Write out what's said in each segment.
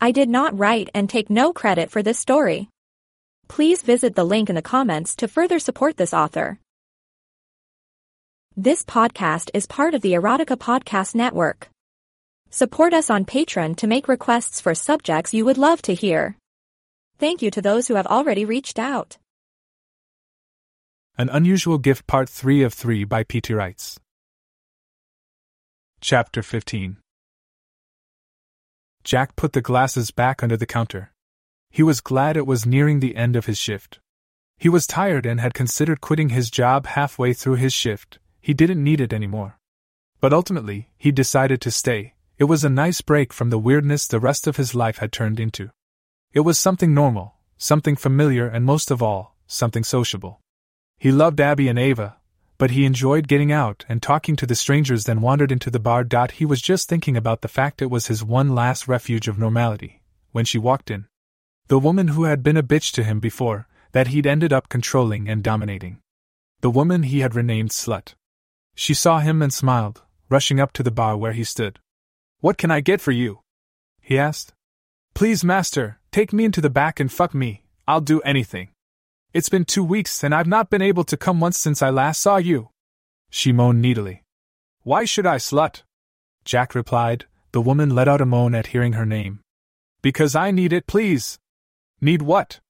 I did not write and take no credit for this story. Please visit the link in the comments to further support this author. This podcast is part of the Erotica Podcast Network. Support us on Patreon to make requests for subjects you would love to hear. Thank you to those who have already reached out. An Unusual Gift Part 3 of 3 by P.T. Writes. Chapter 15 Jack put the glasses back under the counter. He was glad it was nearing the end of his shift. He was tired and had considered quitting his job halfway through his shift, he didn't need it anymore. But ultimately, he decided to stay. It was a nice break from the weirdness the rest of his life had turned into. It was something normal, something familiar, and most of all, something sociable. He loved Abby and Ava, but he enjoyed getting out and talking to the strangers, then wandered into the bar. He was just thinking about the fact it was his one last refuge of normality when she walked in. The woman who had been a bitch to him before, that he'd ended up controlling and dominating. The woman he had renamed Slut. She saw him and smiled, rushing up to the bar where he stood. What can I get for you? he asked. Please, master, take me into the back and fuck me, I'll do anything. It's been two weeks and I've not been able to come once since I last saw you. She moaned needily. Why should I, slut? Jack replied. The woman let out a moan at hearing her name. Because I need it, please. Need what?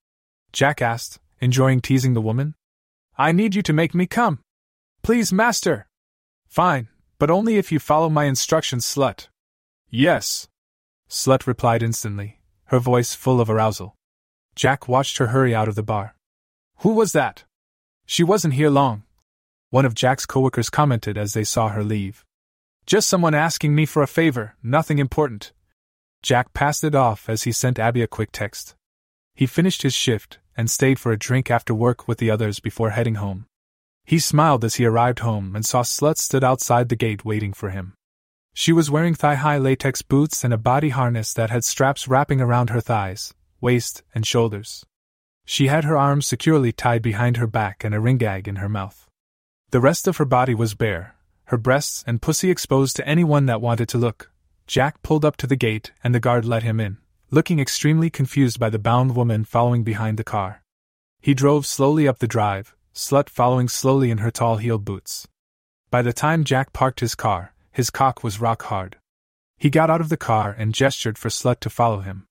Jack asked, enjoying teasing the woman. I need you to make me come. Please, master. Fine, but only if you follow my instructions, slut. Yes. Slut replied instantly, her voice full of arousal. Jack watched her hurry out of the bar. Who was that? She wasn't here long. One of Jack's coworkers commented as they saw her leave. Just someone asking me for a favor, nothing important. Jack passed it off as he sent Abby a quick text. He finished his shift and stayed for a drink after work with the others before heading home. He smiled as he arrived home and saw Slut stood outside the gate waiting for him. She was wearing thigh high latex boots and a body harness that had straps wrapping around her thighs, waist, and shoulders. She had her arms securely tied behind her back and a ring gag in her mouth. The rest of her body was bare, her breasts and pussy exposed to anyone that wanted to look. Jack pulled up to the gate and the guard let him in, looking extremely confused by the bound woman following behind the car. He drove slowly up the drive, Slut following slowly in her tall heeled boots. By the time Jack parked his car, his cock was rock hard. He got out of the car and gestured for Slut to follow him.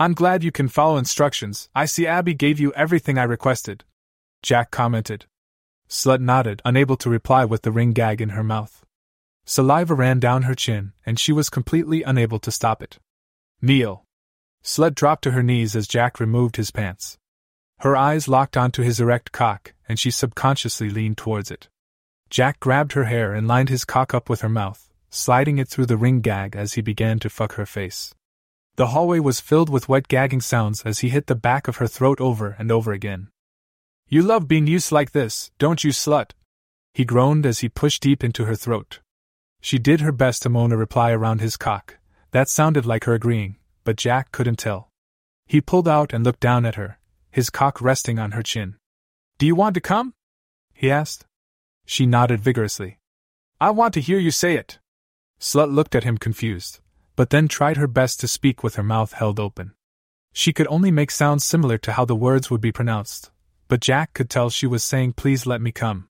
I'm glad you can follow instructions. I see Abby gave you everything I requested. Jack commented. Slut nodded, unable to reply with the ring gag in her mouth. Saliva ran down her chin, and she was completely unable to stop it. Kneel. Slut dropped to her knees as Jack removed his pants. Her eyes locked onto his erect cock, and she subconsciously leaned towards it. Jack grabbed her hair and lined his cock up with her mouth, sliding it through the ring gag as he began to fuck her face. The hallway was filled with wet gagging sounds as he hit the back of her throat over and over again. You love being used like this, don't you, slut? He groaned as he pushed deep into her throat. She did her best to moan a reply around his cock. That sounded like her agreeing, but Jack couldn't tell. He pulled out and looked down at her, his cock resting on her chin. Do you want to come? he asked. She nodded vigorously. I want to hear you say it. Slut looked at him confused but then tried her best to speak with her mouth held open. She could only make sounds similar to how the words would be pronounced, but Jack could tell she was saying, Please let me come.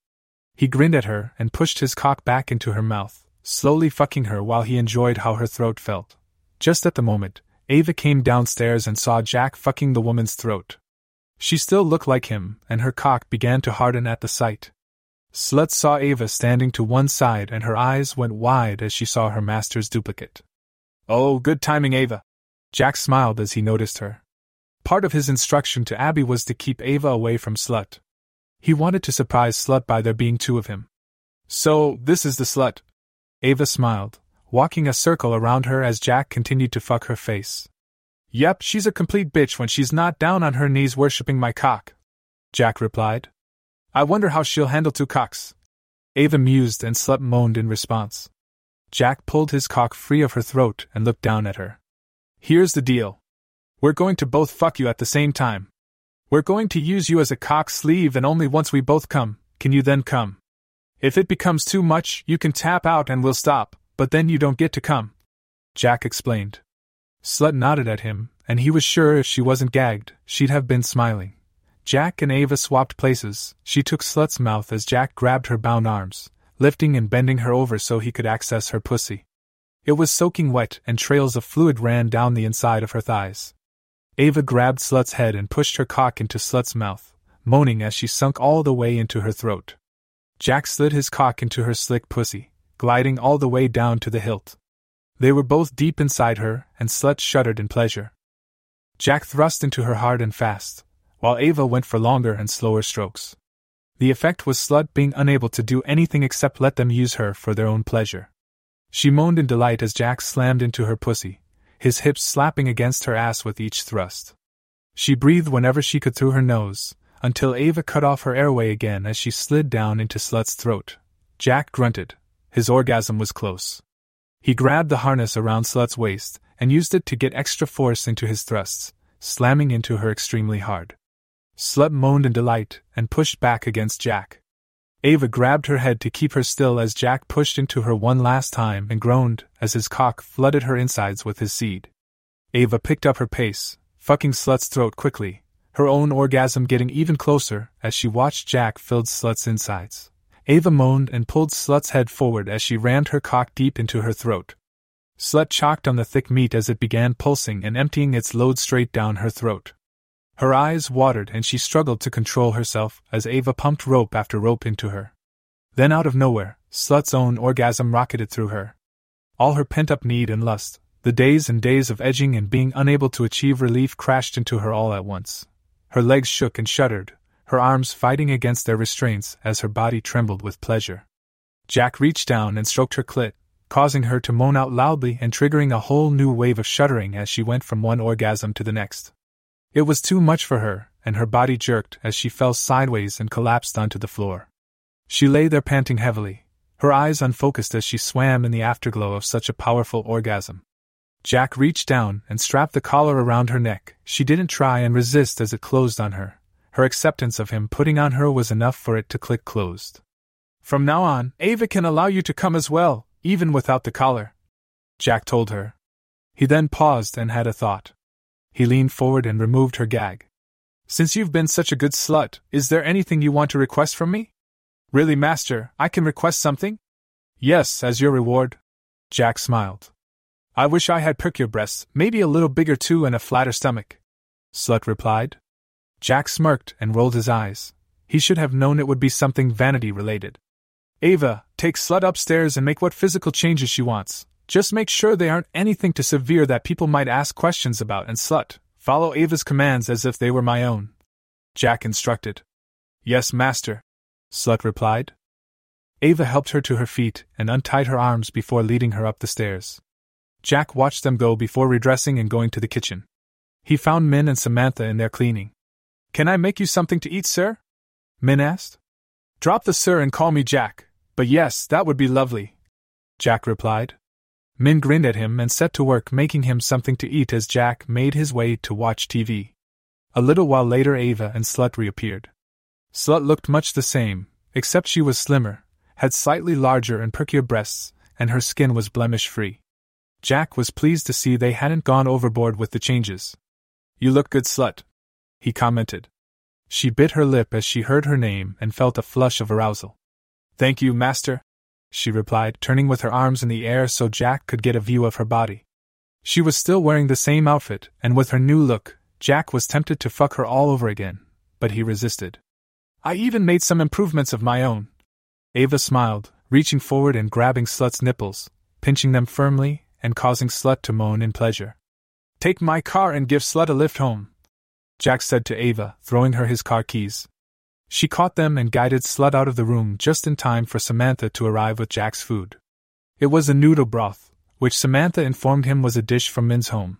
He grinned at her and pushed his cock back into her mouth, slowly fucking her while he enjoyed how her throat felt. Just at the moment, Ava came downstairs and saw Jack fucking the woman's throat. She still looked like him, and her cock began to harden at the sight. Slut saw Ava standing to one side and her eyes went wide as she saw her master's duplicate. Oh, good timing, Ava. Jack smiled as he noticed her. Part of his instruction to Abby was to keep Ava away from Slut. He wanted to surprise Slut by there being two of him. So, this is the slut. Ava smiled, walking a circle around her as Jack continued to fuck her face. Yep, she's a complete bitch when she's not down on her knees worshipping my cock. Jack replied. I wonder how she'll handle two cocks. Ava mused and Slut moaned in response. Jack pulled his cock free of her throat and looked down at her. Here's the deal. We're going to both fuck you at the same time. We're going to use you as a cock sleeve, and only once we both come, can you then come. If it becomes too much, you can tap out and we'll stop, but then you don't get to come. Jack explained. Slut nodded at him, and he was sure if she wasn't gagged, she'd have been smiling. Jack and Ava swapped places. She took Slut's mouth as Jack grabbed her bound arms, lifting and bending her over so he could access her pussy. It was soaking wet, and trails of fluid ran down the inside of her thighs. Ava grabbed Slut's head and pushed her cock into Slut's mouth, moaning as she sunk all the way into her throat. Jack slid his cock into her slick pussy, gliding all the way down to the hilt. They were both deep inside her, and Slut shuddered in pleasure. Jack thrust into her hard and fast, while Ava went for longer and slower strokes. The effect was Slut being unable to do anything except let them use her for their own pleasure. She moaned in delight as Jack slammed into her pussy, his hips slapping against her ass with each thrust. She breathed whenever she could through her nose, until Ava cut off her airway again as she slid down into Slut's throat. Jack grunted. His orgasm was close. He grabbed the harness around Slut's waist and used it to get extra force into his thrusts, slamming into her extremely hard. Slut moaned in delight and pushed back against Jack. Ava grabbed her head to keep her still as Jack pushed into her one last time and groaned as his cock flooded her insides with his seed. Ava picked up her pace, fucking Slut's throat quickly, her own orgasm getting even closer as she watched Jack fill Slut's insides. Ava moaned and pulled Slut's head forward as she rammed her cock deep into her throat. Slut choked on the thick meat as it began pulsing and emptying its load straight down her throat. Her eyes watered and she struggled to control herself as Ava pumped rope after rope into her. Then, out of nowhere, Slut's own orgasm rocketed through her. All her pent up need and lust, the days and days of edging and being unable to achieve relief crashed into her all at once. Her legs shook and shuddered, her arms fighting against their restraints as her body trembled with pleasure. Jack reached down and stroked her clit, causing her to moan out loudly and triggering a whole new wave of shuddering as she went from one orgasm to the next. It was too much for her, and her body jerked as she fell sideways and collapsed onto the floor. She lay there panting heavily, her eyes unfocused as she swam in the afterglow of such a powerful orgasm. Jack reached down and strapped the collar around her neck. She didn't try and resist as it closed on her. Her acceptance of him putting on her was enough for it to click closed. From now on, Ava can allow you to come as well, even without the collar. Jack told her. He then paused and had a thought. He leaned forward and removed her gag. Since you've been such a good slut, is there anything you want to request from me? Really, Master, I can request something? Yes, as your reward. Jack smiled. I wish I had perkier breasts, maybe a little bigger too, and a flatter stomach. Slut replied. Jack smirked and rolled his eyes. He should have known it would be something vanity related. Ava, take Slut upstairs and make what physical changes she wants. Just make sure they aren't anything too severe that people might ask questions about, and slut, follow Ava's commands as if they were my own. Jack instructed. Yes, master, Slut replied. Ava helped her to her feet and untied her arms before leading her up the stairs. Jack watched them go before redressing and going to the kitchen. He found Min and Samantha in there cleaning. Can I make you something to eat, sir? Min asked. Drop the sir and call me Jack, but yes, that would be lovely. Jack replied. Min grinned at him and set to work making him something to eat as Jack made his way to watch TV. A little while later, Ava and Slut reappeared. Slut looked much the same, except she was slimmer, had slightly larger and perkier breasts, and her skin was blemish free. Jack was pleased to see they hadn't gone overboard with the changes. You look good, Slut, he commented. She bit her lip as she heard her name and felt a flush of arousal. Thank you, Master, she replied, turning with her arms in the air so Jack could get a view of her body. She was still wearing the same outfit, and with her new look, Jack was tempted to fuck her all over again, but he resisted. I even made some improvements of my own. Ava smiled, reaching forward and grabbing Slut's nipples, pinching them firmly, and causing Slut to moan in pleasure. Take my car and give Slut a lift home, Jack said to Ava, throwing her his car keys. She caught them and guided Slut out of the room just in time for Samantha to arrive with Jack's food. It was a noodle broth, which Samantha informed him was a dish from Min's home.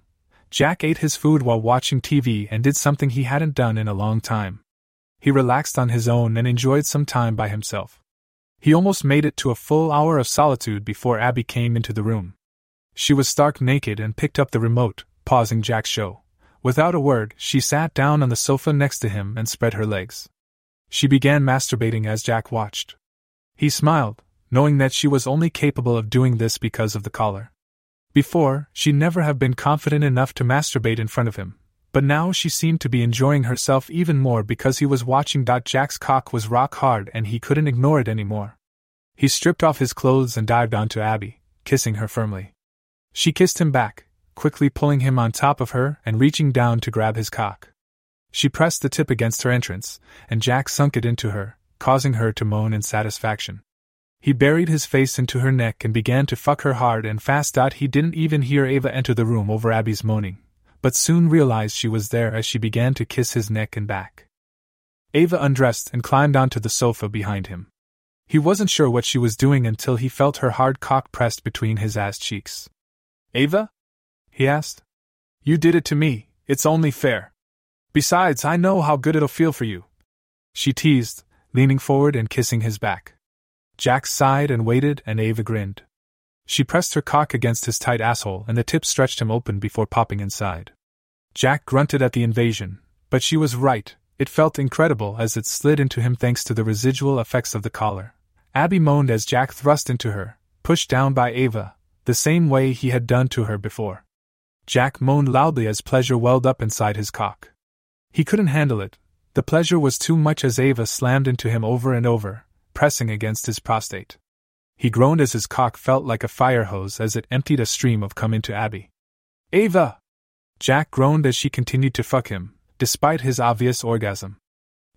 Jack ate his food while watching TV and did something he hadn't done in a long time. He relaxed on his own and enjoyed some time by himself. He almost made it to a full hour of solitude before Abby came into the room. She was stark naked and picked up the remote, pausing Jack's show. Without a word, she sat down on the sofa next to him and spread her legs. She began masturbating as Jack watched. He smiled, knowing that she was only capable of doing this because of the collar. Before, she never have been confident enough to masturbate in front of him, but now she seemed to be enjoying herself even more because he was watching. Jack's cock was rock hard and he couldn't ignore it anymore. He stripped off his clothes and dived onto Abby, kissing her firmly. She kissed him back, quickly pulling him on top of her and reaching down to grab his cock. She pressed the tip against her entrance, and Jack sunk it into her, causing her to moan in satisfaction. He buried his face into her neck and began to fuck her hard and fast. He didn't even hear Ava enter the room over Abby's moaning, but soon realized she was there as she began to kiss his neck and back. Ava undressed and climbed onto the sofa behind him. He wasn't sure what she was doing until he felt her hard cock pressed between his ass cheeks. Ava? he asked. You did it to me, it's only fair. Besides, I know how good it'll feel for you. She teased, leaning forward and kissing his back. Jack sighed and waited, and Ava grinned. She pressed her cock against his tight asshole, and the tip stretched him open before popping inside. Jack grunted at the invasion, but she was right. It felt incredible as it slid into him thanks to the residual effects of the collar. Abby moaned as Jack thrust into her, pushed down by Ava, the same way he had done to her before. Jack moaned loudly as pleasure welled up inside his cock. He couldn't handle it. The pleasure was too much as Ava slammed into him over and over, pressing against his prostate. He groaned as his cock felt like a fire hose as it emptied a stream of cum into Abby. Ava! Jack groaned as she continued to fuck him, despite his obvious orgasm.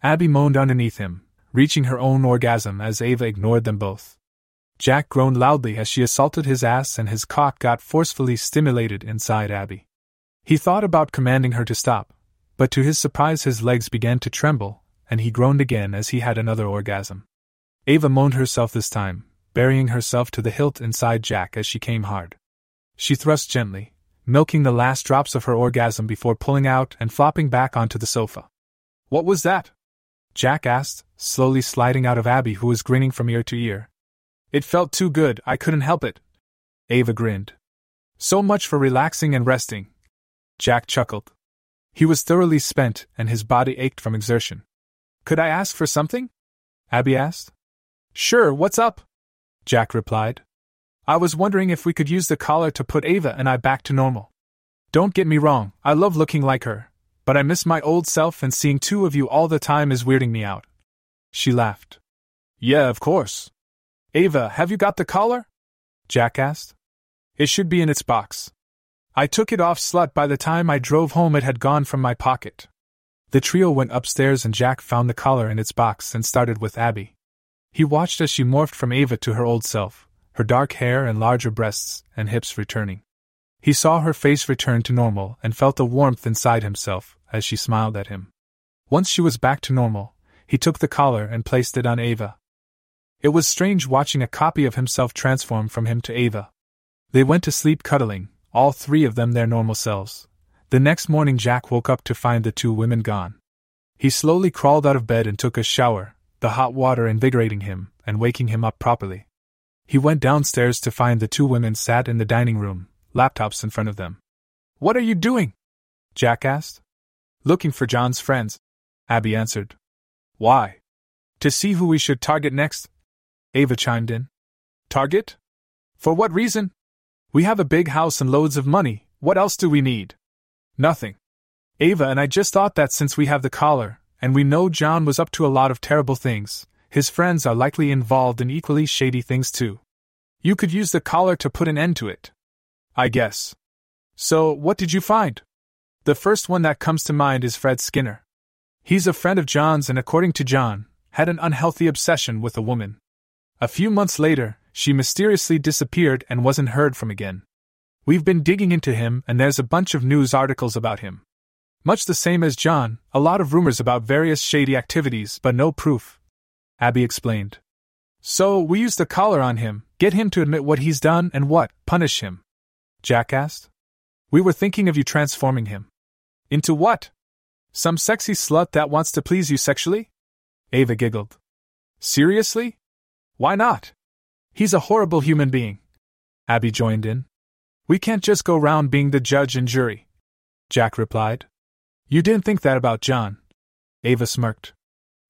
Abby moaned underneath him, reaching her own orgasm as Ava ignored them both. Jack groaned loudly as she assaulted his ass and his cock got forcefully stimulated inside Abby. He thought about commanding her to stop, but to his surprise his legs began to tremble, and he groaned again as he had another orgasm. Ava moaned herself this time, burying herself to the hilt inside Jack as she came hard. She thrust gently, milking the last drops of her orgasm before pulling out and flopping back onto the sofa. What was that? Jack asked, slowly sliding out of Abby, who was grinning from ear to ear. It felt too good, I couldn't help it. Ava grinned. So much for relaxing and resting. Jack chuckled. He was thoroughly spent, and his body ached from exertion. Could I ask for something? Abby asked. Sure, what's up? Jack replied. I was wondering if we could use the collar to put Ava and I back to normal. Don't get me wrong, I love looking like her, but I miss my old self and seeing two of you all the time is weirding me out. She laughed. Yeah, of course. Ava, have you got the collar? Jack asked. It should be in its box. I took it off slut by the time I drove home, it had gone from my pocket. The trio went upstairs and Jack found the collar in its box and started with Abby. He watched as she morphed from Ava to her old self, her dark hair and larger breasts and hips returning. He saw her face return to normal and felt a warmth inside himself as she smiled at him. Once she was back to normal, he took the collar and placed it on Ava. It was strange watching a copy of himself transform from him to Ava. They went to sleep cuddling, all three of them their normal selves. The next morning, Jack woke up to find the two women gone. He slowly crawled out of bed and took a shower, the hot water invigorating him and waking him up properly. He went downstairs to find the two women sat in the dining room, laptops in front of them. What are you doing? Jack asked. Looking for John's friends, Abby answered. Why? To see who we should target next, Ava chimed in. Target? For what reason? We have a big house and loads of money, what else do we need? Nothing. Ava and I just thought that since we have the collar, and we know John was up to a lot of terrible things, his friends are likely involved in equally shady things too. You could use the collar to put an end to it. I guess. So, what did you find? The first one that comes to mind is Fred Skinner. He's a friend of John's and, according to John, had an unhealthy obsession with a woman. A few months later, she mysteriously disappeared and wasn't heard from again. We've been digging into him, and there's a bunch of news articles about him. Much the same as John, a lot of rumors about various shady activities, but no proof. Abby explained. So, we used the collar on him, get him to admit what he's done and what, punish him. Jack asked. We were thinking of you transforming him. Into what? Some sexy slut that wants to please you sexually? Ava giggled. Seriously? Why not? He's a horrible human being. Abby joined in. We can't just go round being the judge and jury. Jack replied. You didn't think that about John. Ava smirked.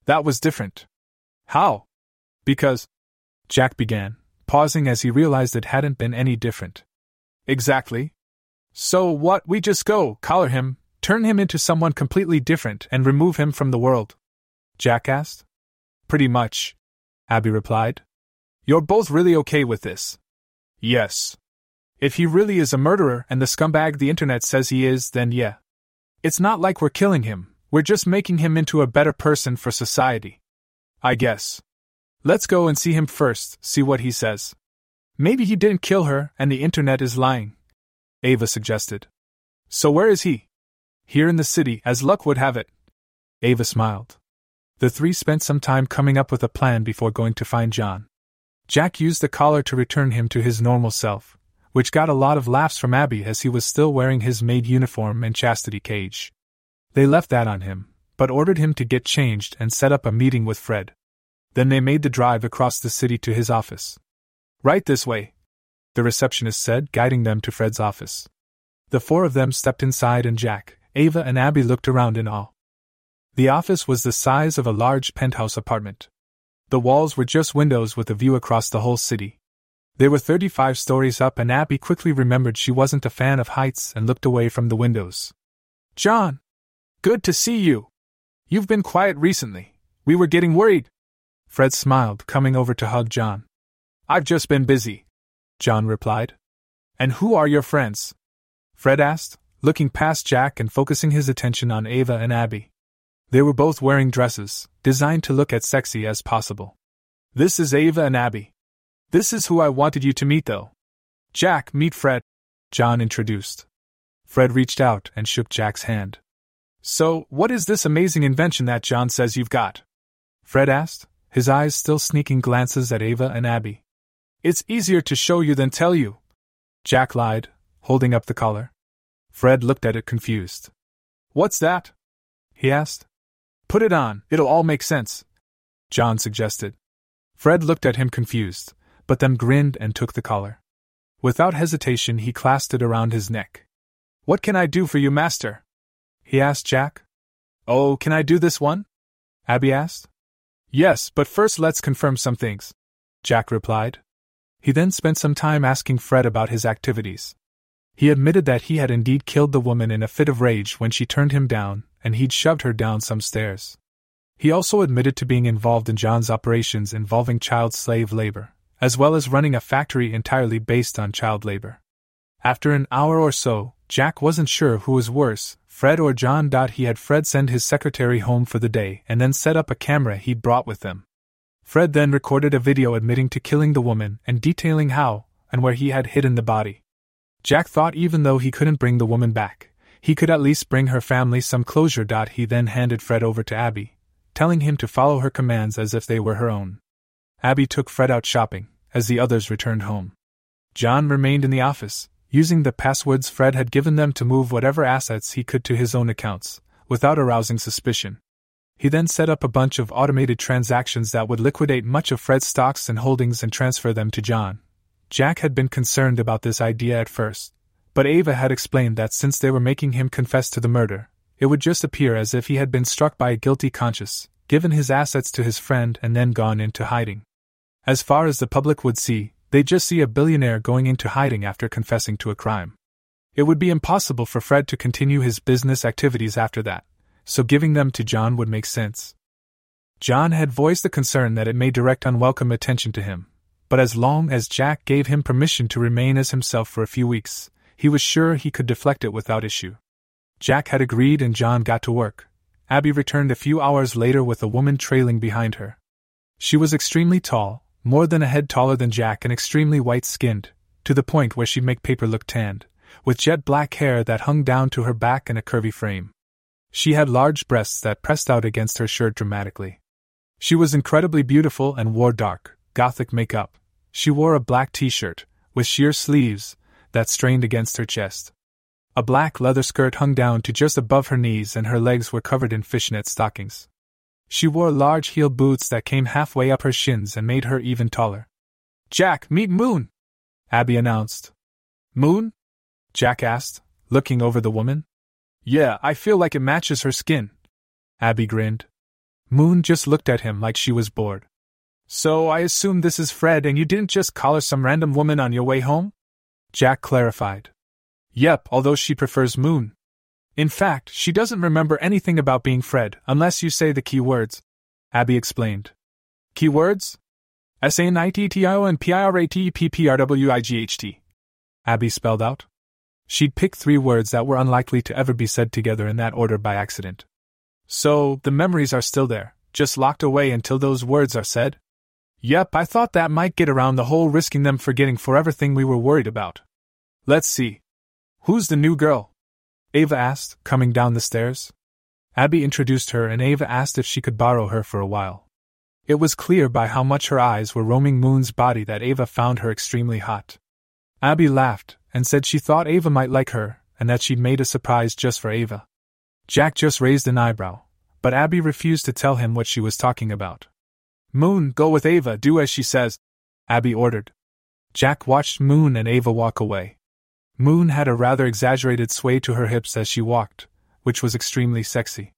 That was different. How? Because. Jack began, pausing as he realized it hadn't been any different. Exactly. So what, we just go, collar him, turn him into someone completely different, and remove him from the world? Jack asked. Pretty much. Abby replied. You're both really okay with this? Yes. If he really is a murderer and the scumbag the internet says he is, then yeah. It's not like we're killing him, we're just making him into a better person for society. I guess. Let's go and see him first, see what he says. Maybe he didn't kill her and the internet is lying. Ava suggested. So where is he? Here in the city, as luck would have it. Ava smiled. The three spent some time coming up with a plan before going to find John. Jack used the collar to return him to his normal self, which got a lot of laughs from Abby as he was still wearing his maid uniform and chastity cage. They left that on him, but ordered him to get changed and set up a meeting with Fred. Then they made the drive across the city to his office. Right this way, the receptionist said, guiding them to Fred's office. The four of them stepped inside, and Jack, Ava, and Abby looked around in awe. The office was the size of a large penthouse apartment. The walls were just windows with a view across the whole city. They were 35 stories up, and Abby quickly remembered she wasn't a fan of heights and looked away from the windows. John! Good to see you! You've been quiet recently. We were getting worried. Fred smiled, coming over to hug John. I've just been busy, John replied. And who are your friends? Fred asked, looking past Jack and focusing his attention on Ava and Abby. They were both wearing dresses, designed to look as sexy as possible. This is Ava and Abby. This is who I wanted you to meet, though. Jack, meet Fred, John introduced. Fred reached out and shook Jack's hand. So, what is this amazing invention that John says you've got? Fred asked, his eyes still sneaking glances at Ava and Abby. It's easier to show you than tell you. Jack lied, holding up the collar. Fred looked at it confused. What's that? he asked. Put it on, it'll all make sense. John suggested. Fred looked at him confused, but then grinned and took the collar. Without hesitation, he clasped it around his neck. What can I do for you, master? he asked Jack. Oh, can I do this one? Abby asked. Yes, but first let's confirm some things, Jack replied. He then spent some time asking Fred about his activities. He admitted that he had indeed killed the woman in a fit of rage when she turned him down, and he'd shoved her down some stairs. He also admitted to being involved in John's operations involving child slave labor, as well as running a factory entirely based on child labor. After an hour or so, Jack wasn't sure who was worse, Fred or John. He had Fred send his secretary home for the day and then set up a camera he'd brought with them. Fred then recorded a video admitting to killing the woman and detailing how and where he had hidden the body. Jack thought even though he couldn't bring the woman back, he could at least bring her family some closure. He then handed Fred over to Abby, telling him to follow her commands as if they were her own. Abby took Fred out shopping, as the others returned home. John remained in the office, using the passwords Fred had given them to move whatever assets he could to his own accounts, without arousing suspicion. He then set up a bunch of automated transactions that would liquidate much of Fred's stocks and holdings and transfer them to John. Jack had been concerned about this idea at first, but Ava had explained that since they were making him confess to the murder, it would just appear as if he had been struck by a guilty conscience, given his assets to his friend, and then gone into hiding. As far as the public would see, they'd just see a billionaire going into hiding after confessing to a crime. It would be impossible for Fred to continue his business activities after that, so giving them to John would make sense. John had voiced the concern that it may direct unwelcome attention to him, but as long as Jack gave him permission to remain as himself for a few weeks, he was sure he could deflect it without issue. Jack had agreed and John got to work. Abby returned a few hours later with a woman trailing behind her. She was extremely tall, more than a head taller than Jack, and extremely white skinned, to the point where she'd make paper look tanned, with jet black hair that hung down to her back and a curvy frame. She had large breasts that pressed out against her shirt dramatically. She was incredibly beautiful and wore dark, gothic makeup. She wore a black t shirt, with sheer sleeves, that strained against her chest. A black leather skirt hung down to just above her knees and her legs were covered in fishnet stockings. She wore large heel boots that came halfway up her shins and made her even taller. Jack, meet Moon! Abby announced. Moon? Jack asked, looking over the woman. Yeah, I feel like it matches her skin. Abby grinned. Moon just looked at him like she was bored. So I assume this is Fred and you didn't just call her some random woman on your way home? Jack clarified. Yep, although she prefers Moon. In fact, she doesn't remember anything about being Fred unless you say the key words. Abby explained. Key words? S A N I T T I O and P I R A T E P P R W I G H T. Abby spelled out. She'd picked three words that were unlikely to ever be said together in that order by accident. So, the memories are still there, just locked away until those words are said? Yep, I thought that might get around the whole risking them forgetting forever thing we were worried about. Let's see. Who's the new girl? Ava asked, coming down the stairs. Abby introduced her, and Ava asked if she could borrow her for a while. It was clear by how much her eyes were roaming Moon's body that Ava found her extremely hot. Abby laughed and said she thought Ava might like her and that she'd made a surprise just for Ava. Jack just raised an eyebrow, but Abby refused to tell him what she was talking about. Moon, go with Ava, do as she says, Abby ordered. Jack watched Moon and Ava walk away. Moon had a rather exaggerated sway to her hips as she walked, which was extremely sexy.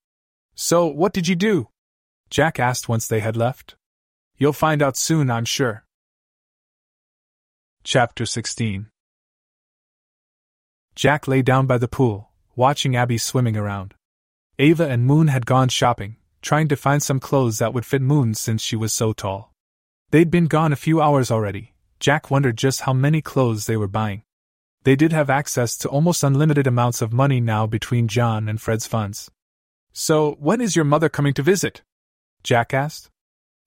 So, what did you do? Jack asked once they had left. You'll find out soon, I'm sure. Chapter 16 Jack lay down by the pool, watching Abby swimming around. Ava and Moon had gone shopping, trying to find some clothes that would fit Moon since she was so tall. They'd been gone a few hours already. Jack wondered just how many clothes they were buying. They did have access to almost unlimited amounts of money now between John and Fred's funds. So, when is your mother coming to visit? Jack asked.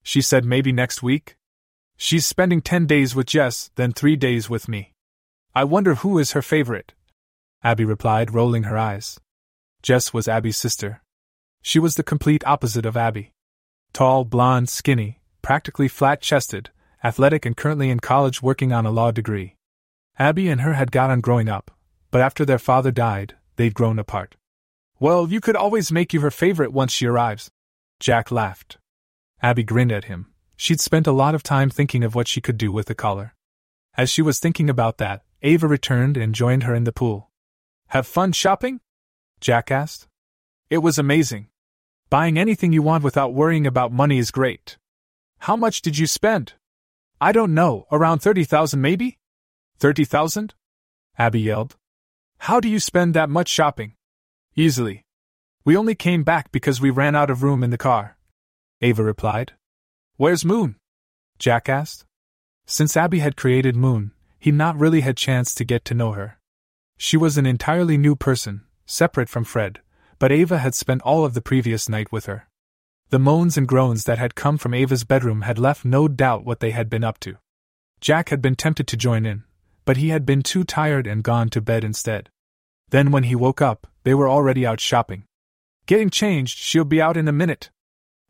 She said maybe next week. She's spending ten days with Jess, then three days with me. I wonder who is her favorite. Abby replied, rolling her eyes. Jess was Abby's sister. She was the complete opposite of Abby. Tall, blonde, skinny, practically flat chested, athletic, and currently in college working on a law degree. Abby and her had got on growing up, but after their father died, they'd grown apart. Well, you could always make you her favorite once she arrives, Jack laughed. Abby grinned at him. She'd spent a lot of time thinking of what she could do with the collar. As she was thinking about that, Ava returned and joined her in the pool. Have fun shopping? Jack asked. It was amazing. Buying anything you want without worrying about money is great. How much did you spend? I don't know, around 30,000 maybe? 30,000? Abby yelled. How do you spend that much shopping? Easily. We only came back because we ran out of room in the car. Ava replied. Where's Moon? Jack asked. Since Abby had created Moon, he not really had chance to get to know her. She was an entirely new person, separate from Fred, but Ava had spent all of the previous night with her. The moans and groans that had come from Ava's bedroom had left no doubt what they had been up to. Jack had been tempted to join in, but he had been too tired and gone to bed instead. Then, when he woke up, they were already out shopping. Getting changed, she'll be out in a minute.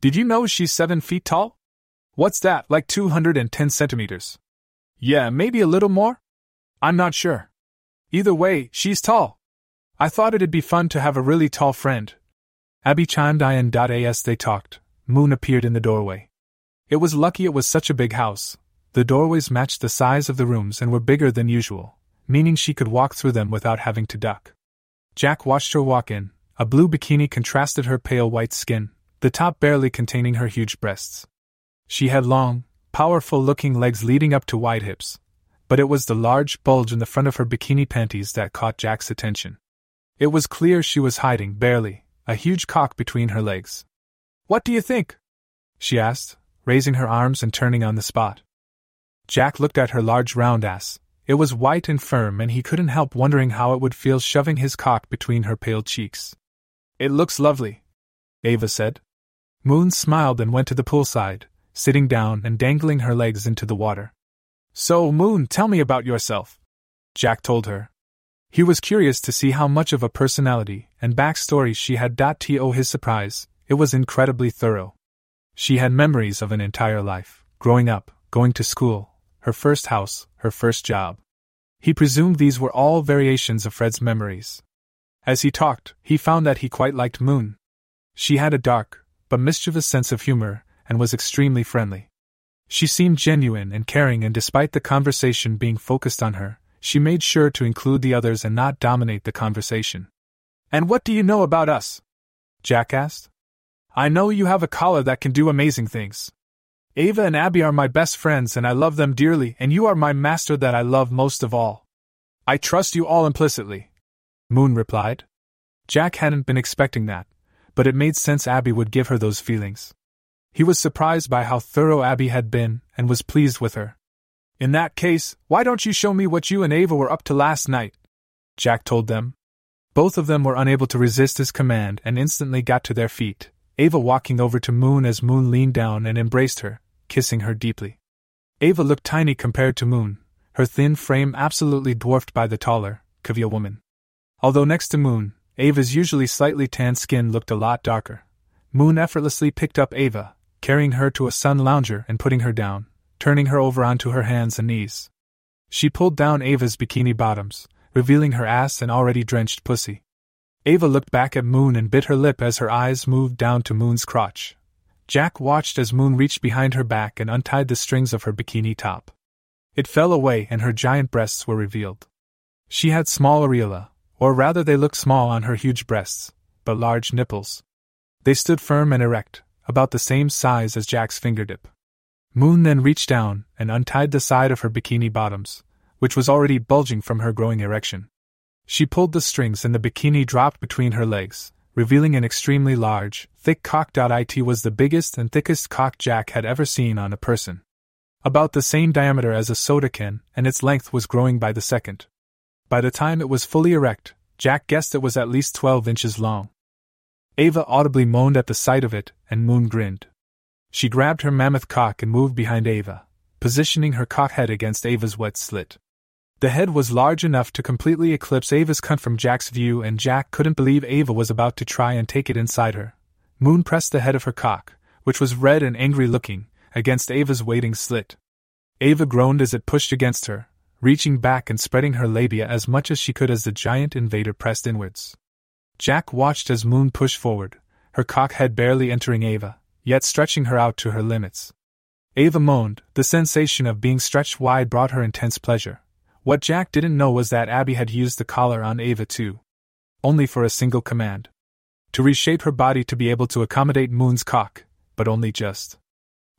Did you know she's seven feet tall? What's that, like 210 centimeters? Yeah, maybe a little more? I'm not sure. Either way, she's tall. I thought it'd be fun to have a really tall friend. Abby chimed in. As they talked, Moon appeared in the doorway. It was lucky it was such a big house. The doorways matched the size of the rooms and were bigger than usual, meaning she could walk through them without having to duck. Jack watched her walk in, a blue bikini contrasted her pale white skin, the top barely containing her huge breasts. She had long, powerful looking legs leading up to wide hips, but it was the large bulge in the front of her bikini panties that caught Jack's attention. It was clear she was hiding, barely, a huge cock between her legs. What do you think? she asked, raising her arms and turning on the spot. Jack looked at her large round ass, it was white and firm, and he couldn't help wondering how it would feel shoving his cock between her pale cheeks. It looks lovely, Ava said. Moon smiled and went to the poolside, sitting down and dangling her legs into the water. So, Moon, tell me about yourself, Jack told her. He was curious to see how much of a personality and backstory she had. To his surprise, it was incredibly thorough. She had memories of an entire life, growing up, going to school, her first house, her first job. He presumed these were all variations of Fred's memories, As he talked, he found that he quite liked Moon. She had a dark, but mischievous sense of humor, and was extremely friendly. She seemed genuine and caring, and despite the conversation being focused on her, she made sure to include the others and not dominate the conversation. And what do you know about us? Jack asked. I know you have a collar that can do amazing things. Ava and Abby are my best friends and I love them dearly, and you are my master that I love most of all. I trust you all implicitly. Moon replied. Jack hadn't been expecting that, but it made sense Abby would give her those feelings. He was surprised by how thorough Abby had been and was pleased with her. In that case, why don't you show me what you and Ava were up to last night? Jack told them. Both of them were unable to resist his command and instantly got to their feet, Ava walking over to Moon as Moon leaned down and embraced her, kissing her deeply. Ava looked tiny compared to Moon, her thin frame absolutely dwarfed by the taller, Kavia woman. Although next to Moon, Ava's usually slightly tanned skin looked a lot darker. Moon effortlessly picked up Ava, carrying her to a sun lounger and putting her down, turning her over onto her hands and knees. She pulled down Ava's bikini bottoms, revealing her ass and already drenched pussy. Ava looked back at Moon and bit her lip as her eyes moved down to Moon's crotch. Jack watched as Moon reached behind her back and untied the strings of her bikini top. It fell away and her giant breasts were revealed. She had small areola, or rather, they looked small on her huge breasts, but large nipples. They stood firm and erect, about the same size as Jack's fingertip. Moon then reached down and untied the side of her bikini bottoms, which was already bulging from her growing erection. She pulled the strings and the bikini dropped between her legs, revealing an extremely large, thick cock. It was the biggest and thickest cock Jack had ever seen on a person. About the same diameter as a soda can, and its length was growing by the second. By the time it was fully erect, Jack guessed it was at least 12 inches long. Ava audibly moaned at the sight of it, and Moon grinned. She grabbed her mammoth cock and moved behind Ava, positioning her cock head against Ava's wet slit. The head was large enough to completely eclipse Ava's cunt from Jack's view, and Jack couldn't believe Ava was about to try and take it inside her. Moon pressed the head of her cock, which was red and angry looking, against Ava's waiting slit. Ava groaned as it pushed against her, reaching back and spreading her labia as much as she could as the giant invader pressed inwards. Jack watched as Moon pushed forward, her cock head barely entering Ava, yet stretching her out to her limits. Ava moaned, the sensation of being stretched wide brought her intense pleasure. What Jack didn't know was that Abby had used the collar on Ava too. Only for a single command. To reshape her body to be able to accommodate Moon's cock, but only just.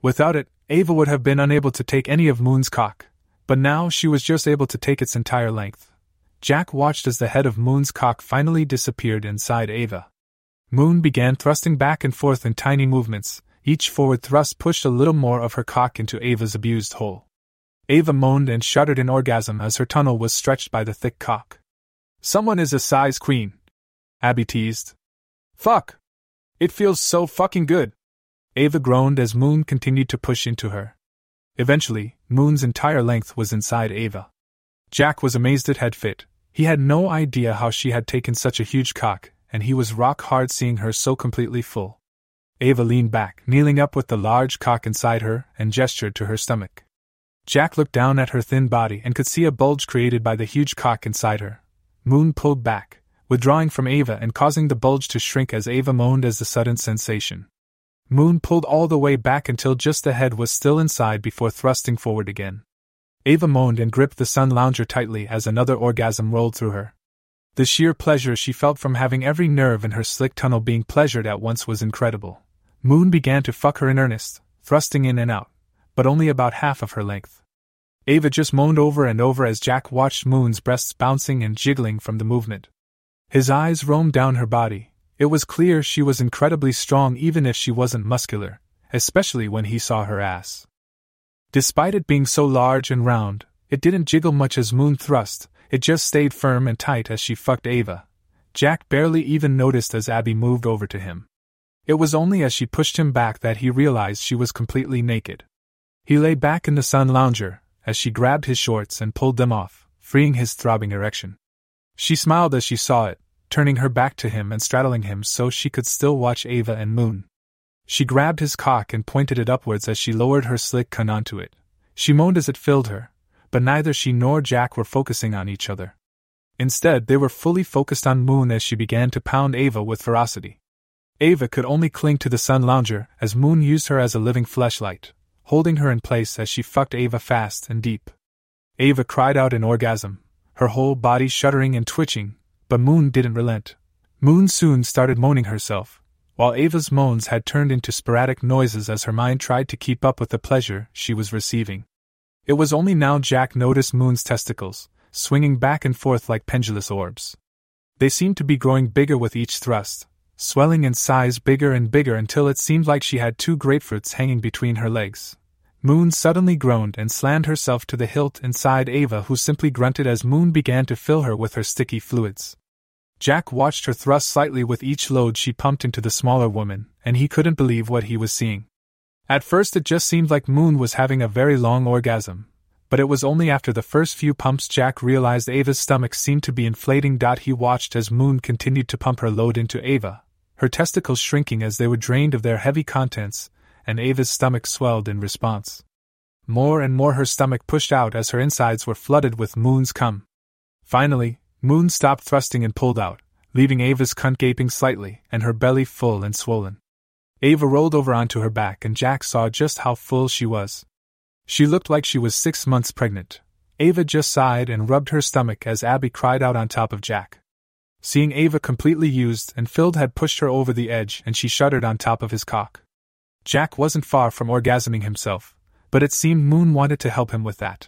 Without it, Ava would have been unable to take any of Moon's cock, but now she was just able to take its entire length. Jack watched as the head of Moon's cock finally disappeared inside Ava. Moon began thrusting back and forth in tiny movements, each forward thrust pushed a little more of her cock into Ava's abused hole. Ava moaned and shuddered in orgasm as her tunnel was stretched by the thick cock. Someone is a size queen. Abby teased. Fuck! It feels so fucking good. Ava groaned as Moon continued to push into her. Eventually, Moon's entire length was inside Ava. Jack was amazed it had fit. He had no idea how she had taken such a huge cock, and he was rock hard seeing her so completely full. Ava leaned back, kneeling up with the large cock inside her, and gestured to her stomach. Jack looked down at her thin body and could see a bulge created by the huge cock inside her. Moon pulled back, withdrawing from Ava and causing the bulge to shrink as Ava moaned as the sudden sensation. Moon pulled all the way back until just the head was still inside before thrusting forward again. Ava moaned and gripped the sun lounger tightly as another orgasm rolled through her. The sheer pleasure she felt from having every nerve in her slick tunnel being pleasured at once was incredible. Moon began to fuck her in earnest, thrusting in and out, but only about half of her length. Ava just moaned over and over as Jack watched Moon's breasts bouncing and jiggling from the movement. His eyes roamed down her body. It was clear she was incredibly strong even if she wasn't muscular, especially when he saw her ass. Despite it being so large and round, it didn't jiggle much as Moon thrust, it just stayed firm and tight as she fucked Ava. Jack barely even noticed as Abby moved over to him. It was only as she pushed him back that he realized she was completely naked. He lay back in the sun lounger, as she grabbed his shorts and pulled them off, freeing his throbbing erection. She smiled as she saw it, turning her back to him and straddling him so she could still watch Ava and Moon. She grabbed his cock and pointed it upwards as she lowered her slick cunt onto it. She moaned as it filled her, but neither she nor Jack were focusing on each other. Instead, they were fully focused on Moon as she began to pound Ava with ferocity. Ava could only cling to the sun lounger as Moon used her as a living fleshlight, holding her in place as she fucked Ava fast and deep. Ava cried out in orgasm, her whole body shuddering and twitching, but Moon didn't relent. Moon soon started moaning herself, while Ava's moans had turned into sporadic noises as her mind tried to keep up with the pleasure she was receiving. It was only now Jack noticed Moon's testicles, swinging back and forth like pendulous orbs. They seemed to be growing bigger with each thrust, swelling in size bigger and bigger until it seemed like she had two grapefruits hanging between her legs. Moon suddenly groaned and slammed herself to the hilt inside Ava, who simply grunted as Moon began to fill her with her sticky fluids. Jack watched her thrust slightly with each load she pumped into the smaller woman, and he couldn't believe what he was seeing. At first, it just seemed like Moon was having a very long orgasm, but it was only after the first few pumps Jack realized Ava's stomach seemed to be inflating. He watched as Moon continued to pump her load into Ava, her testicles shrinking as they were drained of their heavy contents, and Ava's stomach swelled in response. More and more her stomach pushed out as her insides were flooded with Moon's cum. Finally, Moon stopped thrusting and pulled out, leaving Ava's cunt gaping slightly and her belly full and swollen. Ava rolled over onto her back and Jack saw just how full she was. She looked like she was six months pregnant. Ava just sighed and rubbed her stomach as Abby cried out on top of Jack. Seeing Ava completely used and filled had pushed her over the edge and she shuddered on top of his cock. Jack wasn't far from orgasming himself, but it seemed Moon wanted to help him with that.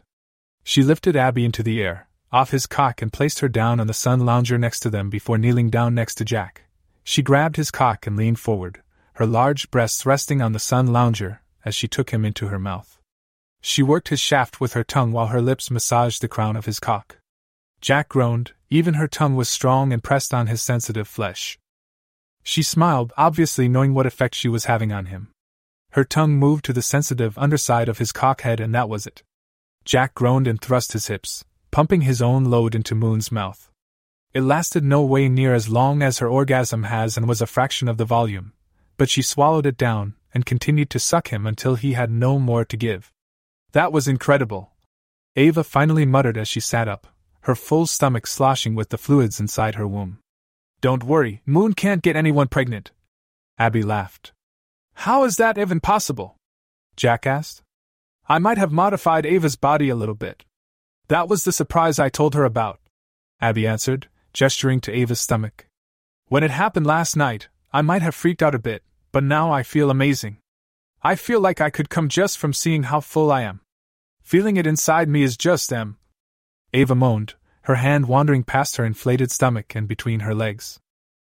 She lifted Abby into the air, off his cock, and placed her down on the sun lounger next to them before kneeling down next to Jack. She grabbed his cock and leaned forward, her large breasts resting on the sun lounger as she took him into her mouth. She worked his shaft with her tongue while her lips massaged the crown of his cock. Jack groaned, even her tongue was strong and pressed on his sensitive flesh. She smiled, obviously knowing what effect she was having on him. Her tongue moved to the sensitive underside of his cockhead, and that was it. Jack groaned and thrust his hips, pumping his own load into Moon's mouth. It lasted no way near as long as her orgasm has and was a fraction of the volume, but she swallowed it down and continued to suck him until he had no more to give. That was incredible. Ava finally muttered as she sat up, her full stomach sloshing with the fluids inside her womb. Don't worry, Moon can't get anyone pregnant. Abby laughed. How is that even possible? Jack asked. I might have modified Ava's body a little bit. That was the surprise I told her about, Abby answered, gesturing to Ava's stomach. When it happened last night, I might have freaked out a bit, but now I feel amazing. I feel like I could come just from seeing how full I am. Feeling it inside me is just em. Ava moaned, her hand wandering past her inflated stomach and between her legs.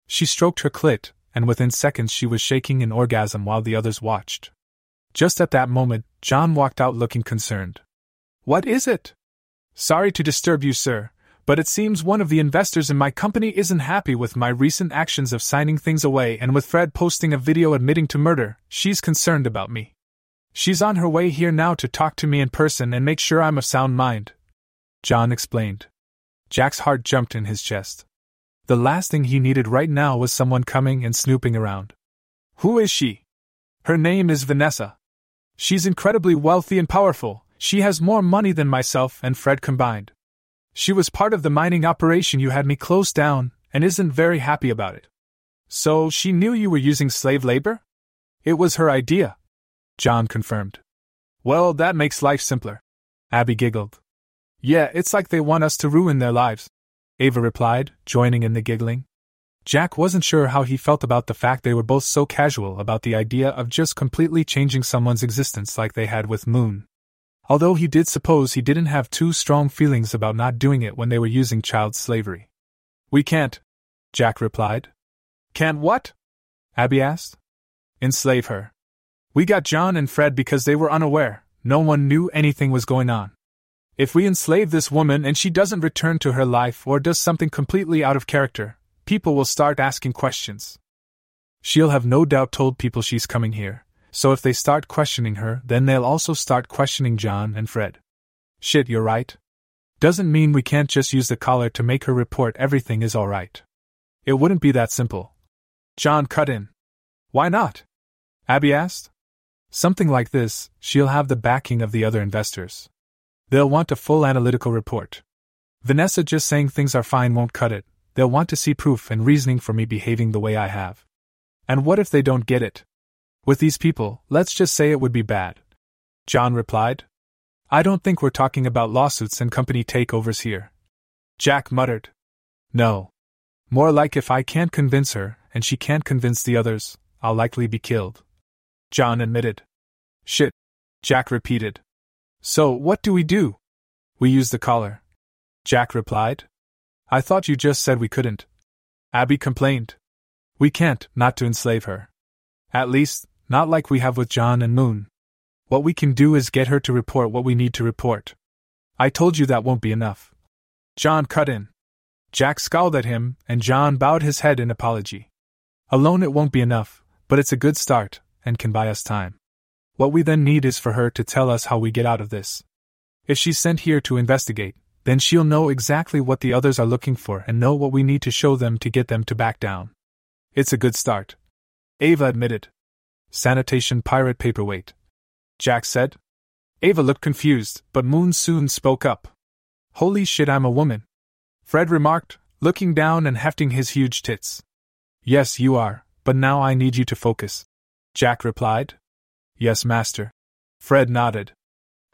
She stroked her clit, and within seconds she was shaking in orgasm while the others watched. Just at that moment, John walked out looking concerned. What is it? Sorry to disturb you, sir, but it seems one of the investors in my company isn't happy with my recent actions of signing things away and with Fred posting a video admitting to murder, she's concerned about me. She's on her way here now to talk to me in person and make sure I'm of sound mind. John explained. Jack's heart jumped in his chest. The last thing he needed right now was someone coming and snooping around. Who is she? Her name is Vanessa. She's incredibly wealthy and powerful. She has more money than myself and Fred combined. She was part of the mining operation you had me close down, and isn't very happy about it. So she knew you were using slave labor? It was her idea. John confirmed. Well, that makes life simpler. Abby giggled. Yeah, it's like they want us to ruin their lives. Ava replied, joining in the giggling. Jack wasn't sure how he felt about the fact they were both so casual about the idea of just completely changing someone's existence like they had with Moon although he did suppose he didn't have too strong feelings about not doing it when they were using child slavery. We can't, Jack replied. Can't what? Abby asked. Enslave her. We got John and Fred because they were unaware, no one knew anything was going on. If we enslave this woman and she doesn't return to her life or does something completely out of character, people will start asking questions. She'll have no doubt told people she's coming here, so if they start questioning her, then they'll also start questioning John and Fred. Shit, you're right. Doesn't mean we can't just use the collar to make her report everything is alright. It wouldn't be that simple. John cut in. Why not? Abby asked. Something like this, she'll have the backing of the other investors. They'll want a full analytical report. Vanessa just saying things are fine won't cut it, they'll want to see proof and reasoning for me behaving the way I have. And what if they don't get it? With these people, let's just say it would be bad. John replied. I don't think we're talking about lawsuits and company takeovers here. Jack muttered. No. More like if I can't convince her, and she can't convince the others, I'll likely be killed. John admitted. Shit. Jack repeated. So, what do we do? We use the collar. Jack replied. I thought you just said we couldn't. Abby complained. We can't, not to enslave her. At least, not like we have with John and Moon. What we can do is get her to report what we need to report. I told you that won't be enough. John cut in. Jack scowled at him, and John bowed his head in apology. Alone it won't be enough, but it's a good start, and can buy us time. What we then need is for her to tell us how we get out of this. If she's sent here to investigate, then she'll know exactly what the others are looking for and know what we need to show them to get them to back down. It's a good start. Ava admitted. Sanitation pirate paperweight. Jack said. Ava looked confused, but Moon soon spoke up. Holy shit, I'm a woman. Fred remarked, looking down and hefting his huge tits. Yes, you are, but now I need you to focus. Jack replied. Yes, master. Fred nodded.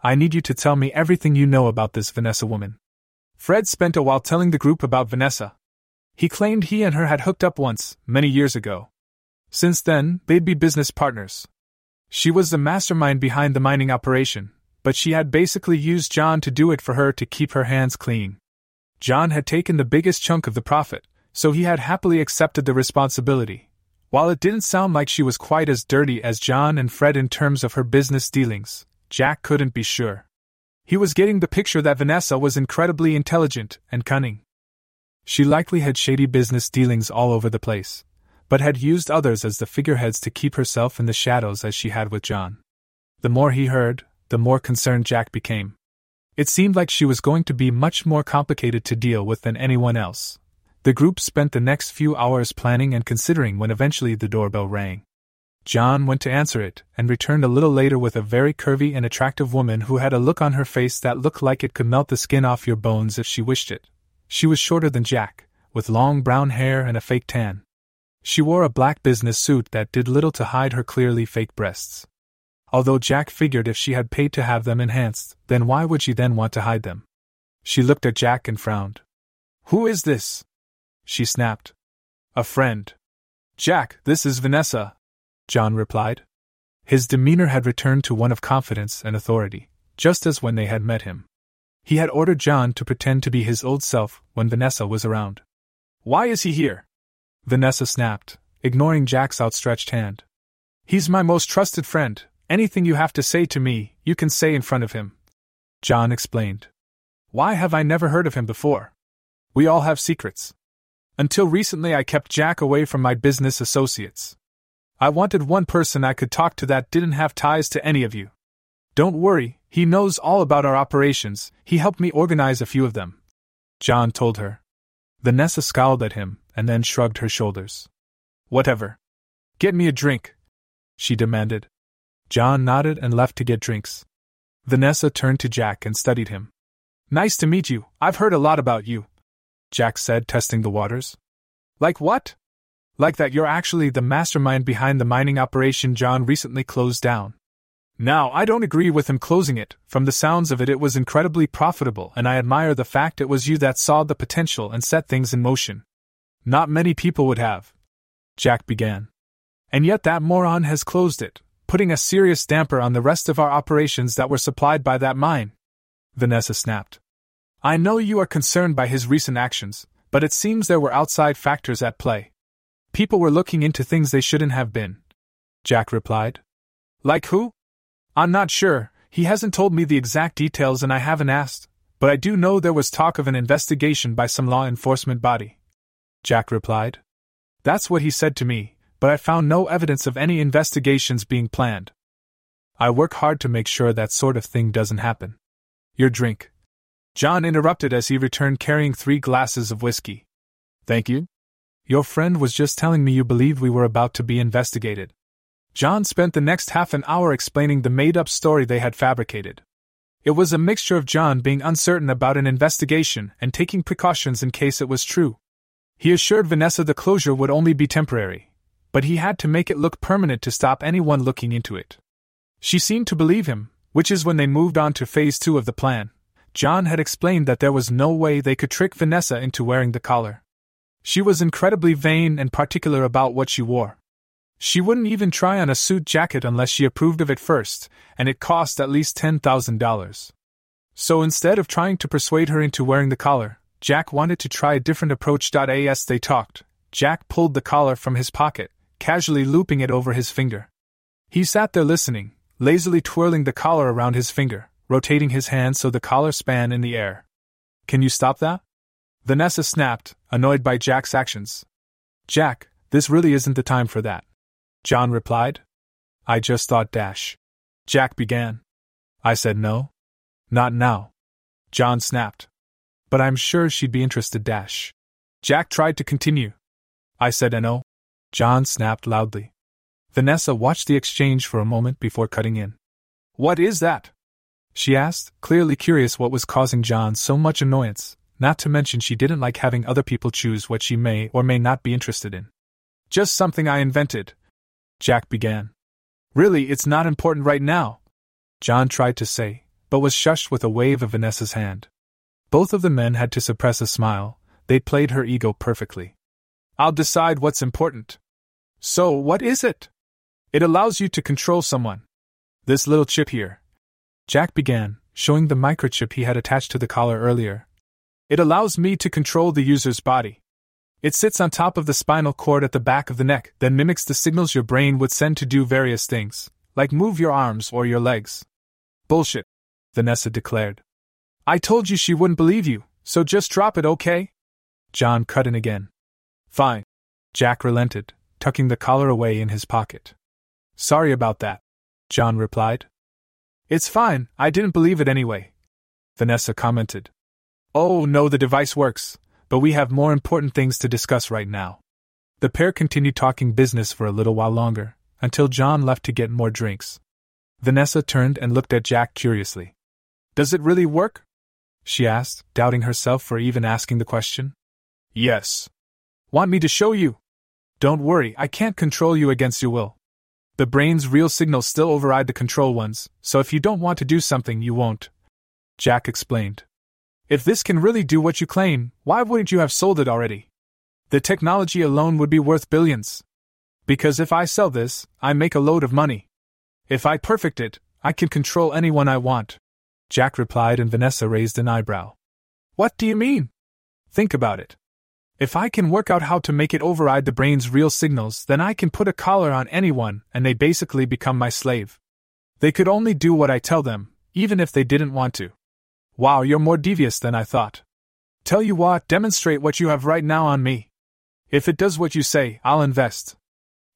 I need you to tell me everything you know about this Vanessa woman. Fred spent a while telling the group about Vanessa. He claimed he and her had hooked up once, many years ago. Since then, they'd be business partners. She was the mastermind behind the mining operation, but she had basically used John to do it for her to keep her hands clean. John had taken the biggest chunk of the profit, so he had happily accepted the responsibility. While it didn't sound like she was quite as dirty as John and Fred in terms of her business dealings, Jack couldn't be sure. He was getting the picture that Vanessa was incredibly intelligent and cunning. She likely had shady business dealings all over the place, but had used others as the figureheads to keep herself in the shadows as she had with John. The more he heard, the more concerned Jack became. It seemed like she was going to be much more complicated to deal with than anyone else. The group spent the next few hours planning and considering when eventually the doorbell rang. John went to answer it and returned a little later with a very curvy and attractive woman who had a look on her face that looked like it could melt the skin off your bones if she wished it. She was shorter than Jack, with long brown hair and a fake tan. She wore a black business suit that did little to hide her clearly fake breasts. Although Jack figured if she had paid to have them enhanced, then why would she then want to hide them? She looked at Jack and frowned. Who is this? She snapped. A friend. Jack, this is Vanessa, John replied. His demeanor had returned to one of confidence and authority, just as when they had met him. He had ordered John to pretend to be his old self when Vanessa was around. Why is he here? Vanessa snapped, ignoring Jack's outstretched hand. He's my most trusted friend. Anything you have to say to me, you can say in front of him. John explained. Why have I never heard of him before? We all have secrets. Until recently, I kept Jack away from my business associates. I wanted one person I could talk to that didn't have ties to any of you. Don't worry, he knows all about our operations, he helped me organize a few of them. John told her. Vanessa scowled at him, and then shrugged her shoulders. Whatever. Get me a drink, she demanded. John nodded and left to get drinks. Vanessa turned to Jack and studied him. Nice to meet you, I've heard a lot about you, Jack said, testing the waters. Like what? Like that you're actually the mastermind behind the mining operation John recently closed down. Now, I don't agree with him closing it. From the sounds of it, it was incredibly profitable, and I admire the fact it was you that saw the potential and set things in motion. Not many people would have. Jack began. And yet that moron has closed it, putting a serious damper on the rest of our operations that were supplied by that mine. Vanessa snapped. I know you are concerned by his recent actions, but it seems there were outside factors at play. People were looking into things they shouldn't have been. Jack replied. Like who? I'm not sure, he hasn't told me the exact details and I haven't asked, but I do know there was talk of an investigation by some law enforcement body. Jack replied. That's what he said to me, but I found no evidence of any investigations being planned. I work hard to make sure that sort of thing doesn't happen. Your drink. John interrupted as he returned carrying three glasses of whiskey. Thank you. Your friend was just telling me you believed we were about to be investigated. John spent the next half an hour explaining the made up story they had fabricated. It was a mixture of John being uncertain about an investigation and taking precautions in case it was true. He assured Vanessa the closure would only be temporary, but he had to make it look permanent to stop anyone looking into it. She seemed to believe him, which is when they moved on to phase two of the plan. John had explained that there was no way they could trick Vanessa into wearing the collar. She was incredibly vain and particular about what she wore. She wouldn't even try on a suit jacket unless she approved of it first, and it cost at least $10,000. So instead of trying to persuade her into wearing the collar, Jack wanted to try a different approach. As they talked, Jack pulled the collar from his pocket, casually looping it over his finger. He sat there listening, lazily twirling the collar around his finger, rotating his hand so the collar span in the air. Can you stop that? Vanessa snapped, annoyed by Jack's actions. Jack, this really isn't the time for that. John replied. I just thought dash. Jack began. I said no. Not now. John snapped. But I'm sure she'd be interested dash. Jack tried to continue. I said no. John snapped loudly. Vanessa watched the exchange for a moment before cutting in. What is that? She asked, clearly curious what was causing John so much annoyance, not to mention she didn't like having other people choose what she may or may not be interested in. Just something I invented, Jack began. Really, it's not important right now. John tried to say, but was shushed with a wave of Vanessa's hand. Both of the men had to suppress a smile, they'd played her ego perfectly. I'll decide what's important. So, what is it? It allows you to control someone. This little chip here. Jack began, showing the microchip he had attached to the collar earlier. It allows me to control the user's body. It sits on top of the spinal cord at the back of the neck, then mimics the signals your brain would send to do various things, like move your arms or your legs. Bullshit, Vanessa declared. I told you she wouldn't believe you, so just drop it, okay? John cut in again. Fine. Jack relented, tucking the collar away in his pocket. Sorry about that, John replied. It's fine, I didn't believe it anyway. Vanessa commented. Oh no, the device works but we have more important things to discuss right now. The pair continued talking business for a little while longer, until John left to get more drinks. Vanessa turned and looked at Jack curiously. Does it really work? She asked, doubting herself for even asking the question. Yes. Want me to show you? Don't worry, I can't control you against your will. The brain's real signals still override the control ones, so if you don't want to do something, you won't. Jack explained. If this can really do what you claim, why wouldn't you have sold it already? The technology alone would be worth billions. Because if I sell this, I make a load of money. If I perfect it, I can control anyone I want. Jack replied, and Vanessa raised an eyebrow. What do you mean? Think about it. If I can work out how to make it override the brain's real signals, then I can put a collar on anyone and they basically become my slave. They could only do what I tell them, even if they didn't want to. Wow, you're more devious than I thought. Tell you what, demonstrate what you have right now on me. If it does what you say, I'll invest.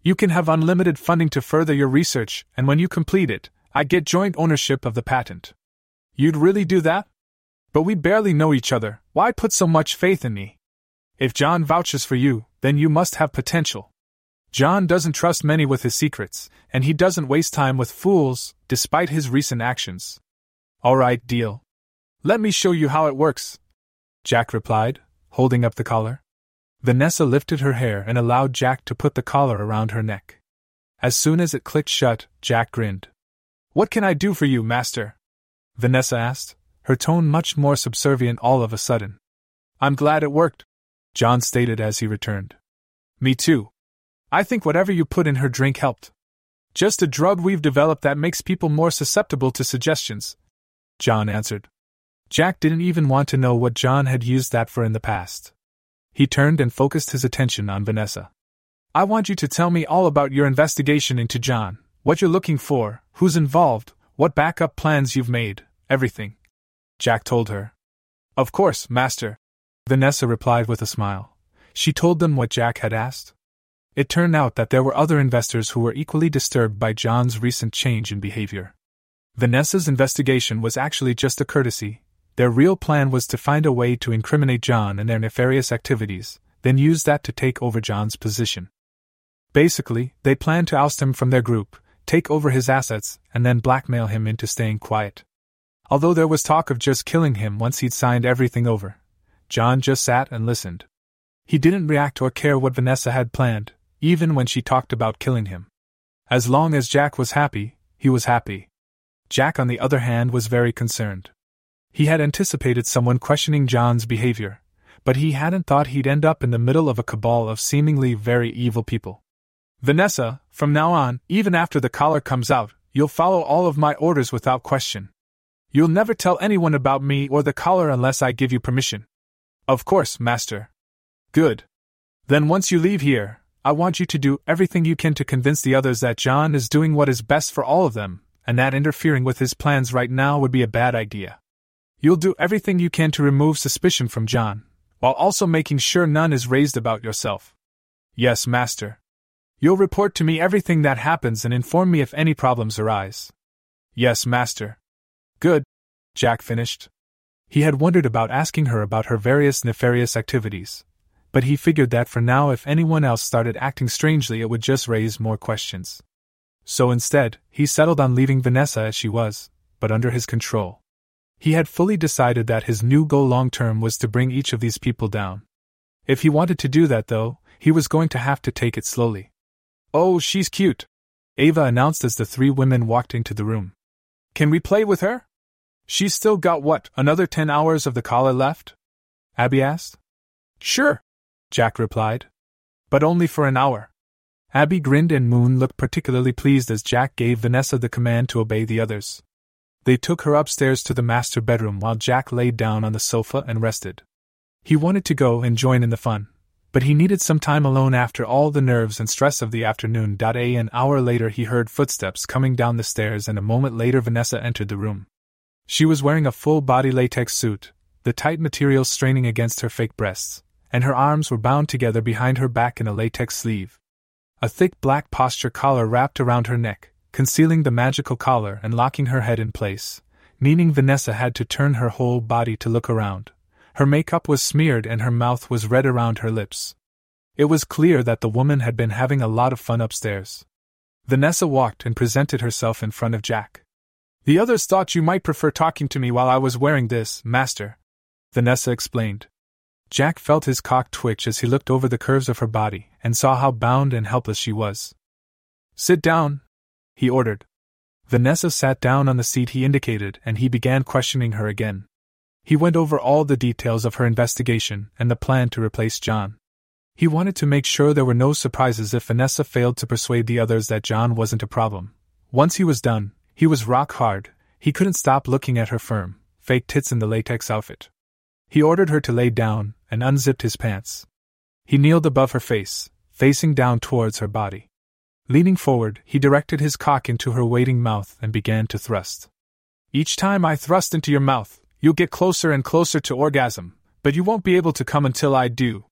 You can have unlimited funding to further your research, and when you complete it, I get joint ownership of the patent. You'd really do that? But we barely know each other, why put so much faith in me? If John vouches for you, then you must have potential. John doesn't trust many with his secrets, and he doesn't waste time with fools, despite his recent actions. Alright, deal. Let me show you how it works, Jack replied, holding up the collar. Vanessa lifted her hair and allowed Jack to put the collar around her neck. As soon as it clicked shut, Jack grinned. What can I do for you, master? Vanessa asked, her tone much more subservient all of a sudden. I'm glad it worked, John stated as he returned. Me too. I think whatever you put in her drink helped. Just a drug we've developed that makes people more susceptible to suggestions, John answered. Jack didn't even want to know what John had used that for in the past. He turned and focused his attention on Vanessa. I want you to tell me all about your investigation into John, what you're looking for, who's involved, what backup plans you've made, everything. Jack told her. Of course, Master. Vanessa replied with a smile. She told them what Jack had asked. It turned out that there were other investors who were equally disturbed by John's recent change in behavior. Vanessa's investigation was actually just a courtesy, their real plan was to find a way to incriminate John and their nefarious activities, then use that to take over John's position. Basically, they planned to oust him from their group, take over his assets, and then blackmail him into staying quiet. Although there was talk of just killing him once he'd signed everything over, John just sat and listened. He didn't react or care what Vanessa had planned, even when she talked about killing him. As long as Jack was happy, he was happy. Jack, on the other hand, was very concerned. He had anticipated someone questioning John's behavior, but he hadn't thought he'd end up in the middle of a cabal of seemingly very evil people. Vanessa, from now on, even after the collar comes out, you'll follow all of my orders without question. You'll never tell anyone about me or the collar unless I give you permission. Of course, master. Good. Then once you leave here, I want you to do everything you can to convince the others that John is doing what is best for all of them, and that interfering with his plans right now would be a bad idea. You'll do everything you can to remove suspicion from John, while also making sure none is raised about yourself. Yes, master. You'll report to me everything that happens and inform me if any problems arise. Yes, master. Good, Jack finished. He had wondered about asking her about her various nefarious activities, but he figured that for now, if anyone else started acting strangely, it would just raise more questions. So instead, he settled on leaving Vanessa as she was, but under his control. He had fully decided that his new goal long term was to bring each of these people down. If he wanted to do that, though, he was going to have to take it slowly. Oh, she's cute, Ava announced as the three women walked into the room. Can we play with her? She's still got what, another ten hours of the collar left? Abby asked. Sure, Jack replied. But only for an hour. Abby grinned and Moon looked particularly pleased as Jack gave Vanessa the command to obey the others. They took her upstairs to the master bedroom while Jack laid down on the sofa and rested. He wanted to go and join in the fun, but he needed some time alone after all the nerves and stress of the afternoon. A an hour later he heard footsteps coming down the stairs and a moment later Vanessa entered the room. She was wearing a full body latex suit, the tight material straining against her fake breasts and her arms were bound together behind her back in a latex sleeve. A thick black posture collar wrapped around her neck, concealing the magical collar and locking her head in place, meaning Vanessa had to turn her whole body to look around. Her makeup was smeared and her mouth was red around her lips. It was clear that the woman had been having a lot of fun upstairs. Vanessa walked and presented herself in front of Jack. The others thought you might prefer talking to me while I was wearing this, Master. Vanessa explained. Jack felt his cock twitch as he looked over the curves of her body and saw how bound and helpless she was. Sit down, he ordered. Vanessa sat down on the seat he indicated and he began questioning her again. He went over all the details of her investigation and the plan to replace John. He wanted to make sure there were no surprises if Vanessa failed to persuade the others that John wasn't a problem. Once he was done, he was rock hard, he couldn't stop looking at her firm, fake tits in the latex outfit. He ordered her to lay down and unzipped his pants. He kneeled above her face, facing down towards her body. Leaning forward, he directed his cock into her waiting mouth and began to thrust. Each time I thrust into your mouth, you'll get closer and closer to orgasm, but you won't be able to come until I do.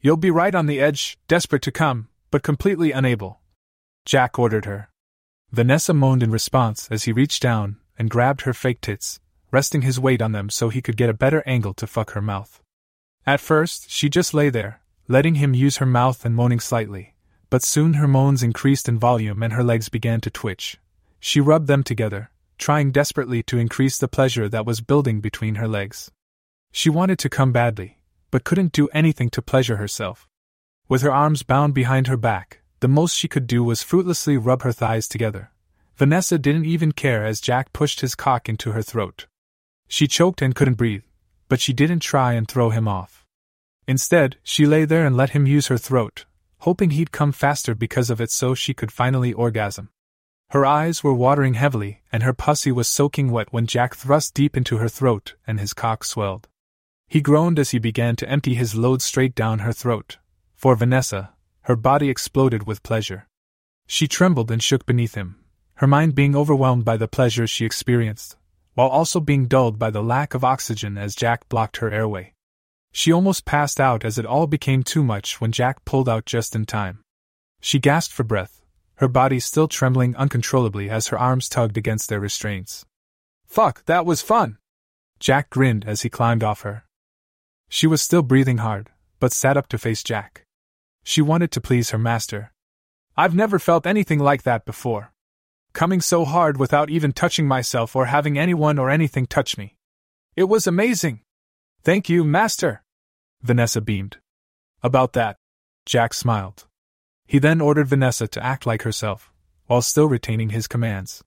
You'll be right on the edge, desperate to come, but completely unable. Jack ordered her. Vanessa moaned in response as he reached down and grabbed her fake tits, resting his weight on them so he could get a better angle to fuck her mouth. At first, she just lay there, letting him use her mouth and moaning slightly, but soon her moans increased in volume and her legs began to twitch. She rubbed them together, trying desperately to increase the pleasure that was building between her legs. She wanted to come badly, but couldn't do anything to pleasure herself. With her arms bound behind her back, the most she could do was fruitlessly rub her thighs together. Vanessa didn't even care as Jack pushed his cock into her throat. She choked and couldn't breathe, but she didn't try and throw him off. Instead, she lay there and let him use her throat, hoping he'd come faster because of it so she could finally orgasm. Her eyes were watering heavily, and her pussy was soaking wet when Jack thrust deep into her throat and his cock swelled. He groaned as he began to empty his load straight down her throat. For Vanessa, her body exploded with pleasure. She trembled and shook beneath him, her mind being overwhelmed by the pleasure she experienced while also being dulled by the lack of oxygen as Jack blocked her airway. She almost passed out as it all became too much when Jack pulled out just in time. She gasped for breath, her body still trembling uncontrollably as her arms tugged against their restraints. Fuck, that was fun! Jack grinned as he climbed off her. She was still breathing hard, but sat up to face Jack. She wanted to please her master. I've never felt anything like that before. Coming so hard without even touching myself or having anyone or anything touch me. It was amazing. Thank you, Master. Vanessa beamed. About that, Jack smiled. He then ordered Vanessa to act like herself, while still retaining his commands.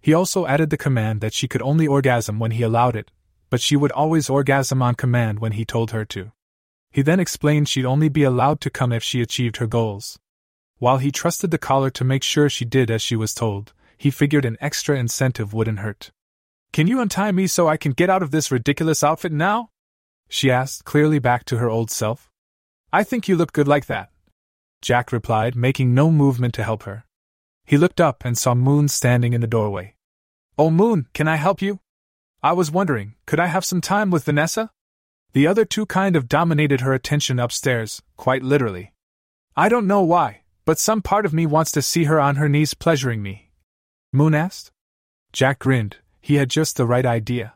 He also added the command that she could only orgasm when he allowed it, but she would always orgasm on command when he told her to. He then explained she'd only be allowed to come if she achieved her goals. While he trusted the caller to make sure she did as she was told, he figured an extra incentive wouldn't hurt. Can you untie me so I can get out of this ridiculous outfit now? She asked, clearly back to her old self. I think you look good like that. Jack replied, making no movement to help her. He looked up and saw Moon standing in the doorway. Oh, Moon, can I help you? I was wondering, could I have some time with Vanessa? The other two kind of dominated her attention upstairs, quite literally. I don't know why, but some part of me wants to see her on her knees pleasuring me. Moon asked. Jack grinned, he had just the right idea.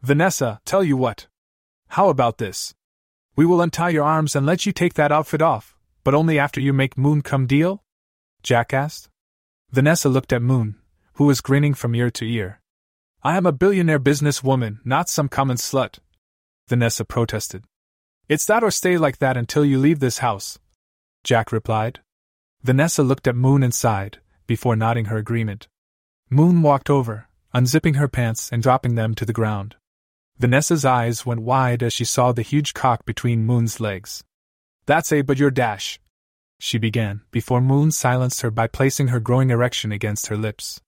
Vanessa, tell you what. How about this? We will untie your arms and let you take that outfit off, but only after you make Moon come deal? Jack asked. Vanessa looked at Moon, who was grinning from ear to ear. I am a billionaire businesswoman, not some common slut. Vanessa protested. It's that or stay like that until you leave this house. Jack replied. Vanessa looked at Moon and sighed, before nodding her agreement. Moon walked over, unzipping her pants and dropping them to the ground. Vanessa's eyes went wide as she saw the huge cock between Moon's legs. That's a but your dash, she began, before Moon silenced her by placing her growing erection against her lips.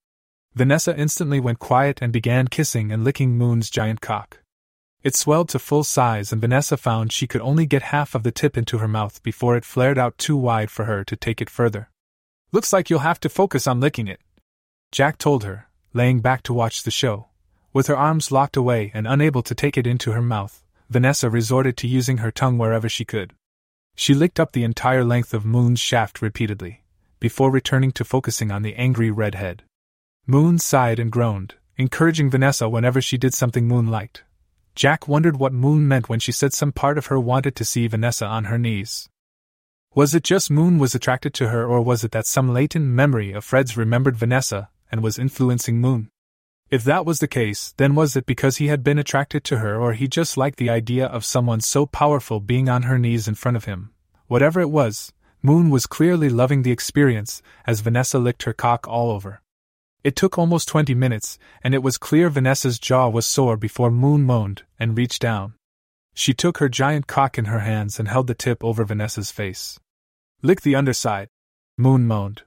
Vanessa instantly went quiet and began kissing and licking Moon's giant cock. It swelled to full size, and Vanessa found she could only get half of the tip into her mouth before it flared out too wide for her to take it further. Looks like you'll have to focus on licking it. Jack told her, laying back to watch the show. With her arms locked away and unable to take it into her mouth, Vanessa resorted to using her tongue wherever she could. She licked up the entire length of Moon's shaft repeatedly, before returning to focusing on the angry redhead. Moon sighed and groaned, encouraging Vanessa whenever she did something Moon liked. Jack wondered what Moon meant when she said some part of her wanted to see Vanessa on her knees. Was it just Moon was attracted to her, or was it that some latent memory of Fred's remembered Vanessa and was influencing Moon? If that was the case, then was it because he had been attracted to her, or he just liked the idea of someone so powerful being on her knees in front of him? Whatever it was, Moon was clearly loving the experience as Vanessa licked her cock all over. It took almost 20 minutes, and it was clear Vanessa's jaw was sore before Moon moaned and reached down. She took her giant cock in her hands and held the tip over Vanessa's face. Lick the underside, Moon moaned.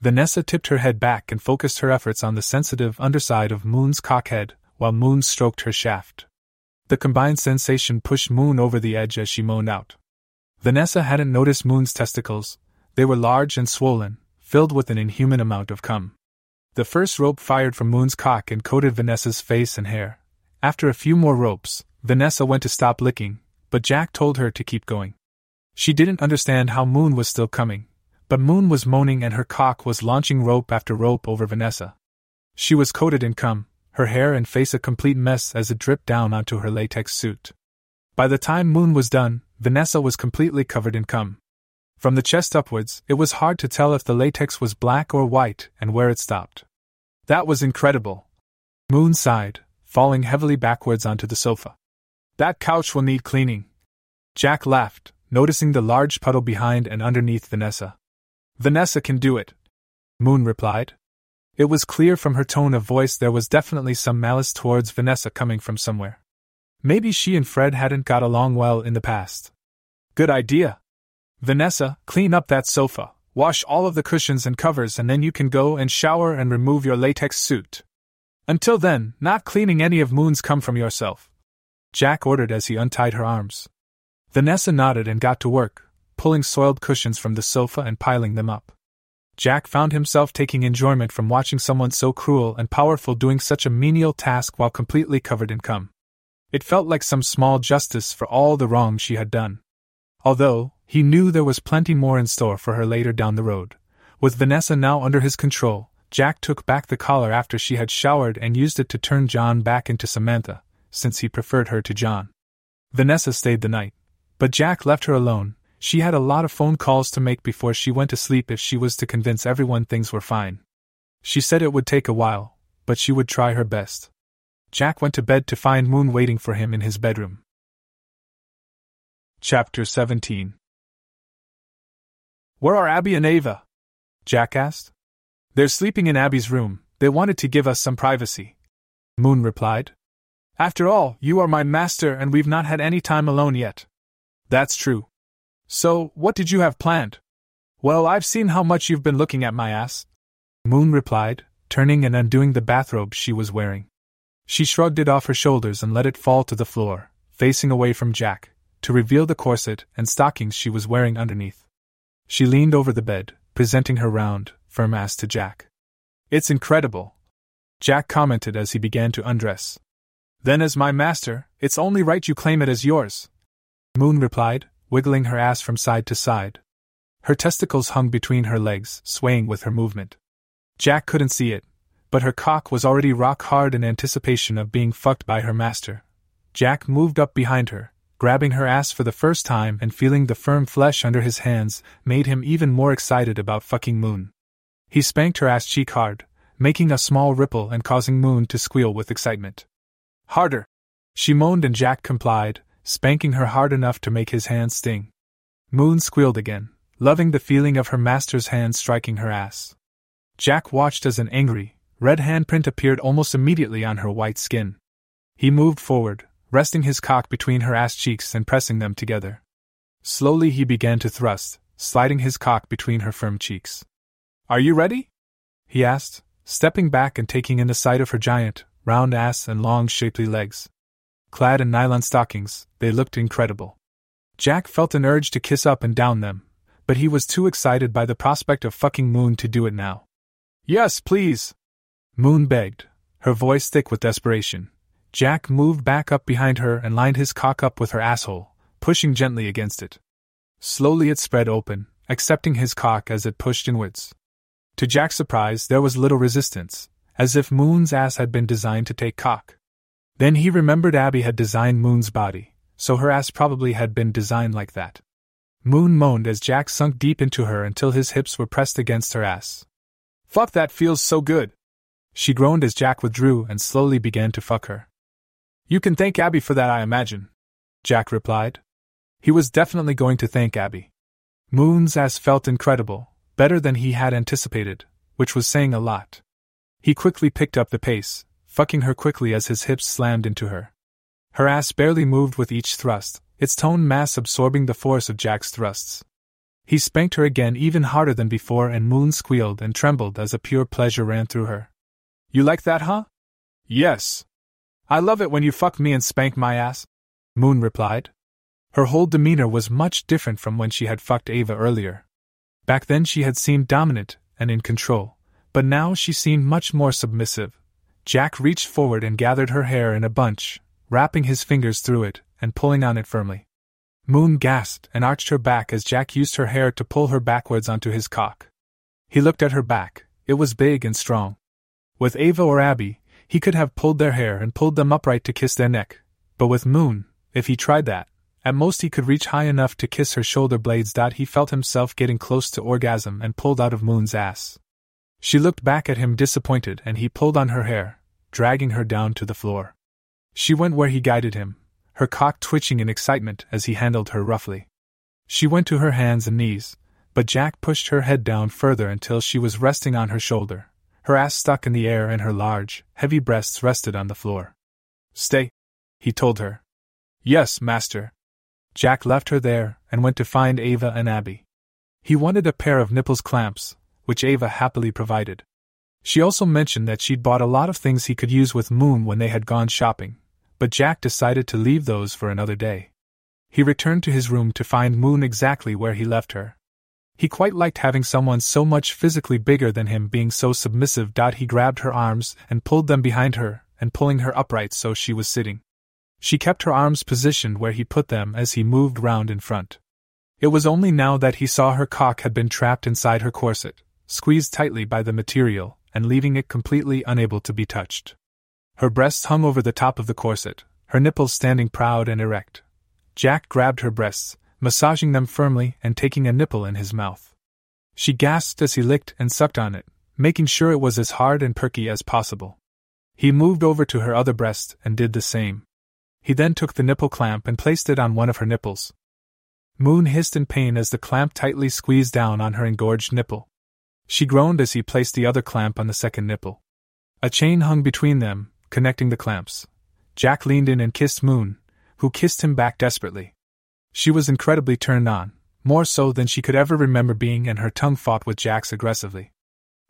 Vanessa tipped her head back and focused her efforts on the sensitive underside of Moon's cockhead, while Moon stroked her shaft. The combined sensation pushed Moon over the edge as she moaned out. Vanessa hadn't noticed Moon's testicles, they were large and swollen, filled with an inhuman amount of cum. The first rope fired from Moon's cock and coated Vanessa's face and hair. After a few more ropes, Vanessa went to stop licking, but Jack told her to keep going. She didn't understand how Moon was still coming, but Moon was moaning and her cock was launching rope after rope over Vanessa. She was coated in cum, her hair and face a complete mess as it dripped down onto her latex suit. By the time Moon was done, Vanessa was completely covered in cum. From the chest upwards, it was hard to tell if the latex was black or white and where it stopped. That was incredible. Moon sighed, falling heavily backwards onto the sofa. That couch will need cleaning. Jack laughed, noticing the large puddle behind and underneath Vanessa. Vanessa can do it. Moon replied. It was clear from her tone of voice there was definitely some malice towards Vanessa coming from somewhere. Maybe she and Fred hadn't got along well in the past. Good idea. Vanessa, clean up that sofa. Wash all of the cushions and covers, and then you can go and shower and remove your latex suit. Until then, not cleaning any of Moon's come from yourself. Jack ordered as he untied her arms. Vanessa nodded and got to work, pulling soiled cushions from the sofa and piling them up. Jack found himself taking enjoyment from watching someone so cruel and powerful doing such a menial task while completely covered in cum. It felt like some small justice for all the wrong she had done. Although, he knew there was plenty more in store for her later down the road. With Vanessa now under his control, Jack took back the collar after she had showered and used it to turn John back into Samantha, since he preferred her to John. Vanessa stayed the night, but Jack left her alone. She had a lot of phone calls to make before she went to sleep if she was to convince everyone things were fine. She said it would take a while, but she would try her best. Jack went to bed to find Moon waiting for him in his bedroom. Chapter 17 Where are Abby and Ava? Jack asked. They're sleeping in Abby's room. They wanted to give us some privacy. Moon replied. After all, you are my master and we've not had any time alone yet. That's true. So, what did you have planned? Well, I've seen how much you've been looking at my ass. Moon replied, turning and undoing the bathrobe she was wearing. She shrugged it off her shoulders and let it fall to the floor, facing away from Jack, to reveal the corset and stockings she was wearing underneath. She leaned over the bed, presenting her round, firm ass to Jack. It's incredible. Jack commented as he began to undress. Then, as my master, it's only right you claim it as yours. Moon replied, wiggling her ass from side to side. Her testicles hung between her legs, swaying with her movement. Jack couldn't see it, but her cock was already rock hard in anticipation of being fucked by her master. Jack moved up behind her, grabbing her ass for the first time and feeling the firm flesh under his hands made him even more excited about fucking Moon. He spanked her ass cheek hard, making a small ripple and causing Moon to squeal with excitement. Harder! She moaned and Jack complied, spanking her hard enough to make his hands sting. Moon squealed again, loving the feeling of her master's hand striking her ass. Jack watched as an angry, red handprint appeared almost immediately on her white skin. He moved forward, resting his cock between her ass cheeks and pressing them together. Slowly he began to thrust, sliding his cock between her firm cheeks. Are you ready? he asked, stepping back and taking in the sight of her giant, round ass and long, shapely legs. Clad in nylon stockings, they looked incredible. Jack felt an urge to kiss up and down them, but he was too excited by the prospect of fucking Moon to do it now. Yes, please. Moon begged, her voice thick with desperation. Jack moved back up behind her and lined his cock up with her asshole, pushing gently against it. Slowly it spread open, accepting his cock as it pushed inwards. To Jack's surprise, there was little resistance, as if Moon's ass had been designed to take cock. Then he remembered Abby had designed Moon's body, so her ass probably had been designed like that. Moon moaned as Jack sunk deep into her until his hips were pressed against her ass. Fuck, that feels so good. She groaned as Jack withdrew and slowly began to fuck her. You can thank Abby for that, I imagine. Jack replied. He was definitely going to thank Abby. Moon's ass felt incredible, better than he had anticipated, which was saying a lot. He quickly picked up the pace, fucking her quickly as his hips slammed into her. Her ass barely moved with each thrust, its tone mass absorbing the force of Jack's thrusts. He spanked her again even harder than before, and Moon squealed and trembled as a pure pleasure ran through her. You like that, huh? Yes. I love it when you fuck me and spank my ass, Moon replied. Her whole demeanor was much different from when she had fucked Ava earlier. Back then she had seemed dominant and in control, but now she seemed much more submissive. Jack reached forward and gathered her hair in a bunch, wrapping his fingers through it and pulling on it firmly. Moon gasped and arched her back as Jack used her hair to pull her backwards onto his cock. He looked at her back, it was big and strong. With Ava or Abby, he could have pulled their hair and pulled them upright to kiss their neck, but with Moon, if he tried that, at most he could reach high enough to kiss her shoulder blades. He felt himself getting close to orgasm and pulled out of Moon's ass. She looked back at him disappointed and he pulled on her hair, dragging her down to the floor. She went where he guided him, her cock twitching in excitement as he handled her roughly. She went to her hands and knees, but Jack pushed her head down further until she was resting on her shoulder, her ass stuck in the air and her large, heavy breasts rested on the floor. Stay, he told her. Yes, master. Jack left her there and went to find Ava and Abby. He wanted a pair of nipples clamps, which Ava happily provided. She also mentioned that she'd bought a lot of things he could use with Moon when they had gone shopping, but Jack decided to leave those for another day. He returned to his room to find Moon exactly where he left her. He quite liked having someone so much physically bigger than him being so submissive. He grabbed her arms and pulled them behind her, and pulling her upright so she was sitting. She kept her arms positioned where he put them as he moved round in front. It was only now that he saw her cock had been trapped inside her corset, squeezed tightly by the material, and leaving it completely unable to be touched. Her breasts hung over the top of the corset, her nipples standing proud and erect. Jack grabbed her breasts, massaging them firmly and taking a nipple in his mouth. She gasped as he licked and sucked on it, making sure it was as hard and perky as possible. He moved over to her other breast and did the same. He then took the nipple clamp and placed it on one of her nipples. Moon hissed in pain as the clamp tightly squeezed down on her engorged nipple. She groaned as he placed the other clamp on the second nipple. A chain hung between them, connecting the clamps. Jack leaned in and kissed Moon, who kissed him back desperately. She was incredibly turned on, more so than she could ever remember being, and her tongue fought with Jack's aggressively.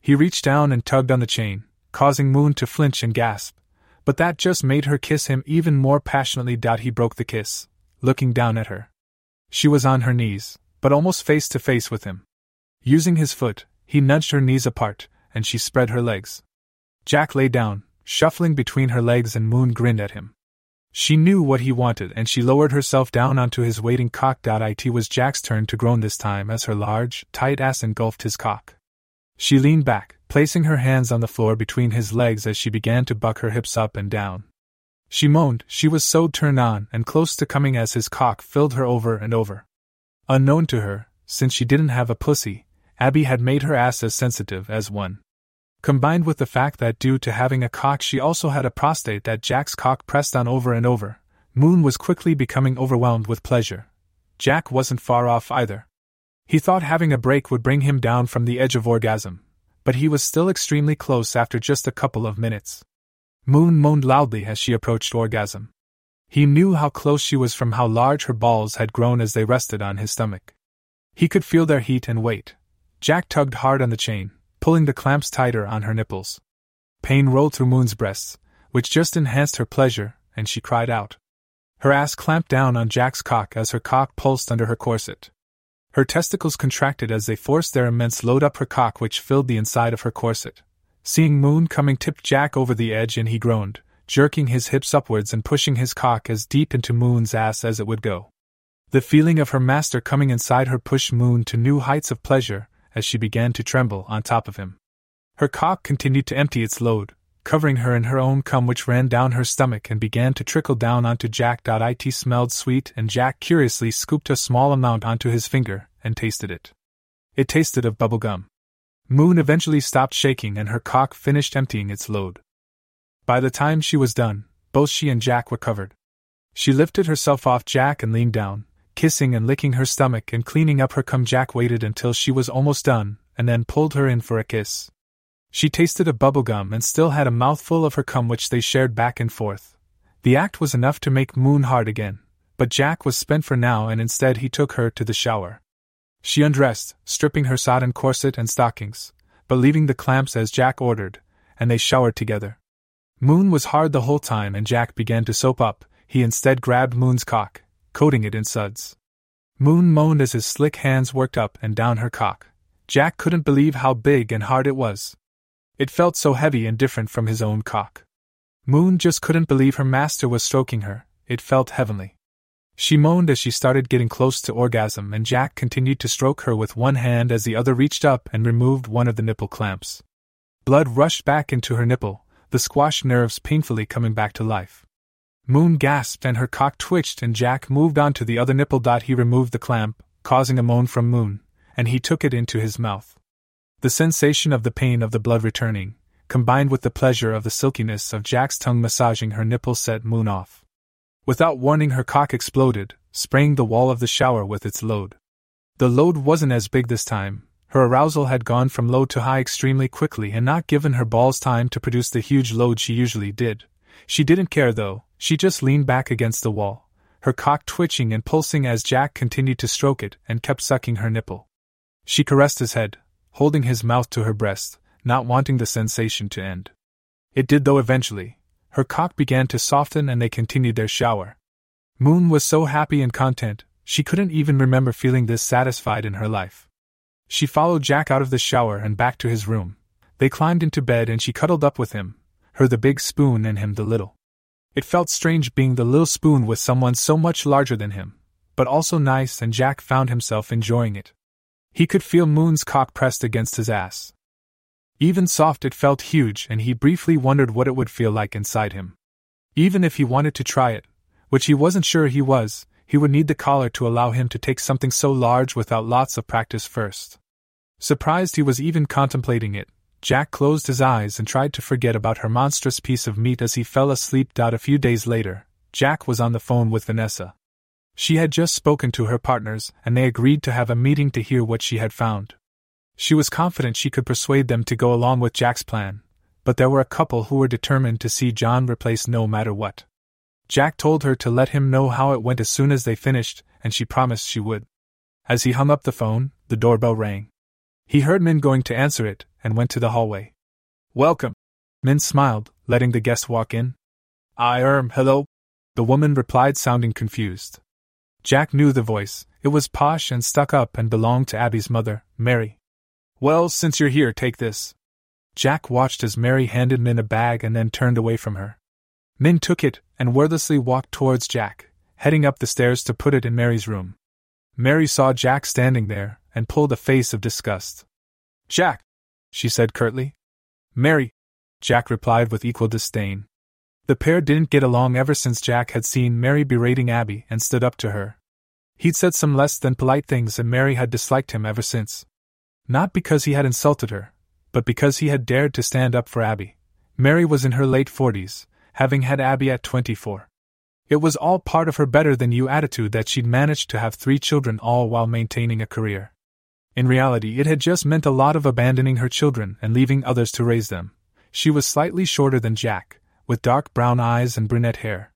He reached down and tugged on the chain, causing Moon to flinch and gasp, but that just made her kiss him even more passionately. He broke the kiss, looking down at her. She was on her knees, but almost face to face with him. Using his foot, he nudged her knees apart, and she spread her legs. Jack lay down, shuffling between her legs, and Moon grinned at him. She knew what he wanted, and she lowered herself down onto his waiting cock. It was Jack's turn to groan this time as her large, tight ass engulfed his cock. She leaned back, placing her hands on the floor between his legs as she began to buck her hips up and down. She moaned, she was so turned on and close to coming as his cock filled her over and over. Unknown to her, since she didn't have a pussy, Abby had made her ass as sensitive as one. Combined with the fact that due to having a cock she also had a prostate that Jack's cock pressed on over and over, Moon was quickly becoming overwhelmed with pleasure. Jack wasn't far off either. He thought having a break would bring him down from the edge of orgasm, but he was still extremely close after just a couple of minutes. Moon moaned loudly as she approached orgasm. He knew how close she was from how large her balls had grown as they rested on his stomach. He could feel their heat and weight. Jack tugged hard on the chain, pulling the clamps tighter on her nipples. Pain rolled through Moon's breasts, which just enhanced her pleasure, and she cried out. Her ass clamped down on Jack's cock as her cock pulsed under her corset. Her testicles contracted as they forced their immense load up her cock, which filled the inside of her corset. Seeing Moon coming tipped Jack over the edge, and he groaned, jerking his hips upwards and pushing his cock as deep into Moon's ass as it would go. The feeling of her master coming inside her pushed Moon to new heights of pleasure, as she began to tremble on top of him. Her cock continued to empty its load, covering her in her own cum, which ran down her stomach and began to trickle down onto Jack. It smelled sweet, and Jack curiously scooped a small amount onto his finger and tasted it. It tasted of bubble gum. Moon eventually stopped shaking and her cock finished emptying its load. By the time she was done, both she and Jack were covered. She lifted herself off Jack and leaned down, kissing and licking her stomach and cleaning up her cum. Jack waited until she was almost done, and then pulled her in for a kiss. She tasted of bubblegum and still had a mouthful of her cum which they shared back and forth. The act was enough to make Moon hard again, but Jack was spent for now and instead he took her to the shower. She undressed, stripping her sodden corset and stockings, but leaving the clamps as Jack ordered, and they showered together. Moon was hard the whole time and Jack began to soap up, he instead grabbed Moon's cock, coating it in suds. Moon moaned as his slick hands worked up and down her cock. Jack couldn't believe how big and hard it was. It felt so heavy and different from his own cock. Moon just couldn't believe her master was stroking her, it felt heavenly. She moaned as she started getting close to orgasm, and Jack continued to stroke her with one hand as the other reached up and removed one of the nipple clamps. Blood rushed back into her nipple, the squashed nerves painfully coming back to life. Moon gasped and her cock twitched, and Jack moved on to the other nipple. He removed the clamp, causing a moan from Moon, and he took it into his mouth. The sensation of the pain of the blood returning, combined with the pleasure of the silkiness of Jack's tongue massaging her nipple, set Moon off. Without warning, her cock exploded, spraying the wall of the shower with its load. The load wasn't as big this time. Her arousal had gone from low to high extremely quickly and not given her balls time to produce the huge load she usually did. She didn't care though, she just leaned back against the wall, her cock twitching and pulsing as Jack continued to stroke it and kept sucking her nipple. She caressed his head, holding his mouth to her breast, not wanting the sensation to end. It did though eventually. Her cock began to soften and they continued their shower. Moon was so happy and content, she couldn't even remember feeling this satisfied in her life. She followed Jack out of the shower and back to his room. They climbed into bed and she cuddled up with him, her the big spoon and him the little. It felt strange being the little spoon with someone so much larger than him, but also nice, and Jack found himself enjoying it. He could feel Moon's cock pressed against his ass. Even soft, it felt huge, and he briefly wondered what it would feel like inside him. Even if he wanted to try it, which he wasn't sure he was, he would need the collar to allow him to take something so large without lots of practice first. Surprised he was even contemplating it, Jack closed his eyes and tried to forget about her monstrous piece of meat as he fell asleep. A few days later, Jack was on the phone with Vanessa. She had just spoken to her partners, and they agreed to have a meeting to hear what she had found. She was confident she could persuade them to go along with Jack's plan, but there were a couple who were determined to see John replaced no matter what. Jack told her to let him know how it went as soon as they finished, and she promised she would. As he hung up the phone, the doorbell rang. He heard Min going to answer it and went to the hallway. Welcome. Min smiled, letting the guest walk in. I erm, hello. The woman replied, sounding confused. Jack knew the voice. It was posh and stuck up and belonged to Abby's mother, Mary. Well, since you're here, take this. Jack watched as Mary handed Min a bag and then turned away from her. Min took it and wordlessly walked towards Jack, heading up the stairs to put it in Mary's room. Mary saw Jack standing there and pulled a face of disgust. Jack, she said curtly. Mary, Jack replied with equal disdain. The pair didn't get along ever since Jack had seen Mary berating Abby and stood up to her. He'd said some less than polite things, and Mary had disliked him ever since. Not because he had insulted her, but because he had dared to stand up for Abby. Mary was in her late forties, having had Abby at 24. It was all part of her better than you attitude that she'd managed to have three children all while maintaining a career. In reality, it had just meant a lot of abandoning her children and leaving others to raise them. She was slightly shorter than Jack, with dark brown eyes and brunette hair.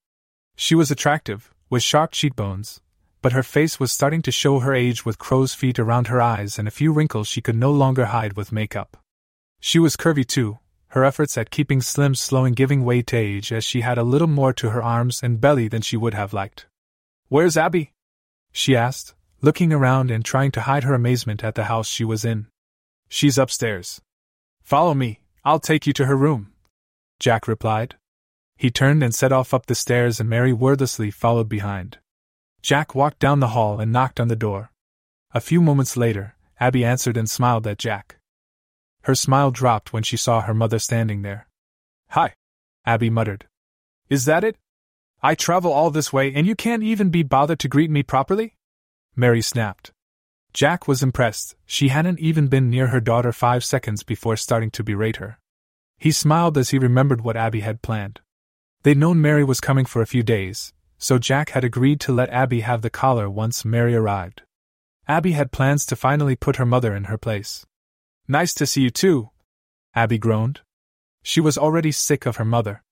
She was attractive, with sharp cheekbones, but her face was starting to show her age with crow's feet around her eyes and a few wrinkles she could no longer hide with makeup. She was curvy too, her efforts at keeping slim slowing giving way to age as she had a little more to her arms and belly than she would have liked. Where's Abby? she asked, looking around and trying to hide her amazement at the house she was in. She's upstairs. Follow me, I'll take you to her room. Jack replied. He turned and set off up the stairs, and Mary wordlessly followed behind. Jack walked down the hall and knocked on the door. A few moments later, Abby answered and smiled at Jack. Her smile dropped when she saw her mother standing there. Hi, Abby muttered. Is that it? I travel all this way and you can't even be bothered to greet me properly? Mary snapped. Jack was impressed, she hadn't even been near her daughter five seconds before starting to berate her. He smiled as he remembered what Abby had planned. They'd known Mary was coming for a few days, so Jack had agreed to let Abby have the collar once Mary arrived. Abby had plans to finally put her mother in her place. Nice to see you too, Abby groaned. She was already sick of her mother.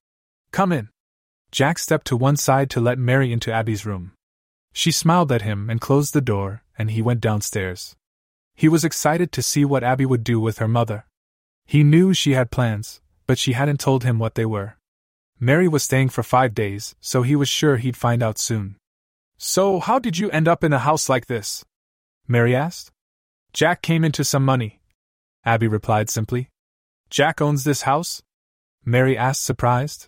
Come in. Jack stepped to one side to let Mary into Abby's room. She smiled at him and closed the door, and he went downstairs. He was excited to see what Abby would do with her mother. He knew she had plans, but she hadn't told him what they were. Mary was staying for five days, so he was sure he'd find out soon. So, how did you end up in a house like this? Mary asked. Jack came into some money. Abby replied simply. Jack owns this house? Mary asked, surprised.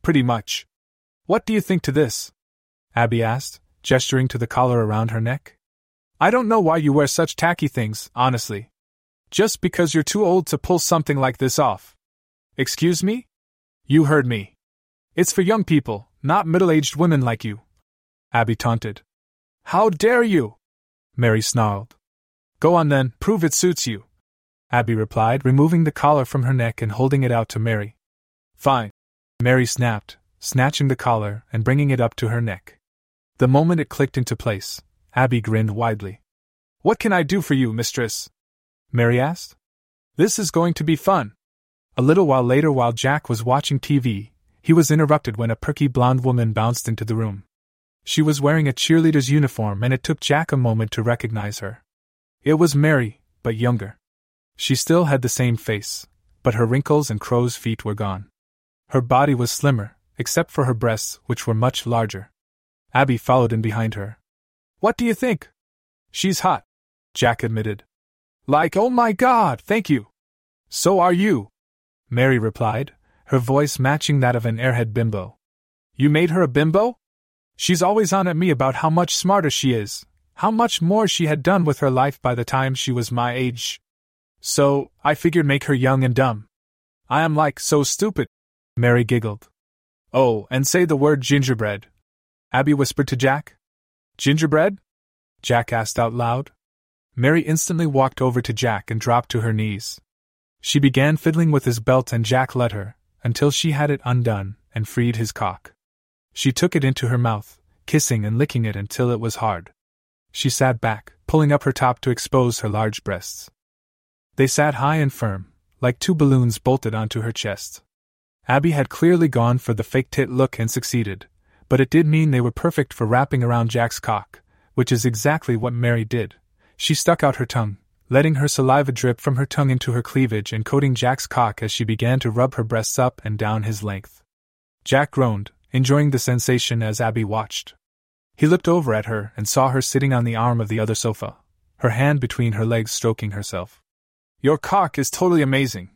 Pretty much. What do you think to this? Abby asked, gesturing to the collar around her neck. I don't know why you wear such tacky things, honestly. Just because you're too old to pull something like this off. Excuse me? You heard me. It's for young people, not middle aged women like you. Abby taunted. How dare you? Mary snarled. Go on then, prove it suits you. Abby replied, removing the collar from her neck and holding it out to Mary. Fine. Mary snapped, snatching the collar and bringing it up to her neck. The moment it clicked into place, Abby grinned widely. What can I do for you, mistress? Mary asked. This is going to be fun. A little while later, while Jack was watching TV, he was interrupted when a perky blonde woman bounced into the room. She was wearing a cheerleader's uniform, and it took Jack a moment to recognize her. It was Mary, but younger. She still had the same face, but her wrinkles and crow's feet were gone. Her body was slimmer, except for her breasts, which were much larger. Abby followed in behind her. What do you think? She's hot, Jack admitted. Like, oh my god, thank you. So are you, Mary replied, her voice matching that of an airhead bimbo. You made her a bimbo? She's always on at me about how much smarter she is, how much more she had done with her life by the time she was my age. So, I figured make her young and dumb. I am like so stupid. Mary giggled. Oh, and say the word gingerbread. Abby whispered to Jack. Gingerbread? Jack asked out loud. Mary instantly walked over to Jack and dropped to her knees. She began fiddling with his belt and Jack let her, until she had it undone and freed his cock. She took it into her mouth, kissing and licking it until it was hard. She sat back, pulling up her top to expose her large breasts. They sat high and firm, like two balloons bolted onto her chest. Abby had clearly gone for the fake tit look and succeeded, but it did mean they were perfect for wrapping around Jack's cock, which is exactly what Mary did. She stuck out her tongue, letting her saliva drip from her tongue into her cleavage and coating Jack's cock as she began to rub her breasts up and down his length. Jack groaned, enjoying the sensation as Abby watched. He looked over at her and saw her sitting on the arm of the other sofa, her hand between her legs stroking herself. Your cock is totally amazing.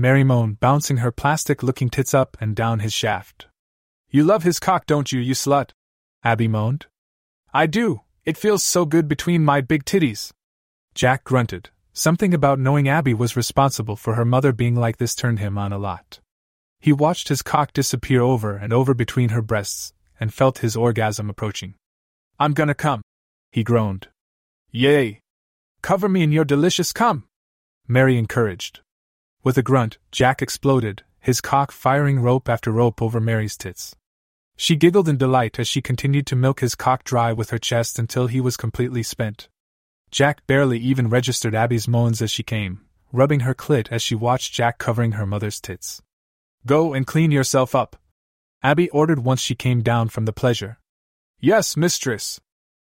Mary moaned, bouncing her plastic looking tits up and down his shaft. You love his cock, don't you, you slut? Abby moaned. I do, it feels so good between my big titties. Jack grunted. Something about knowing Abby was responsible for her mother being like this turned him on a lot. He watched his cock disappear over and over between her breasts, and felt his orgasm approaching. I'm gonna come. He groaned. Yay! Cover me in your delicious cum! Mary encouraged. With a grunt, Jack exploded, his cock firing rope after rope over Mary's tits. She giggled in delight as she continued to milk his cock dry with her chest until he was completely spent. Jack barely even registered Abby's moans as she came, rubbing her clit as she watched Jack covering her mother's tits. Go and clean yourself up. Abby ordered once she came down from the pleasure. Yes, mistress.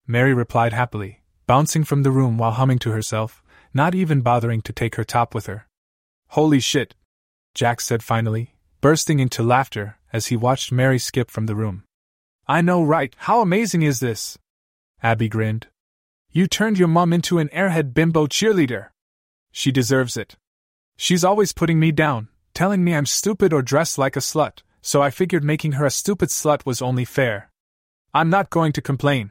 Mary replied happily, bouncing from the room while humming to herself, not even bothering to take her top with her. Holy shit, Jack said finally, bursting into laughter as he watched Mary skip from the room. I know, right? How amazing is this? Abby grinned. You turned your mom into an airhead bimbo cheerleader. She deserves it. She's always putting me down, telling me I'm stupid or dressed like a slut, so I figured making her a stupid slut was only fair. I'm not going to complain.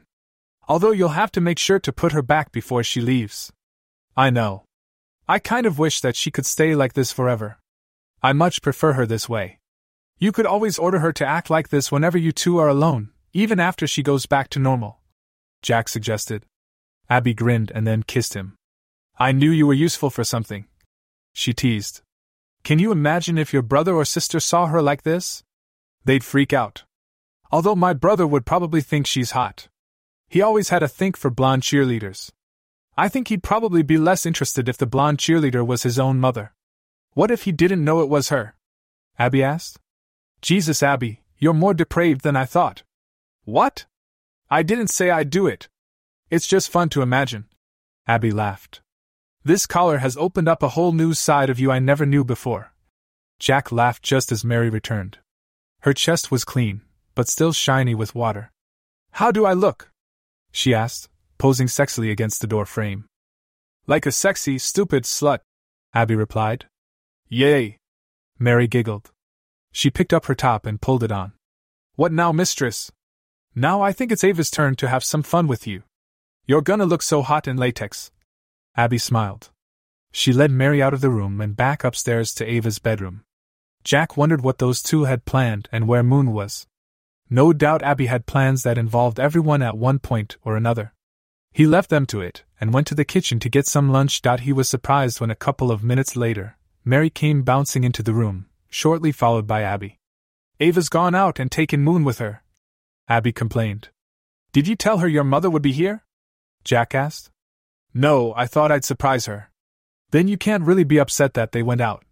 Although you'll have to make sure to put her back before she leaves. I know. I kind of wish that she could stay like this forever. I much prefer her this way. You could always order her to act like this whenever you two are alone, even after she goes back to normal. Jack suggested. Abby grinned and then kissed him. I knew you were useful for something. She teased. Can you imagine if your brother or sister saw her like this? They'd freak out. Although my brother would probably think she's hot. He always had a think for blonde cheerleaders. I think he'd probably be less interested if the blonde cheerleader was his own mother. What if he didn't know it was her? Abby asked. Jesus, Abby, you're more depraved than I thought. What? I didn't say I'd do it. It's just fun to imagine. Abby laughed. This collar has opened up a whole new side of you I never knew before. Jack laughed just as Mary returned. Her chest was clean, but still shiny with water. How do I look? she asked, posing sexily against the door frame. Like a sexy, stupid slut, Abby replied. Yay! Mary giggled. She picked up her top and pulled it on. What now, mistress? Now I think it's Ava's turn to have some fun with you. You're gonna look so hot in latex. Abby smiled. She led Mary out of the room and back upstairs to Ava's bedroom. Jack wondered what those two had planned and where Moon was. No doubt Abby had plans that involved everyone at one point or another. He left them to it and went to the kitchen to get some lunch. He was surprised when a couple of minutes later, Mary came bouncing into the room, shortly followed by Abby. Ava's gone out and taken Moon with her. Abby complained. Did you tell her your mother would be here? Jack asked. No, I thought I'd surprise her. Then you can't really be upset that they went out.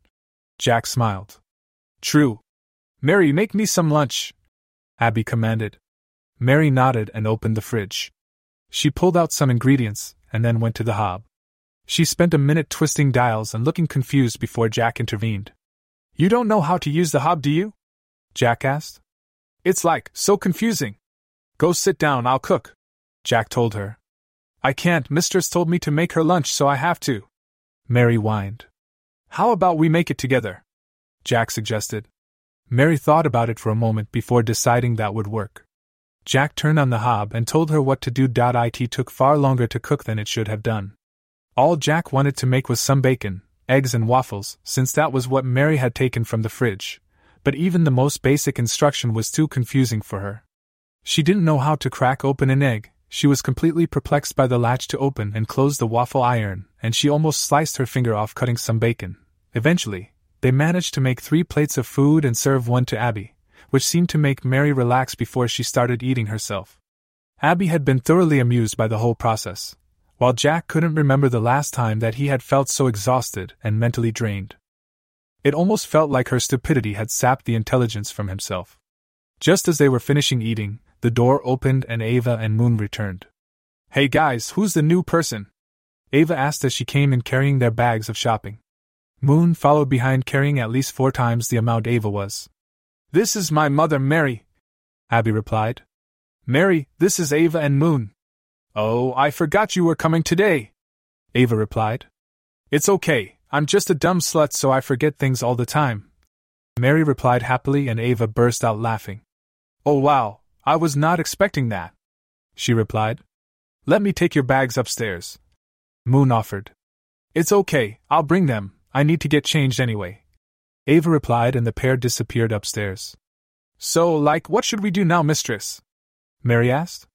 Jack smiled. True. Mary, make me some lunch. Abby commanded. Mary nodded and opened the fridge. She pulled out some ingredients and then went to the hob. She spent a minute twisting dials and looking confused before Jack intervened. You don't know how to use the hob, do you? Jack asked. It's like, so confusing. Go sit down, I'll cook. Jack told her. I can't, Mistress told me to make her lunch, so I have to. Mary whined. How about we make it together? Jack suggested. Mary thought about it for a moment before deciding that would work. Jack turned on the hob and told her what to do. It took far longer to cook than it should have done. All Jack wanted to make was some bacon, eggs, and waffles, since that was what Mary had taken from the fridge. But even the most basic instruction was too confusing for her. She didn't know how to crack open an egg, she was completely perplexed by the latch to open and close the waffle iron, and she almost sliced her finger off cutting some bacon. Eventually, they managed to make three plates of food and serve one to Abby, which seemed to make Mary relax before she started eating herself. Abby had been thoroughly amused by the whole process, while Jack couldn't remember the last time that he had felt so exhausted and mentally drained. It almost felt like her stupidity had sapped the intelligence from himself. Just as they were finishing eating, the door opened and Ava and Moon returned. Hey guys, who's the new person? Ava asked as she came in carrying their bags of shopping. Moon followed behind carrying at least four times the amount Ava was. This is my mother, Mary, Abby replied. Mary, this is Ava and Moon. Oh, I forgot you were coming today, Ava replied. It's okay, I'm just a dumb slut so I forget things all the time. Mary replied happily and Ava burst out laughing. Oh wow, I was not expecting that. She replied. Let me take your bags upstairs. Moon offered. It's okay, I'll bring them, I need to get changed anyway. Ava replied and the pair disappeared upstairs. So, like, what should we do now, mistress? Mary asked.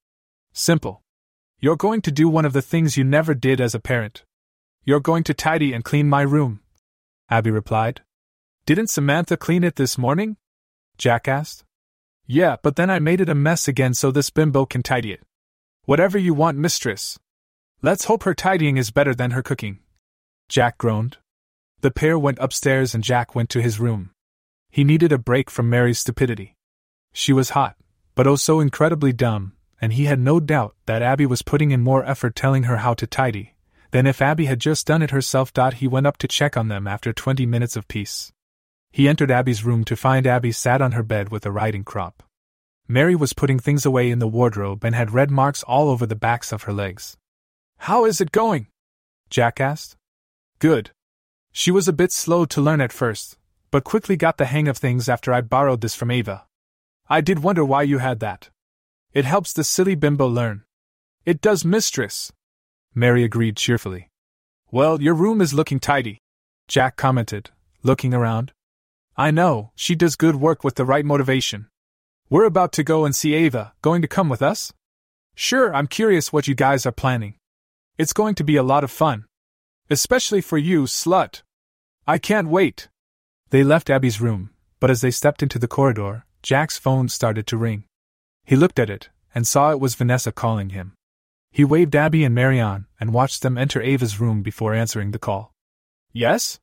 Simple. You're going to do one of the things you never did as a parent. You're going to tidy and clean my room. Abby replied. Didn't Samantha clean it this morning? Jack asked. Yeah, but then I made it a mess again so this bimbo can tidy it. Whatever you want, mistress. Let's hope her tidying is better than her cooking. Jack groaned. The pair went upstairs and Jack went to his room. He needed a break from Mary's stupidity. She was hot, but oh so incredibly dumb, and he had no doubt that Abby was putting in more effort telling her how to tidy than if Abby had just done it herself. He went up to check on them after twenty minutes of peace. He entered Abby's room to find Abby sat on her bed with a riding crop. Mary was putting things away in the wardrobe and had red marks all over the backs of her legs. How is it going? Jack asked. Good. She was a bit slow to learn at first, but quickly got the hang of things after I borrowed this from Ava. I did wonder why you had that. It helps the silly bimbo learn. It does, mistress. Mary agreed cheerfully. Well, your room is looking tidy, Jack commented, looking around. I know, she does good work with the right motivation. We're about to go and see Ava, going to come with us? Sure, I'm curious what you guys are planning. It's going to be a lot of fun. Especially for you, slut. I can't wait. They left Abby's room, but as they stepped into the corridor, Jack's phone started to ring. He looked at it, and saw it was Vanessa calling him. He waved Abby and Mary in and watched them enter Ava's room before answering the call. Yes?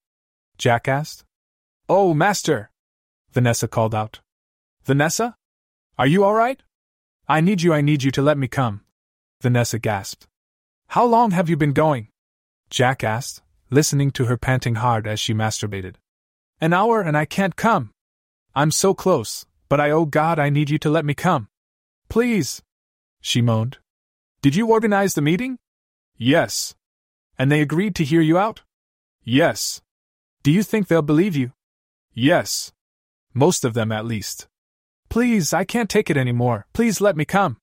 Jack asked. Oh, Master! Vanessa called out. Vanessa? Are you all right? I need you, I need you to let me come. Vanessa gasped. How long have you been going? Jack asked, listening to her panting hard as she masturbated. An hour and I can't come. I'm so close, but I oh God, I need you to let me come. Please. She moaned. Did you organize the meeting? Yes. And they agreed to hear you out? Yes. Do you think they'll believe you? Yes. Most of them, at least. Please, I can't take it anymore. Please let me come.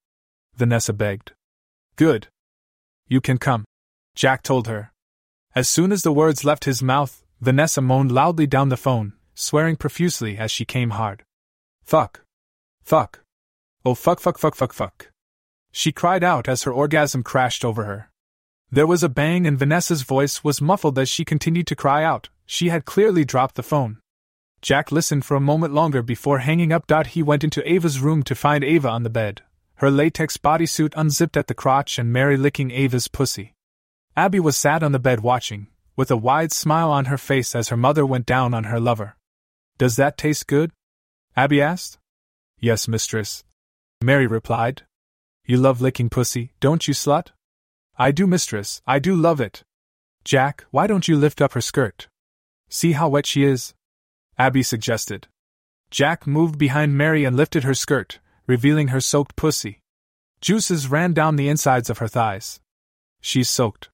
Vanessa begged. Good. You can come. Jack told her. As soon as the words left his mouth, Vanessa moaned loudly down the phone, swearing profusely as she came hard. Fuck. Fuck. Oh fuck fuck fuck fuck fuck. She cried out as her orgasm crashed over her. There was a bang and Vanessa's voice was muffled as she continued to cry out. She had clearly dropped the phone. Jack listened for a moment longer before hanging up. He went into Ava's room to find Ava on the bed, her latex bodysuit unzipped at the crotch and Mary licking Ava's pussy. Abby was sat on the bed watching, with a wide smile on her face as her mother went down on her lover. Does that taste good? Abby asked. Yes, mistress. Mary replied. You love licking pussy, don't you, slut? I do, mistress, I do love it. Jack, why don't you lift up her skirt? See how wet she is? Abby suggested. Jack moved behind Mary and lifted her skirt, revealing her soaked pussy. Juices ran down the insides of her thighs. She's soaked.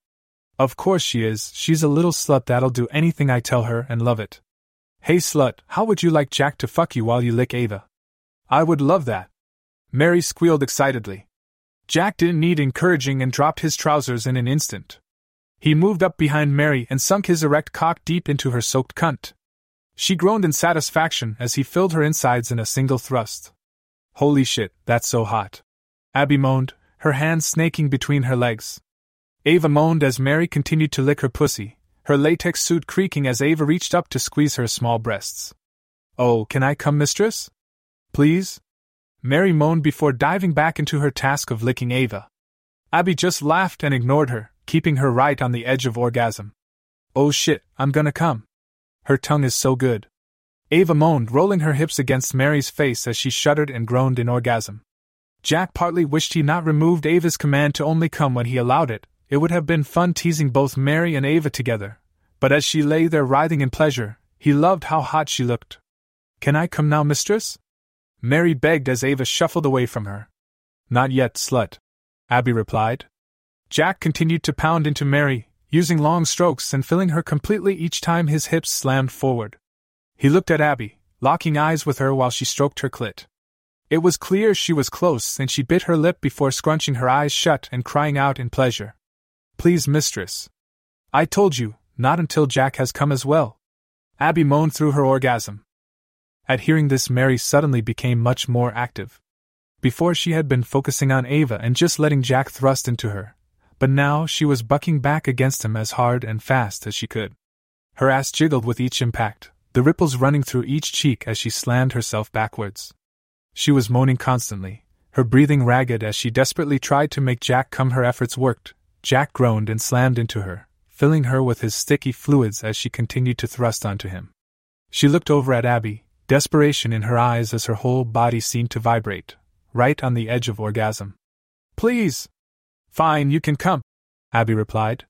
Of course she is, she's a little slut that'll do anything I tell her and love it. Hey slut, how would you like Jack to fuck you while you lick Ava? I would love that. Mary squealed excitedly. Jack didn't need encouraging and dropped his trousers in an instant. He moved up behind Mary and sunk his erect cock deep into her soaked cunt. She groaned in satisfaction as he filled her insides in a single thrust. Holy shit, that's so hot. Abby moaned, her hands snaking between her legs. Ava moaned as Mary continued to lick her pussy, her latex suit creaking as Ava reached up to squeeze her small breasts. Oh, can I come, mistress? Please? Mary moaned before diving back into her task of licking Ava. Abby just laughed and ignored her, keeping her right on the edge of orgasm. Oh shit, I'm gonna come. Her tongue is so good. Ava moaned, rolling her hips against Mary's face as she shuddered and groaned in orgasm. Jack partly wished he not removed Ava's command to only come when he allowed it, it would have been fun teasing both Mary and Ava together. But as she lay there writhing in pleasure, he loved how hot she looked. Can I come now, mistress? Mary begged as Ava shuffled away from her. Not yet, slut. Abby replied. Jack continued to pound into Mary, using long strokes and filling her completely each time his hips slammed forward. He looked at Abby, locking eyes with her while she stroked her clit. It was clear she was close, and she bit her lip before scrunching her eyes shut and crying out in pleasure. Please, mistress. I told you, not until Jack has come as well. Abby moaned through her orgasm. At hearing this, Mary suddenly became much more active. Before she had been focusing on Ava and just letting Jack thrust into her, but now she was bucking back against him as hard and fast as she could. Her ass jiggled with each impact, the ripples running through each cheek as she slammed herself backwards. She was moaning constantly, her breathing ragged as she desperately tried to make Jack come. Her efforts worked, Jack groaned and slammed into her, filling her with his sticky fluids as she continued to thrust onto him. She looked over at Abby, desperation in her eyes as her whole body seemed to vibrate, right on the edge of orgasm. Please! Fine, you can come, Abby replied.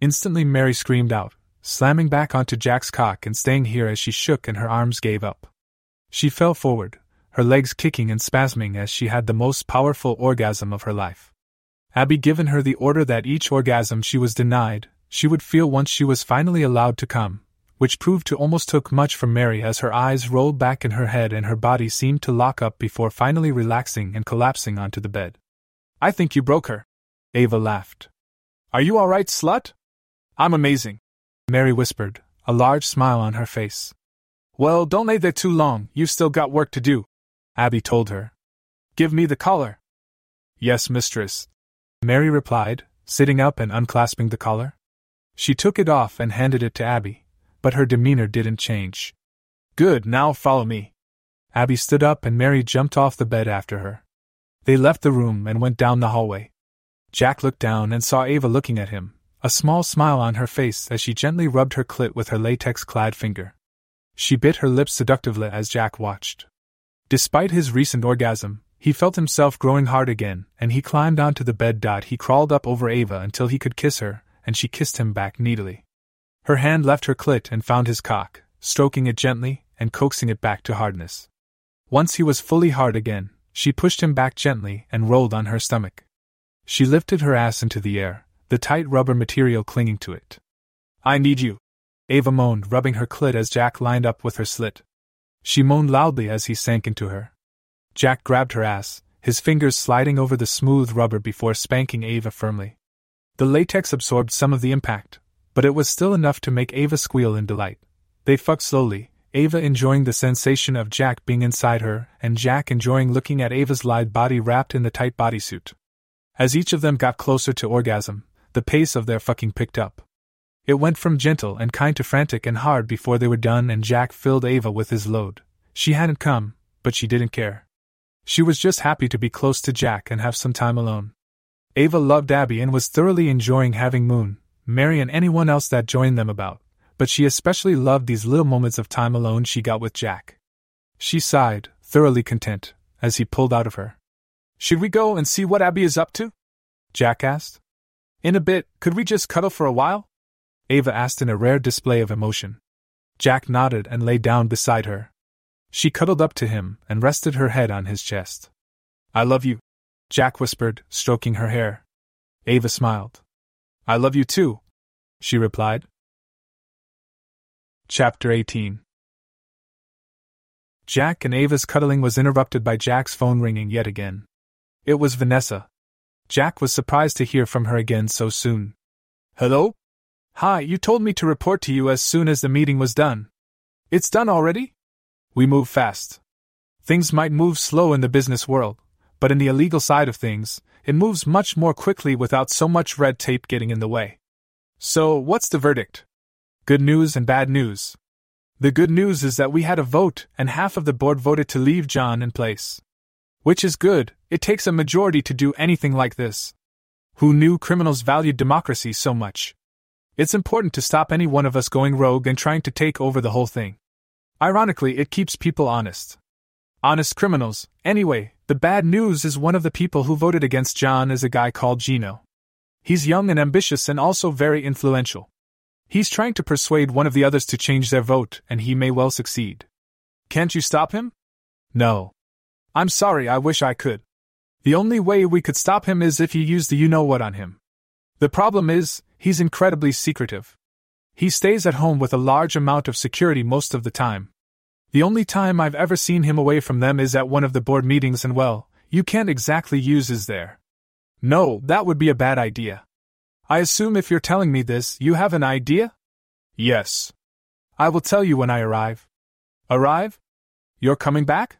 Instantly, Mary screamed out, slamming back onto Jack's cock and staying here as she shook and her arms gave up. She fell forward, her legs kicking and spasming as she had the most powerful orgasm of her life. Abby given her the order that each orgasm she was denied, she would feel once she was finally allowed to come, which proved to almost took much from Mary as her eyes rolled back in her head and her body seemed to lock up before finally relaxing and collapsing onto the bed. I think you broke her. Ava laughed. Are you alright, slut? I'm amazing. Mary whispered, a large smile on her face. Well, don't lay there too long, you've still got work to do. Abby told her. Give me the collar. Yes, mistress, Mary replied, sitting up and unclasping the collar. She took it off and handed it to Abby, but her demeanor didn't change. Good, now follow me. Abby stood up and Mary jumped off the bed after her. They left the room and went down the hallway. Jack looked down and saw Ava looking at him, a small smile on her face as she gently rubbed her clit with her latex clad finger. She bit her lips seductively as Jack watched. Despite his recent orgasm, he felt himself growing hard again, and he climbed onto the bed. He crawled up over Ava until he could kiss her, and she kissed him back needily. Her hand left her clit and found his cock, stroking it gently and coaxing it back to hardness. Once he was fully hard again, she pushed him back gently and rolled on her stomach. She lifted her ass into the air, the tight rubber material clinging to it. I need you. Ava moaned, rubbing her clit as Jack lined up with her slit. She moaned loudly as he sank into her. Jack grabbed her ass, his fingers sliding over the smooth rubber before spanking Ava firmly. The latex absorbed some of the impact, but it was still enough to make Ava squeal in delight. They fucked slowly, Ava enjoying the sensation of Jack being inside her, and Jack enjoying looking at Ava's lithe body wrapped in the tight bodysuit. As each of them got closer to orgasm, the pace of their fucking picked up. It went from gentle and kind to frantic and hard before they were done, and Jack filled Ava with his load. She hadn't come, but she didn't care. She was just happy to be close to Jack and have some time alone. Ava loved Abby and was thoroughly enjoying having Moon, Mary, and anyone else that joined them about, but she especially loved these little moments of time alone she got with Jack. She sighed, thoroughly content, as he pulled out of her. Should we go and see what Abby is up to? Jack asked. In a bit, could we just cuddle for a while? Ava asked in a rare display of emotion. Jack nodded and lay down beside her. She cuddled up to him and rested her head on his chest. I love you, Jack whispered, stroking her hair. Ava smiled. I love you too, she replied. Chapter 18 Jack and Ava's cuddling was interrupted by Jack's phone ringing yet again. It was Vanessa. Jack was surprised to hear from her again so soon. Hello? Hi, you told me to report to you as soon as the meeting was done. It's done already? We move fast. Things might move slow in the business world, but in the illegal side of things, it moves much more quickly without so much red tape getting in the way. So, what's the verdict? Good news and bad news. The good news is that we had a vote, and half of the board voted to leave John in place. Which is good, it takes a majority to do anything like this. Who knew criminals valued democracy so much? It's important to stop any one of us going rogue and trying to take over the whole thing. Ironically, it keeps people honest. Honest criminals. Anyway, the bad news is one of the people who voted against John is a guy called Gino. He's young and ambitious and also very influential. He's trying to persuade one of the others to change their vote, and he may well succeed. Can't you stop him? No. I'm sorry, I wish I could. The only way we could stop him is if you use the you know what on him. The problem is, he's incredibly secretive. He stays at home with a large amount of security most of the time. The only time I've ever seen him away from them is at one of the board meetings, and well, you can't exactly use his there. No, that would be a bad idea. I assume if you're telling me this, you have an idea? Yes. I will tell you when I arrive. Arrive? You're coming back?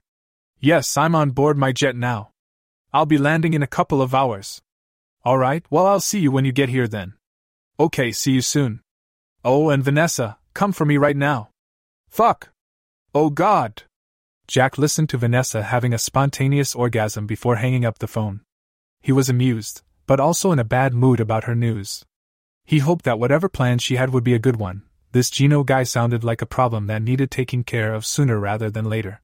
Yes, I'm on board my jet now. I'll be landing in a couple of hours. All right, well, I'll see you when you get here then. Okay, see you soon. Oh, and Vanessa, come for me right now. Fuck. Oh God. Jack listened to Vanessa having a spontaneous orgasm before hanging up the phone. He was amused, but also in a bad mood about her news. He hoped that whatever plan she had would be a good one. This Gino guy sounded like a problem that needed taking care of sooner rather than later.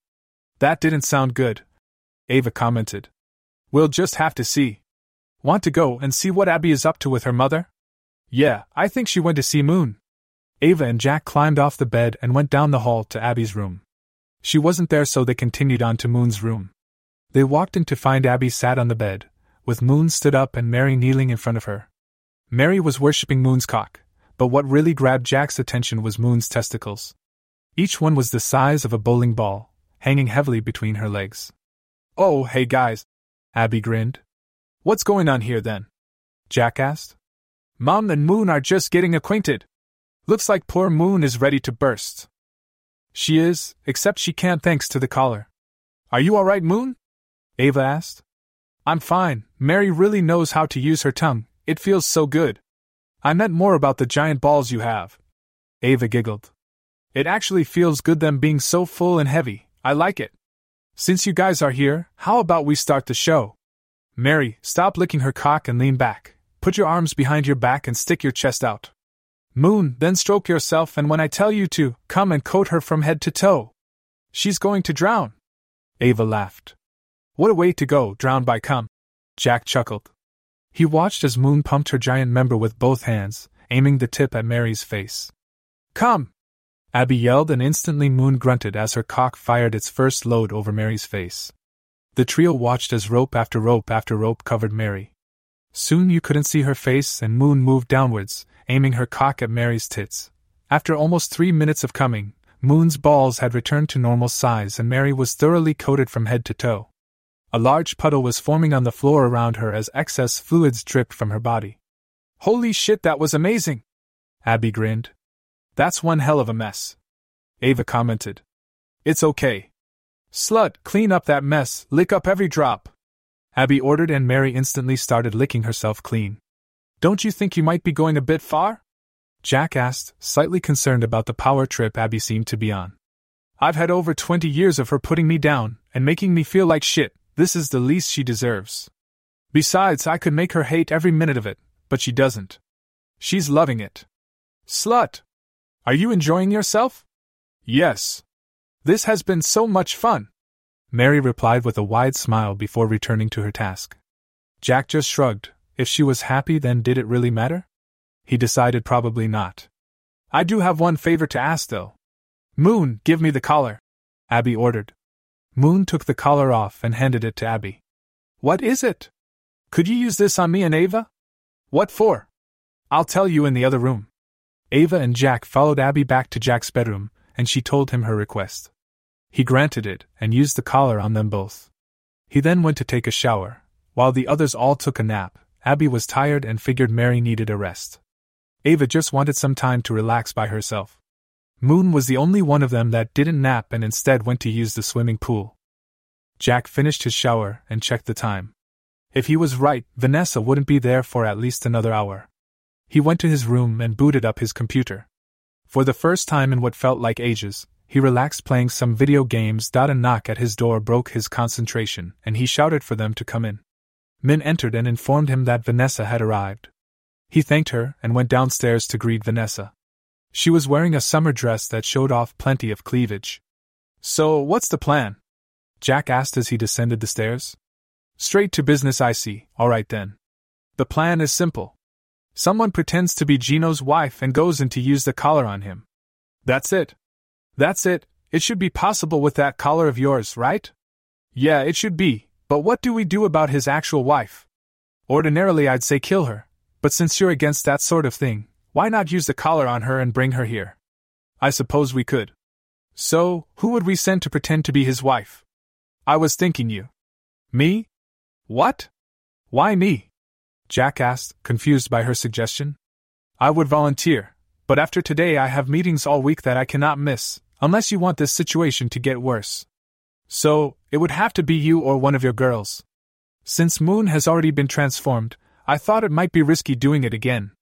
That didn't sound good. Ava commented. We'll just have to see. Want to go and see what Abby is up to with her mother? Yeah, I think she went to see Moon. Ava and Jack climbed off the bed and went down the hall to Abby's room. She wasn't there, so they continued on to Moon's room. They walked in to find Abby sat on the bed, with Moon stood up and Mary kneeling in front of her. Mary was worshipping Moon's cock, but what really grabbed Jack's attention was Moon's testicles. Each one was the size of a bowling ball, hanging heavily between her legs. Oh, hey guys! Abby grinned. What's going on here then? Jack asked. Mom and Moon are just getting acquainted. Looks like poor Moon is ready to burst. She is, except she can't thanks to the collar. Are you alright, Moon? Ava asked. I'm fine, Mary really knows how to use her tongue, it feels so good. I meant more about the giant balls you have. Ava giggled. It actually feels good them being so full and heavy, I like it. Since you guys are here, how about we start the show? Mary, stop licking her cock and lean back. Put your arms behind your back and stick your chest out. Moon, then stroke yourself, and when I tell you to, come and coat her from head to toe. She's going to drown. Ava laughed. What a way to go, drowned by cum. Jack chuckled. He watched as Moon pumped her giant member with both hands, aiming the tip at Mary's face. Come! Abby yelled, and instantly Moon grunted as her cock fired its first load over Mary's face. The trio watched as rope after rope after rope covered Mary. Soon you couldn't see her face, and Moon moved downwards, aiming her cock at Mary's tits. After almost three minutes of coming, Moon's balls had returned to normal size, and Mary was thoroughly coated from head to toe. A large puddle was forming on the floor around her as excess fluids dripped from her body. Holy shit, that was amazing! Abby grinned. That's one hell of a mess. Ava commented. It's okay. Slut, clean up that mess, lick up every drop. Abby ordered, and Mary instantly started licking herself clean. Don't you think you might be going a bit far? Jack asked, slightly concerned about the power trip Abby seemed to be on. I've had over 20 years of her putting me down and making me feel like shit, this is the least she deserves. Besides, I could make her hate every minute of it, but she doesn't. She's loving it. Slut! Are you enjoying yourself? Yes. This has been so much fun. Mary replied with a wide smile before returning to her task. Jack just shrugged. If she was happy, then did it really matter? He decided probably not. I do have one favor to ask, though. Moon, give me the collar. Abby ordered. Moon took the collar off and handed it to Abby. What is it? Could you use this on me and Ava? What for? I'll tell you in the other room. Ava and Jack followed Abby back to Jack's bedroom, and she told him her request. He granted it and used the collar on them both. He then went to take a shower. While the others all took a nap, Abby was tired and figured Mary needed a rest. Ava just wanted some time to relax by herself. Moon was the only one of them that didn't nap and instead went to use the swimming pool. Jack finished his shower and checked the time. If he was right, Vanessa wouldn't be there for at least another hour. He went to his room and booted up his computer. For the first time in what felt like ages, he relaxed playing some video games. A knock at his door broke his concentration, and he shouted for them to come in. Min entered and informed him that Vanessa had arrived. He thanked her and went downstairs to greet Vanessa. She was wearing a summer dress that showed off plenty of cleavage. So, what's the plan? Jack asked as he descended the stairs. Straight to business, I see. All right then. The plan is simple. Someone pretends to be Gino's wife and goes in to use the collar on him. That's it. That's it. It should be possible with that collar of yours, right? Yeah, it should be, but what do we do about his actual wife? Ordinarily, I'd say kill her, but since you're against that sort of thing, why not use the collar on her and bring her here? I suppose we could. So, who would we send to pretend to be his wife? I was thinking you. Me? What? Why me? Jack asked, confused by her suggestion. I would volunteer, but after today I have meetings all week that I cannot miss, unless you want this situation to get worse. So, it would have to be you or one of your girls. Since Moon has already been transformed, I thought it might be risky doing it again.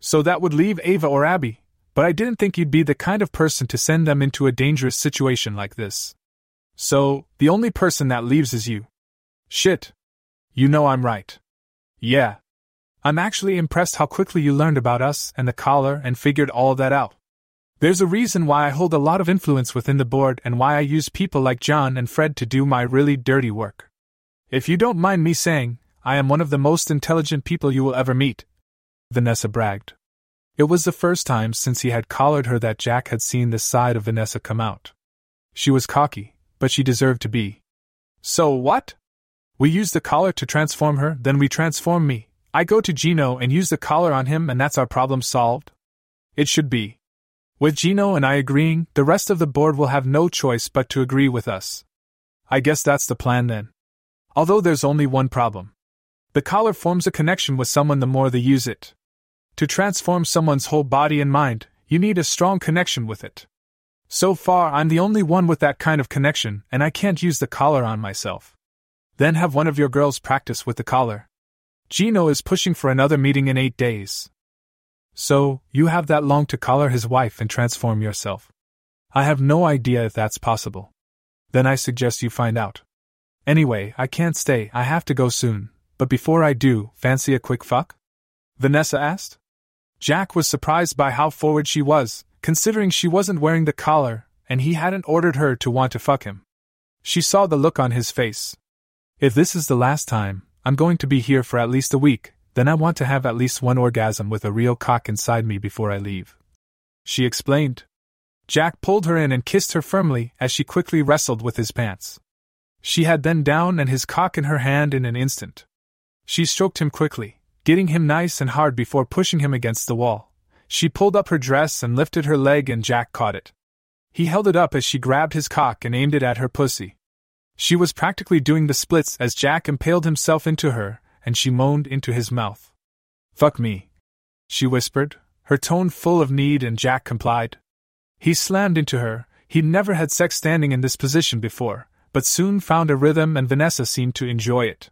So that would leave Ava or Abby, but I didn't think you'd be the kind of person to send them into a dangerous situation like this. So, the only person that leaves is you. Shit. You know I'm right. Yeah. I'm actually impressed how quickly you learned about us and the collar and figured all that out. There's a reason why I hold a lot of influence within the board and why I use people like John and Fred to do my really dirty work. If you don't mind me saying, I am one of the most intelligent people you will ever meet, Vanessa bragged. It was the first time since he had collared her that Jack had seen this side of Vanessa come out. She was cocky, but she deserved to be. So what? We use the collar to transform her, then we transform me. I go to Gino and use the collar on him, and that's our problem solved? It should be. With Gino and I agreeing, the rest of the board will have no choice but to agree with us. I guess that's the plan then. Although there's only one problem. The collar forms a connection with someone the more they use it. To transform someone's whole body and mind, you need a strong connection with it. So far, I'm the only one with that kind of connection, and I can't use the collar on myself. Then have one of your girls practice with the collar. Gino is pushing for another meeting in eight days. So, you have that long to collar his wife and transform yourself. I have no idea if that's possible. Then I suggest you find out. Anyway, I can't stay, I have to go soon. But before I do, fancy a quick fuck? Vanessa asked. Jack was surprised by how forward she was, considering she wasn't wearing the collar, and he hadn't ordered her to want to fuck him. She saw the look on his face. If this is the last time, I'm going to be here for at least a week, then I want to have at least one orgasm with a real cock inside me before I leave. She explained. Jack pulled her in and kissed her firmly as she quickly wrestled with his pants. She had then down and his cock in her hand in an instant. She stroked him quickly, getting him nice and hard before pushing him against the wall. She pulled up her dress and lifted her leg, and Jack caught it. He held it up as she grabbed his cock and aimed it at her pussy. She was practically doing the splits as Jack impaled himself into her, and she moaned into his mouth. Fuck me. She whispered, her tone full of need, and Jack complied. He slammed into her. he'd never had sex standing in this position before, but soon found a rhythm, and Vanessa seemed to enjoy it.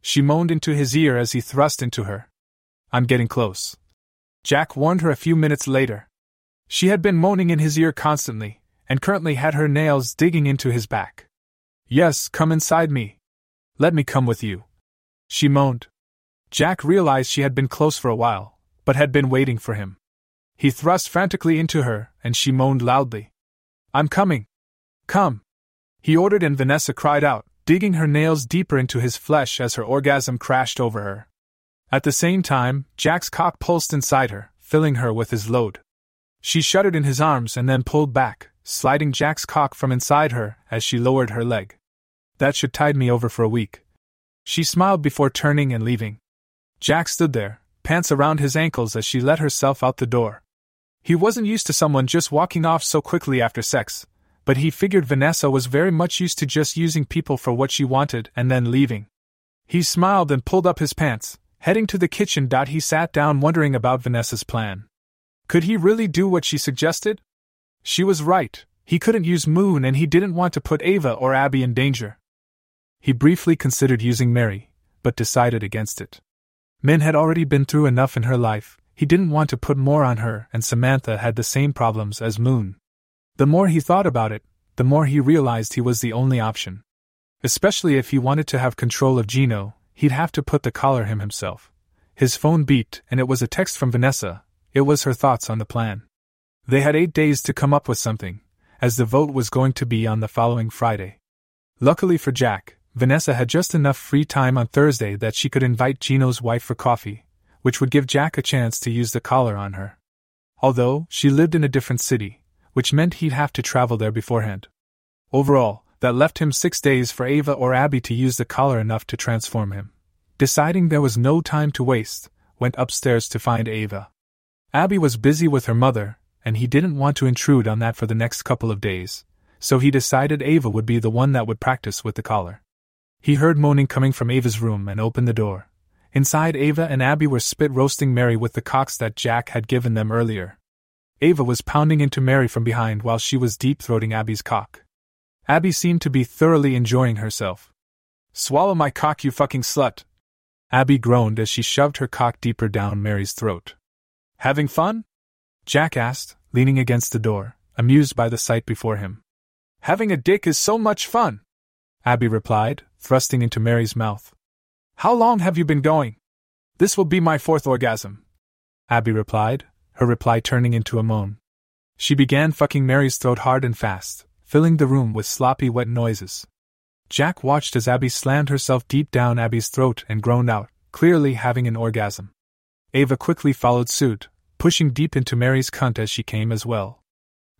She moaned into his ear as he thrust into her. I'm getting close. Jack warned her a few minutes later. She had been moaning in his ear constantly, and currently had her nails digging into his back. Yes, come inside me. Let me come with you. She moaned. Jack realized she had been close for a while, but had been waiting for him. He thrust frantically into her, and she moaned loudly. I'm coming. Come. He ordered, and Vanessa cried out, digging her nails deeper into his flesh as her orgasm crashed over her. At the same time, Jack's cock pulsed inside her, filling her with his load. She shuddered in his arms and then pulled back, sliding Jack's cock from inside her as she lowered her leg. That should tide me over for a week. She smiled before turning and leaving. Jack stood there, pants around his ankles as she let herself out the door. He wasn't used to someone just walking off so quickly after sex, but he figured Vanessa was very much used to just using people for what she wanted and then leaving. He smiled and pulled up his pants, heading to the kitchen. He sat down wondering about Vanessa's plan. Could he really do what she suggested? She was right, he couldn't use Moon and he didn't want to put Ava or Abby in danger. He briefly considered using Mary, but decided against it. Min had already been through enough in her life, He didn't want to put more on her, and Samantha had the same problems as Moon. The more he thought about it, the more he realized he was the only option. Especially if he wanted to have control of Gino, he'd have to put the collar him himself. His phone beeped, and it was a text from Vanessa. It was her thoughts on the plan. They had eight days to come up with something, as the vote was going to be on the following Friday. Luckily for Jack, Vanessa had just enough free time on Thursday that she could invite Gino's wife for coffee, which would give Jack a chance to use the collar on her. Although she lived in a different city, which meant he'd have to travel there beforehand. Overall, that left him six days for Ava or Abby to use the collar enough to transform him. Deciding there was no time to waste, went upstairs to find Ava. Abby was busy with her mother, and he didn't want to intrude on that for the next couple of days, so he decided Ava would be the one that would practice with the collar. He heard moaning coming from Ava's room and opened the door. Inside, Ava and Abby were spit roasting Mary with the cocks that Jack had given them earlier. Ava was pounding into Mary from behind while she was deep throating Abby's cock. Abby seemed to be thoroughly enjoying herself. Swallow my cock, you fucking slut! Abby groaned as she shoved her cock deeper down Mary's throat. Having fun? Jack asked, leaning against the door, amused by the sight before him. Having a dick is so much fun, Abby replied, thrusting into Mary's mouth. How long have you been going? This will be my fourth orgasm. Abby replied, her reply turning into a moan. She began fucking Mary's throat hard and fast, filling the room with sloppy, wet noises. Jack watched as Abby slammed herself deep down Abby's throat and groaned out, clearly having an orgasm. Ava quickly followed suit, pushing deep into Mary's cunt as she came as well.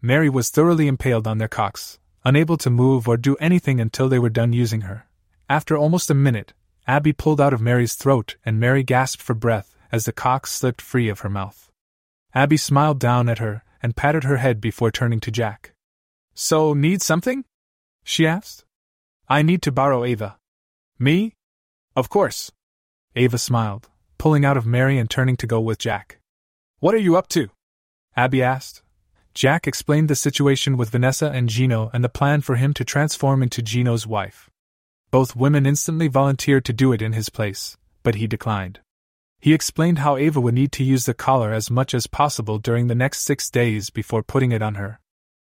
Mary was thoroughly impaled on their cocks, unable to move or do anything until they were done using her. After almost a minute, Abby pulled out of Mary's throat, and Mary gasped for breath as the cock slipped free of her mouth. Abby smiled down at her and patted her head before turning to Jack. So, need something? she asked. I need to borrow Ava. Me? Of course. Ava smiled, pulling out of Mary and turning to go with Jack. What are you up to? Abby asked. Jack explained the situation with Vanessa and Gino and the plan for him to transform into Gino's wife. Both women instantly volunteered to do it in his place, but he declined. He explained how Ava would need to use the collar as much as possible during the next six days before putting it on her.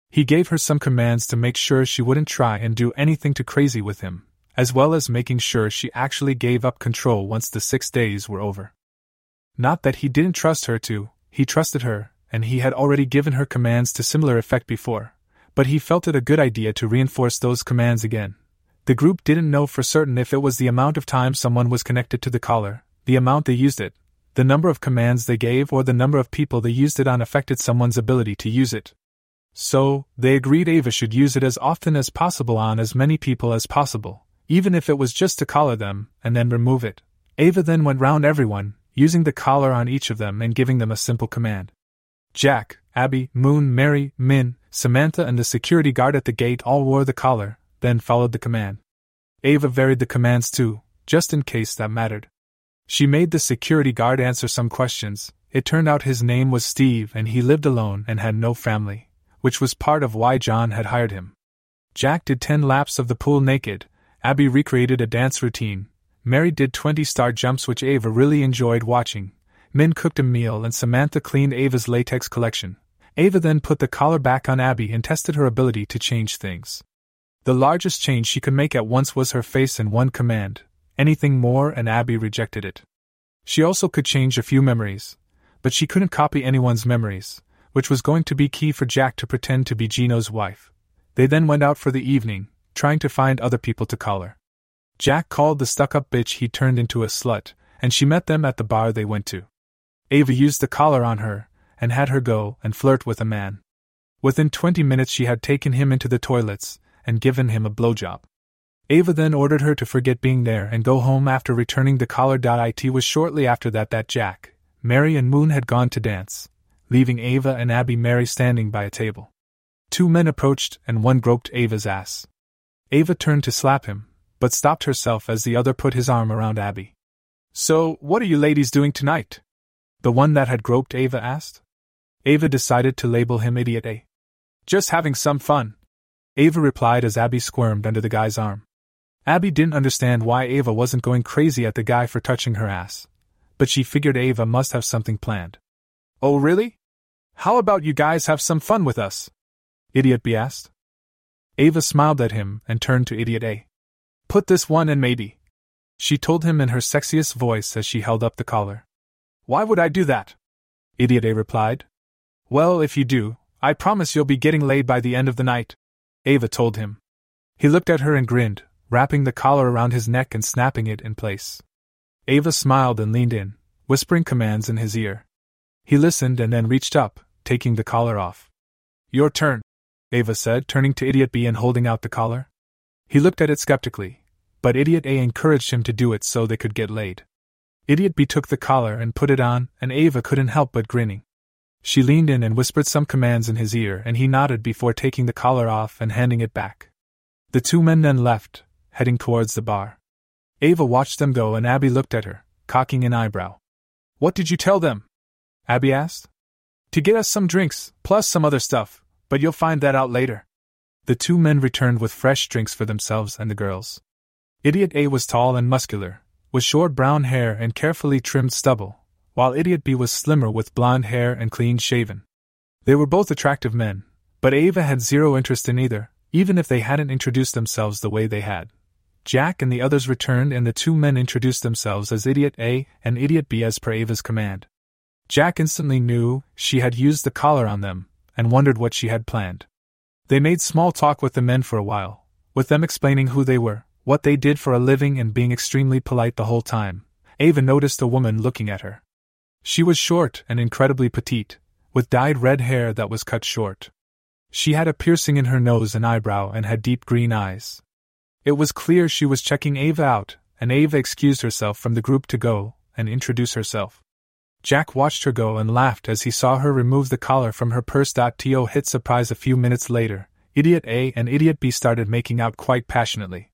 He gave her some commands to make sure she wouldn't try and do anything too crazy with him, as well as making sure she actually gave up control once the six days were over. Not that he didn't trust her to, he trusted her, and he had already given her commands to similar effect before, but he felt it a good idea to reinforce those commands again. The group didn't know for certain if it was the amount of time someone was connected to the collar, the amount they used it, the number of commands they gave, or the number of people they used it on affected someone's ability to use it. So, they agreed Ava should use it as often as possible on as many people as possible, even if it was just to collar them, and then remove it. Ava then went round everyone, using the collar on each of them and giving them a simple command. Jack, Abby, Moon, Mary, Min, Samantha, and the security guard at the gate all wore the collar, then followed the command. Ava varied the commands too, just in case that mattered. She made the security guard answer some questions. It turned out his name was Steve and he lived alone and had no family, which was part of why John had hired him. Jack did 10 laps of the pool naked, Abby recreated a dance routine, Mary did 20 star jumps, which Ava really enjoyed watching. Min cooked a meal and Samantha cleaned Ava's latex collection. Ava then put the collar back on Abby and tested her ability to change things. The largest change she could make at once was her face in one command. Anything more, and Abby rejected it. She also could change a few memories, but she couldn't copy anyone's memories, which was going to be key for Jack to pretend to be Gino's wife. They then went out for the evening, trying to find other people to collar. Jack called the stuck up bitch he turned into a slut, and she met them at the bar they went to. Ava used the collar on her, and had her go and flirt with a man. Within twenty minutes, she had taken him into the toilets, and given him a blowjob. Ava then ordered her to forget being there and go home after returning the collar. It was shortly after that that Jack, Mary, and Moon had gone to dance, leaving Ava and Abby Mary standing by a table. Two men approached and one groped Ava's ass. Ava turned to slap him, but stopped herself as the other put his arm around Abby. So, what are you ladies doing tonight? The one that had groped Ava asked. Ava decided to label him Idiot A. Just having some fun, Ava replied as Abby squirmed under the guy's arm. Abby didn't understand why Ava wasn't going crazy at the guy for touching her ass, but she figured Ava must have something planned. Oh, really? How about you guys have some fun with us? Idiot B asked. Ava smiled at him and turned to Idiot A. Put this one in, maybe. She told him in her sexiest voice as she held up the collar. Why would I do that? Idiot A replied. Well, if you do, I promise you'll be getting laid by the end of the night, Ava told him. He looked at her and grinned, wrapping the collar around his neck and snapping it in place. Ava smiled and leaned in, whispering commands in his ear. He listened and then reached up, taking the collar off. Your turn, Ava said, turning to Idiot B and holding out the collar. He looked at it skeptically, but Idiot A encouraged him to do it so they could get laid. Idiot B took the collar and put it on, and Ava couldn't help but grinning. She leaned in and whispered some commands in his ear, and he nodded before taking the collar off and handing it back. The two men then left, heading towards the bar. Ava watched them go, and Abby looked at her, cocking an eyebrow. What did you tell them? Abby asked. To get us some drinks, plus some other stuff, but you'll find that out later. The two men returned with fresh drinks for themselves and the girls. Idiot A was tall and muscular, with short brown hair and carefully trimmed stubble, while Idiot B was slimmer with blond hair and clean shaven. They were both attractive men, but Ava had zero interest in either, even if they hadn't introduced themselves the way they had. Jack and the others returned, and the two men introduced themselves as Idiot A and Idiot B as per Ava's command. Jack instantly knew she had used the collar on them, and wondered what she had planned. They made small talk with the men for a while, with them explaining who they were, what they did for a living, and being extremely polite the whole time. Ava noticed a woman looking at her. She was short and incredibly petite, with dyed red hair that was cut short. She had a piercing in her nose and eyebrow and had deep green eyes. It was clear she was checking Ava out, and Ava excused herself from the group to go and introduce herself. Jack watched her go and laughed as he saw her remove the collar from her purse. To hit surprise a few minutes later, Idiot A and Idiot B started making out quite passionately.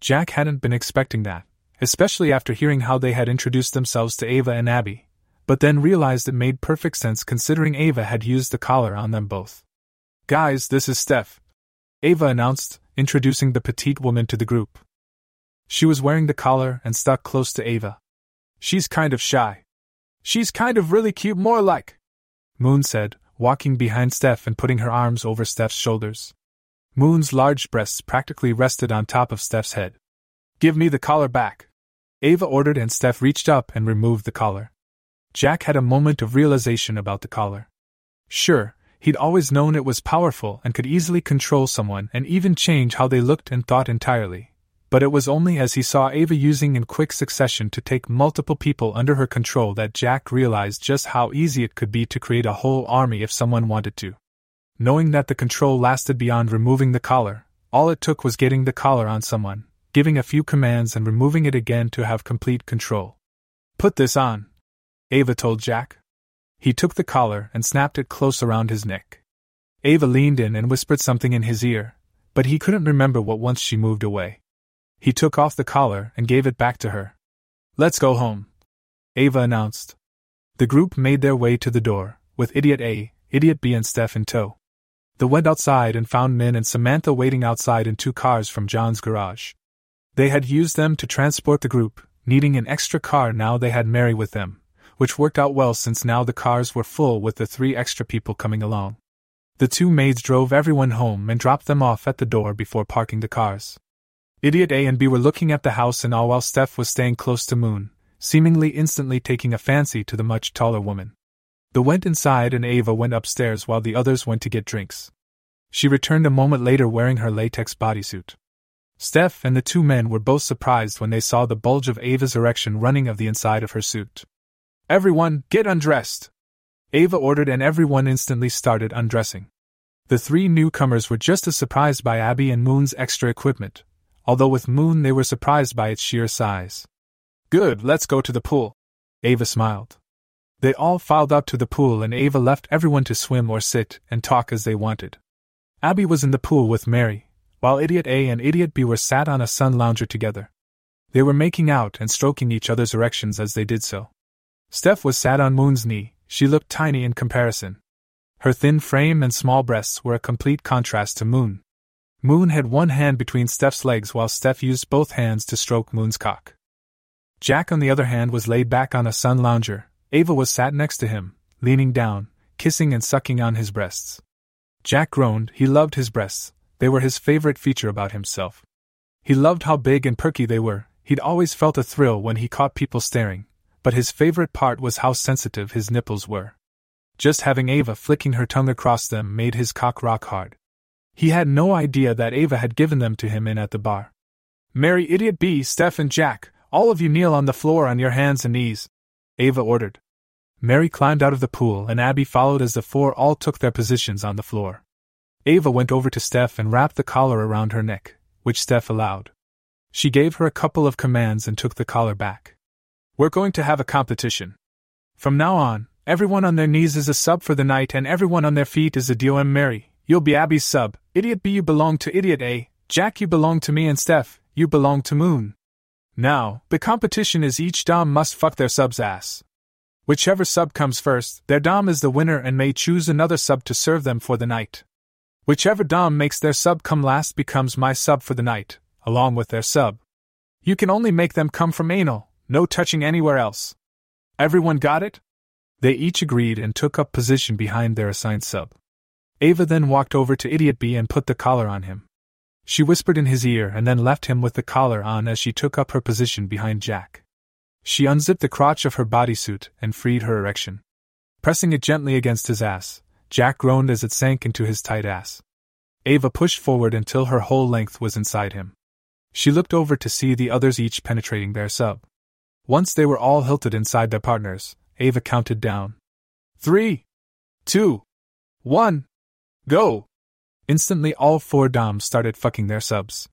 Jack hadn't been expecting that, especially after hearing how they had introduced themselves to Ava and Abby, but then realized it made perfect sense considering Ava had used the collar on them both. Guys, this is Steph, Ava announced, introducing the petite woman to the group. She was wearing the collar and stuck close to Ava. She's kind of shy. She's kind of really cute, more like. Moon said, walking behind Steph and putting her arms over Steph's shoulders. Moon's large breasts practically rested on top of Steph's head. Give me the collar back. Ava ordered, and Steph reached up and removed the collar. Jack had a moment of realization about the collar. Sure, he'd always known it was powerful and could easily control someone and even change how they looked and thought entirely. But it was only as he saw Ava using in quick succession to take multiple people under her control that Jack realized just how easy it could be to create a whole army if someone wanted to. Knowing that the control lasted beyond removing the collar, all it took was getting the collar on someone, giving a few commands and removing it again to have complete control. Put this on, Ava told Jack. He took the collar and snapped it close around his neck. Ava leaned in and whispered something in his ear, but he couldn't remember what once she moved away. He took off the collar and gave it back to her. Let's go home, Ava announced. The group made their way to the door, with Idiot A, Idiot B, and Steph in tow. They went outside and found Min and Samantha waiting outside in two cars from John's garage. They had used them to transport the group, needing an extra car now they had Mary with them, which worked out well since now the cars were full with the three extra people coming along. The two maids drove everyone home and dropped them off at the door before parking the cars. Idiot A and B were looking at the house and all while Steph was staying close to Moon, seemingly instantly taking a fancy to the much taller woman. The went inside and Ava went upstairs while the others went to get drinks. She returned a moment later wearing her latex bodysuit. Steph and the two men were both surprised when they saw the bulge of Ava's erection running of the inside of her suit. Everyone, get undressed! Ava ordered, and everyone instantly started undressing. The three newcomers were just as surprised by Abby and Moon's extra equipment, although with Moon they were surprised by its sheer size. Good, let's go to the pool. Ava smiled. They all filed up to the pool, and Ava left everyone to swim or sit and talk as they wanted. Abby was in the pool with Mary, while Idiot A and Idiot B were sat on a sun lounger together. They were making out and stroking each other's erections as they did so. Steph was sat on Moon's knee, she looked tiny in comparison. Her thin frame and small breasts were a complete contrast to Moon. Moon had one hand between Steph's legs while Steph used both hands to stroke Moon's cock. Jack, on the other hand, was laid back on a sun lounger. Ava was sat next to him, leaning down, kissing and sucking on his breasts. Jack groaned, he loved his breasts, they were his favorite feature about himself. He loved how big and perky they were, he'd always felt a thrill when he caught people staring, but his favorite part was how sensitive his nipples were. Just having Ava flicking her tongue across them made his cock rock hard. He had no idea that Ava had given them to him in at the bar. Mary, Idiot B, Steph, and Jack, all of you kneel on the floor on your hands and knees, Ava ordered. Mary climbed out of the pool and Abby followed as the four all took their positions on the floor. Ava went over to Steph and wrapped the collar around her neck, which Steph allowed. She gave her a couple of commands and took the collar back. We're going to have a competition. From now on, everyone on their knees is a sub for the night and everyone on their feet is a DOM Mary. You'll be Abby's sub. Idiot B, you belong to Idiot A. Jack, you belong to me and Steph, you belong to Moon. Now, the competition is each Dom must fuck their sub's ass. Whichever sub comes first, their Dom is the winner and may choose another sub to serve them for the night. Whichever Dom makes their sub come last becomes my sub for the night, along with their sub. You can only make them come from anal, no touching anywhere else. Everyone got it? They each agreed and took up position behind their assigned sub. Ava then walked over to Idiot B and put the collar on him. She whispered in his ear and then left him with the collar on as she took up her position behind Jack. She unzipped the crotch of her bodysuit and freed her erection. Pressing it gently against his ass, Jack groaned as it sank into his tight ass. Ava pushed forward until her whole length was inside him. She looked over to see the others each penetrating their sub. Once they were all hilted inside their partners, Ava counted down. Three, two, one, go! Instantly, all four Doms started fucking their subs.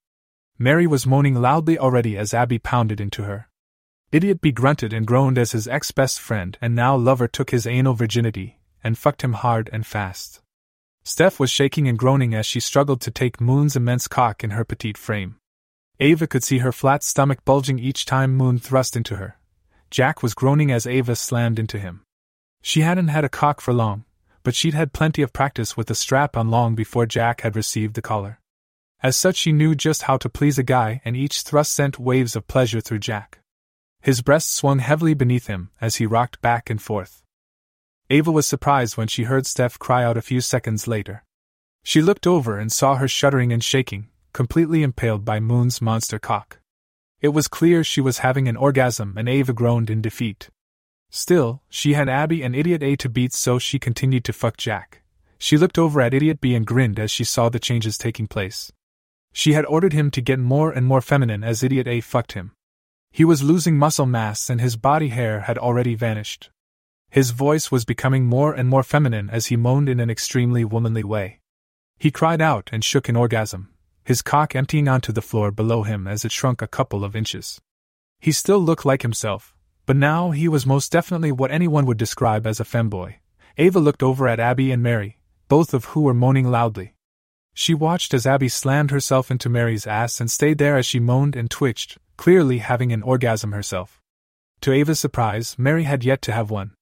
Mary was moaning loudly already as Abby pounded into her. Idiot B grunted and groaned as his ex best friend and now lover took his anal virginity and fucked him hard and fast. Steph was shaking and groaning as she struggled to take Moon's immense cock in her petite frame. Ava could see her flat stomach bulging each time Moon thrust into her. Jack was groaning as Ava slammed into him. She hadn't had a cock for long, but she'd had plenty of practice with the strap on long before Jack had received the collar. As such, she knew just how to please a guy, and each thrust sent waves of pleasure through Jack. His breast swung heavily beneath him as he rocked back and forth. Ava was surprised when she heard Steph cry out a few seconds later. She looked over and saw her shuddering and shaking, completely impaled by Moon's monster cock. It was clear she was having an orgasm, and Ava groaned in defeat. Still, she had Abby and Idiot A to beat, so she continued to fuck Jack. She looked over at Idiot B and grinned as she saw the changes taking place. She had ordered him to get more and more feminine as Idiot A fucked him. He was losing muscle mass and his body hair had already vanished. His voice was becoming more and more feminine as he moaned in an extremely womanly way. He cried out and shook in orgasm, his cock emptying onto the floor below him as it shrunk a couple of inches. He still looked like himself, but now he was most definitely what anyone would describe as a femboy. Ava looked over at Abby and Mary, both of who were moaning loudly. She watched as Abby slammed herself into Mary's ass and stayed there as she moaned and twitched, clearly having an orgasm herself. To Ava's surprise, Mary had yet to have one.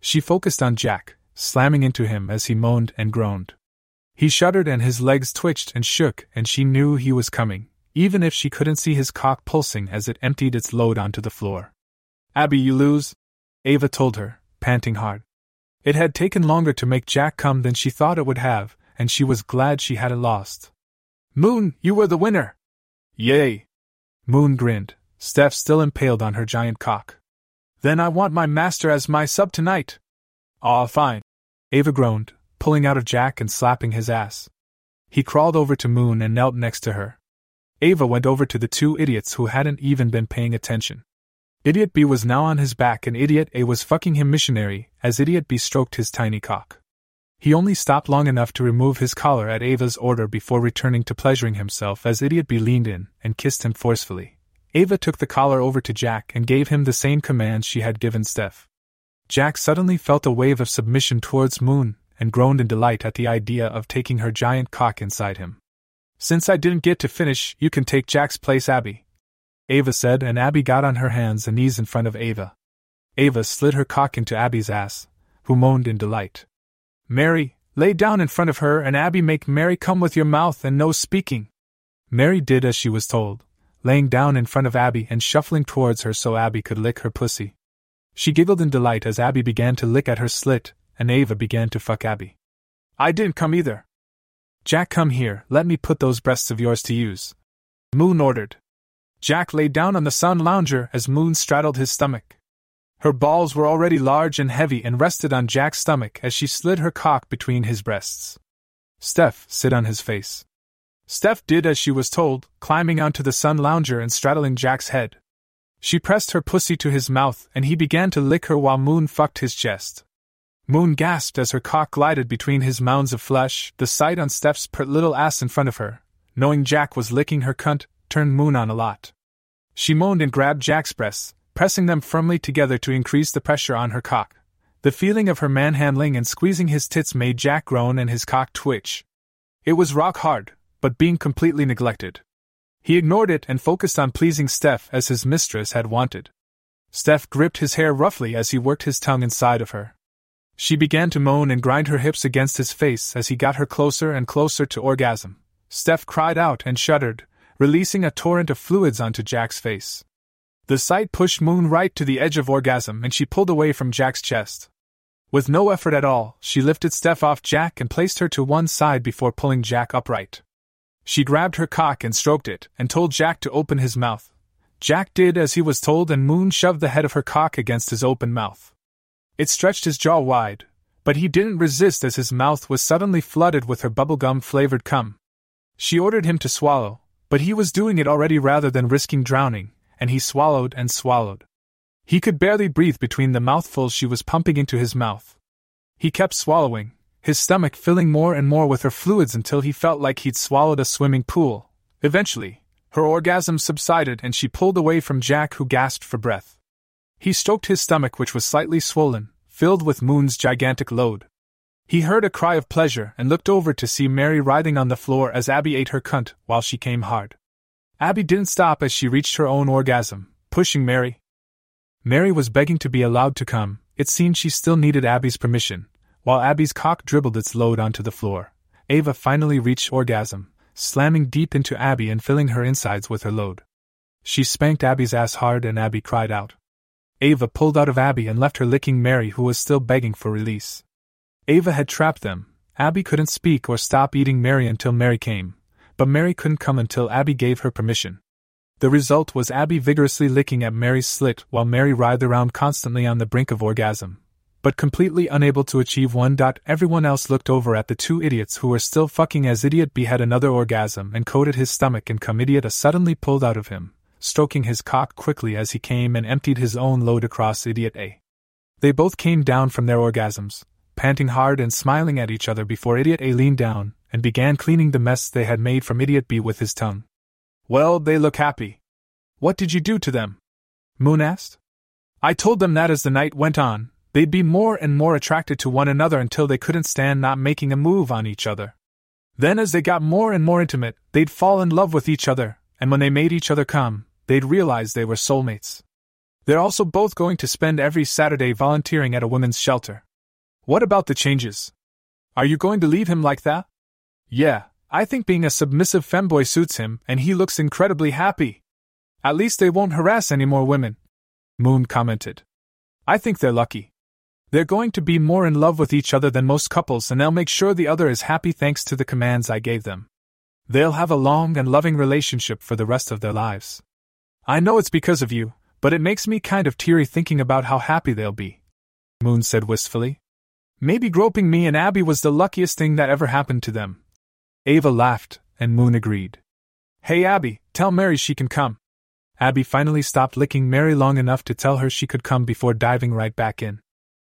She focused on Jack, slamming into him as he moaned and groaned. He shuddered and his legs twitched and shook, and she knew he was coming, even if she couldn't see his cock pulsing as it emptied its load onto the floor. Abby, you lose, Ava told her, panting hard. It had taken longer to make Jack come than she thought it would have, and she was glad she hadn't lost. Moon, you were the winner! Yay! Moon grinned, Steph still impaled on her giant cock. Then I want my master as my sub tonight. Aw, fine. Ava groaned, pulling out of Jack and slapping his ass. He crawled over to Moon and knelt next to her. Ava went over to the two idiots who hadn't even been paying attention. Idiot B was now on his back and Idiot A was fucking him missionary as Idiot B stroked his tiny cock. He only stopped long enough to remove his collar at Ava's order before returning to pleasuring himself as Idiot B leaned in and kissed him forcefully. Ava took the collar over to Jack and gave him the same commands she had given Steph. Jack suddenly felt a wave of submission towards Moon and groaned in delight at the idea of taking her giant cock inside him. Since I didn't get to finish, you can take Jack's place, Abby. Ava said, and Abby got on her hands and knees in front of Ava. Ava slid her cock into Abby's ass, who moaned in delight. Mary, lay down in front of her and Abby make Mary come with your mouth and no speaking. Mary did as she was told, laying down in front of Abby and shuffling towards her so Abby could lick her pussy. She giggled in delight as Abby began to lick at her slit, and Ava began to fuck Abby. I didn't come either. Jack, come here, let me put those breasts of yours to use. Moon ordered. Jack lay down on the sun lounger as Moon straddled his stomach. Her balls were already large and heavy and rested on Jack's stomach as she slid her cock between his breasts. Steph, sit on his face. Steph did as she was told, climbing onto the sun lounger and straddling Jack's head. She pressed her pussy to his mouth and he began to lick her while Moon fucked his chest. Moon gasped as her cock glided between his mounds of flesh, the sight on Steph's pert little ass in front of her, knowing Jack was licking her cunt, turned Moon on a lot. She moaned and grabbed Jack's breasts, pressing them firmly together to increase the pressure on her cock. The feeling of her manhandling and squeezing his tits made Jack groan and his cock twitch. It was rock hard, but being completely neglected. He ignored it and focused on pleasing Steph as his mistress had wanted. Steph gripped his hair roughly as he worked his tongue inside of her. She began to moan and grind her hips against his face as he got her closer and closer to orgasm. Steph cried out and shuddered, releasing a torrent of fluids onto Jack's face. The sight pushed Moon right to the edge of orgasm and she pulled away from Jack's chest. With no effort at all, she lifted Steph off Jack and placed her to one side before pulling Jack upright. She grabbed her cock and stroked it, and told Jack to open his mouth. Jack did as he was told, and Moon shoved the head of her cock against his open mouth. It stretched his jaw wide, but he didn't resist as his mouth was suddenly flooded with her bubblegum flavored cum. She ordered him to swallow, but he was doing it already rather than risking drowning, and he swallowed and swallowed. He could barely breathe between the mouthfuls she was pumping into his mouth. He kept swallowing, his stomach filling more and more with her fluids until he felt like he'd swallowed a swimming pool. Eventually, her orgasm subsided and she pulled away from Jack, who gasped for breath. He stroked his stomach, which was slightly swollen, filled with Moon's gigantic load. He heard a cry of pleasure and looked over to see Mary writhing on the floor as Abby ate her cunt while she came hard. Abby didn't stop as she reached her own orgasm, pushing Mary. Mary was begging to be allowed to come, it seemed she still needed Abby's permission, while Abby's cock dribbled its load onto the floor. Ava finally reached orgasm, slamming deep into Abby and filling her insides with her load. She spanked Abby's ass hard and Abby cried out. Ava pulled out of Abby and left her licking Mary, who was still begging for release. Ava had trapped them. Abby couldn't speak or stop eating Mary until Mary came, but Mary couldn't come until Abby gave her permission. The result was Abby vigorously licking at Mary's slit while Mary writhed around constantly on the brink of orgasm but completely unable to achieve one. Everyone else looked over at the two idiots who were still fucking as Idiot B had another orgasm and coated his stomach and cum Idiot A suddenly pulled out of him, stroking his cock quickly as he came and emptied his own load across Idiot A. They both came down from their orgasms, panting hard and smiling at each other before Idiot A leaned down and began cleaning the mess they had made from Idiot B with his tongue. Well, they look happy. What did you do to them? Moon asked. I told them that as the night went on, They'd be more and more attracted to one another until they couldn't stand not making a move on each other. Then, as they got more and more intimate, they'd fall in love with each other, and when they made each other come, they'd realize they were soulmates. They're also both going to spend every Saturday volunteering at a women's shelter. What about the changes? Are you going to leave him like that? Yeah, I think being a submissive femboy suits him, and he looks incredibly happy. At least they won't harass any more women. Moon commented. I think they're lucky. They're going to be more in love with each other than most couples, and they'll make sure the other is happy thanks to the commands I gave them. They'll have a long and loving relationship for the rest of their lives. I know it's because of you, but it makes me kind of teary thinking about how happy they'll be. Moon said wistfully. Maybe groping me and Abby was the luckiest thing that ever happened to them. Ava laughed, and Moon agreed. Hey Abby, tell Mary she can come. Abby finally stopped licking Mary long enough to tell her she could come before diving right back in.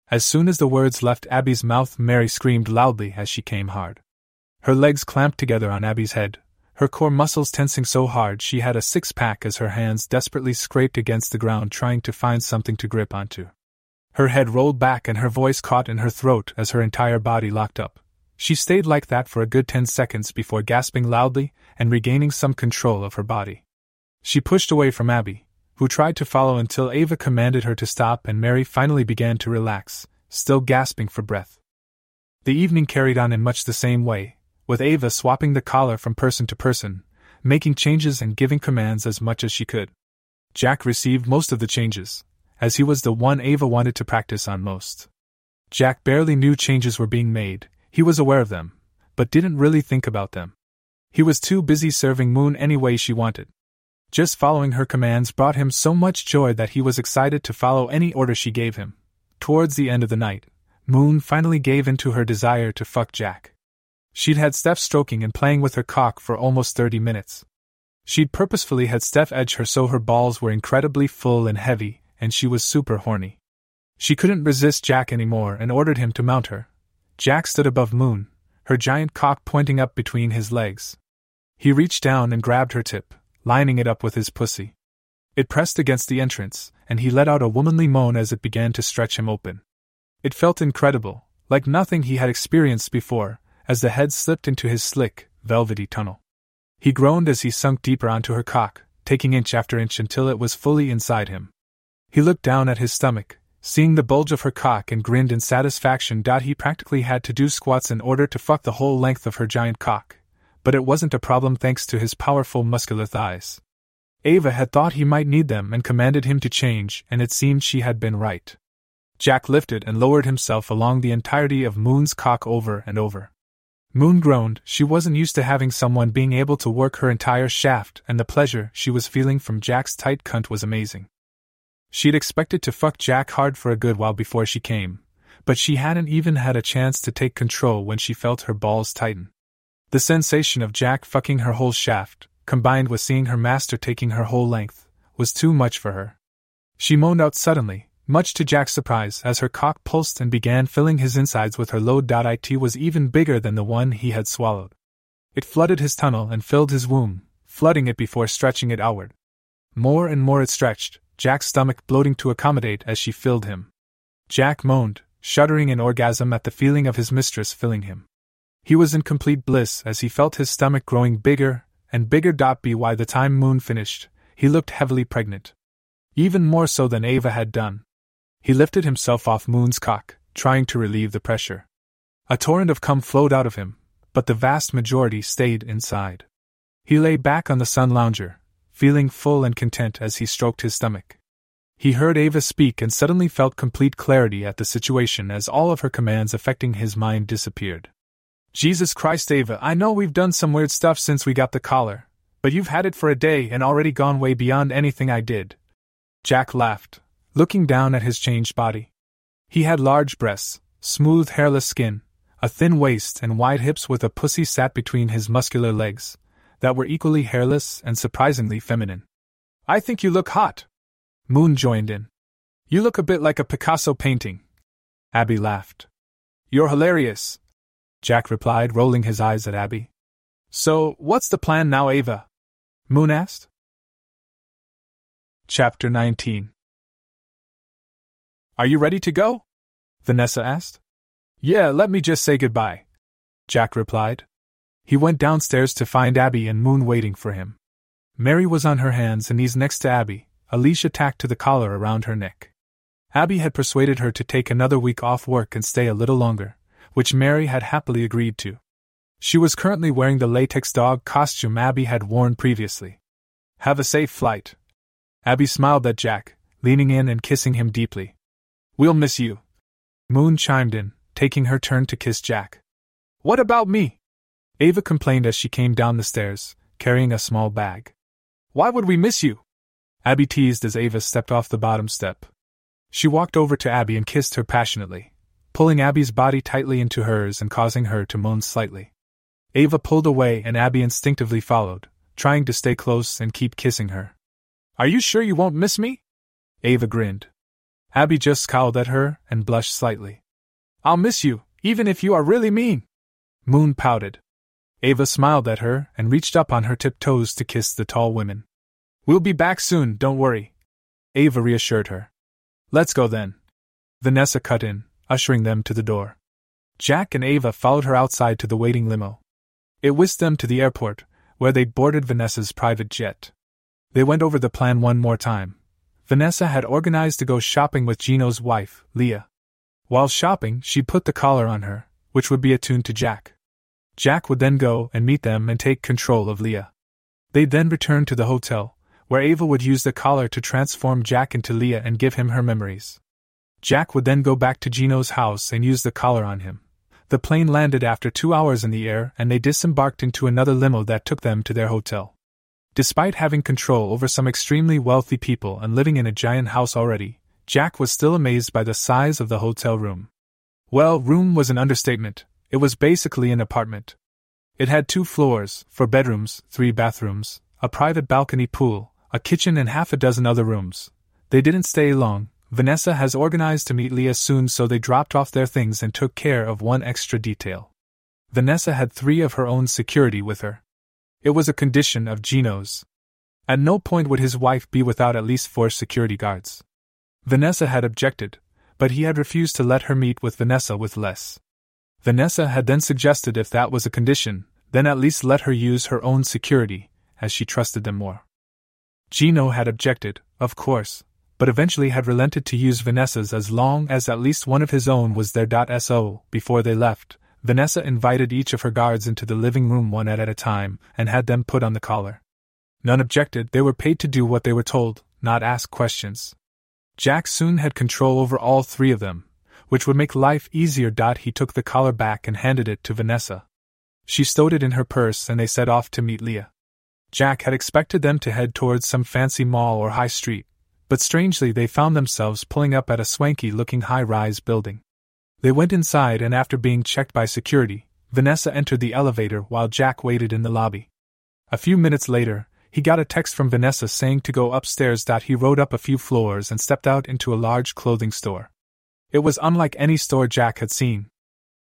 As soon as the words left Abby's mouth, Mary screamed loudly as she came hard. Her legs clamped together on Abby's head, her core muscles tensing so hard she had a six pack as her hands desperately scraped against the ground trying to find something to grip onto. Her head rolled back and her voice caught in her throat as her entire body locked up. She stayed like that for a good ten seconds before gasping loudly and regaining some control of her body. She pushed away from Abby, who tried to follow until Ava commanded her to stop and Mary finally began to relax, still gasping for breath. The evening carried on in much the same way, with Ava swapping the collar from person to person, making changes and giving commands as much as she could. Jack received most of the changes, as he was the one Ava wanted to practice on most. Jack barely knew changes were being made, he was aware of them, but didn't really think about them. He was too busy serving Moon any way she wanted. Just following her commands brought him so much joy that he was excited to follow any order she gave him. Towards the end of the night, Moon finally gave in to her desire to fuck Jack. She'd had Steph stroking and playing with her cock for almost 30 minutes. She'd purposefully had Steph edge her so her balls were incredibly full and heavy, and she was super horny. She couldn't resist Jack anymore and ordered him to mount her. Jack stood above Moon, her giant cock pointing up between his legs. He reached down and grabbed her tip, lining it up with his pussy. It pressed against the entrance, and he let out a womanly moan as it began to stretch him open. It felt incredible, like nothing he had experienced before, as the head slipped into his slick, velvety tunnel. He groaned as he sunk deeper onto her cock, taking inch after inch until it was fully inside him. He looked down at his stomach, seeing the bulge of her cock, and grinned in satisfaction. He practically had to do squats in order to fuck the whole length of her giant cock, but it wasn't a problem thanks to his powerful muscular thighs. Ava had thought he might need them and commanded him to change, and it seemed she had been right. Jack lifted and lowered himself along the entirety of Moon's cock over and over. Moon groaned, she wasn't used to having someone being able to work her entire shaft, and the pleasure she was feeling from Jack's tight cunt was amazing. She'd expected to fuck Jack hard for a good while before she came, but she hadn't even had a chance to take control when she felt her balls tighten. The sensation of Jack fucking her whole shaft, combined with seeing her master taking her whole length, was too much for her. She moaned out suddenly, much to Jack's surprise, as her cock pulsed and began filling his insides with her load. It was even bigger than the one he had swallowed. It flooded his tunnel and filled his womb, flooding it before stretching it outward. More and more it stretched, Jack's stomach bloating to accommodate as she filled him. Jack moaned, shuddering in orgasm at the feeling of his mistress filling him. He was in complete bliss as he felt his stomach growing bigger and bigger. By the time Moon finished, he looked heavily pregnant. Even more so than Ava had done. He lifted himself off Moon's cock, trying to relieve the pressure. A torrent of cum flowed out of him, but the vast majority stayed inside. He lay back on the sun lounger, feeling full and content as he stroked his stomach. He heard Ava speak and suddenly felt complete clarity at the situation as all of her commands affecting his mind disappeared. Jesus Christ, Ava, I know we've done some weird stuff since we got the collar, but you've had it for a day and already gone way beyond anything I did. Jack laughed, looking down at his changed body. He had large breasts, smooth hairless skin, a thin waist, and wide hips with a pussy sat between his muscular legs, that were equally hairless and surprisingly feminine. I think you look hot. Moon joined in. You look a bit like a Picasso painting. Abby laughed. You're hilarious, Jack replied, rolling his eyes at Abby. So, what's the plan now, Ava? Moon asked. Chapter 19 are you ready to go? Vanessa asked. Yeah, let me just say goodbye. Jack replied. He went downstairs to find Abby and Moon waiting for him. Mary was on her hands and knees next to Abby, a leash attached to the collar around her neck. Abby had persuaded her to take another week off work and stay a little longer, which Mary had happily agreed to. She was currently wearing the latex dog costume Abby had worn previously. Have a safe flight. Abby smiled at Jack, leaning in and kissing him deeply. We'll miss you. Moon chimed in, taking her turn to kiss Jack. What about me? Ava complained as she came down the stairs, carrying a small bag. Why would we miss you? Abby teased as Ava stepped off the bottom step. She walked over to Abby and kissed her passionately, pulling Abby's body tightly into hers and causing her to moan slightly. Ava pulled away and Abby instinctively followed, trying to stay close and keep kissing her. Are you sure you won't miss me? Ava grinned, Abby just scowled at her and blushed slightly. I'll miss you, even if you are really mean. Moon pouted. Ava smiled at her and reached up on her tiptoes to kiss the tall women. We'll be back soon, don't worry. Ava reassured her. Let's go then. Vanessa cut in, ushering them to the door. Jack and Ava followed her outside to the waiting limo. It whisked them to the airport, where they boarded Vanessa's private jet. They went over the plan one more time, Vanessa had organized to go shopping with Gino's wife, Leah. While shopping, she put the collar on her, which would be attuned to Jack. Jack would then go and meet them and take control of Leah. They'd then return to the hotel, where Ava would use the collar to transform Jack into Leah and give him her memories. Jack would then go back to Gino's house and use the collar on him. The plane landed after two hours in the air and they disembarked into another limo that took them to their hotel. Despite having control over some extremely wealthy people and living in a giant house already, Jack was still amazed by the size of the hotel room. Well, room was an understatement, it was basically an apartment. It had two floors, four bedrooms, three bathrooms, a private balcony pool, a kitchen, and half a dozen other rooms. They didn't stay long, Vanessa has organized to meet Leah soon, so they dropped off their things and took care of one extra detail. Vanessa had three of her own security with her. It was a condition of Gino's. At no point would his wife be without at least four security guards. Vanessa had objected, but he had refused to let her meet with Vanessa with less. Vanessa had then suggested if that was a condition, then at least let her use her own security, as she trusted them more. Gino had objected, of course, but eventually had relented to use Vanessa's as long as at least one of his own was there. So, before they left, Vanessa invited each of her guards into the living room one at a time and had them put on the collar. None objected, they were paid to do what they were told, not ask questions. Jack soon had control over all three of them, which would make life easier. He took the collar back and handed it to Vanessa. She stowed it in her purse and they set off to meet Leah. Jack had expected them to head towards some fancy mall or high street, but strangely they found themselves pulling up at a swanky looking high rise building. They went inside, and after being checked by security, Vanessa entered the elevator while Jack waited in the lobby. A few minutes later, he got a text from Vanessa saying to go upstairs. He rode up a few floors and stepped out into a large clothing store. It was unlike any store Jack had seen.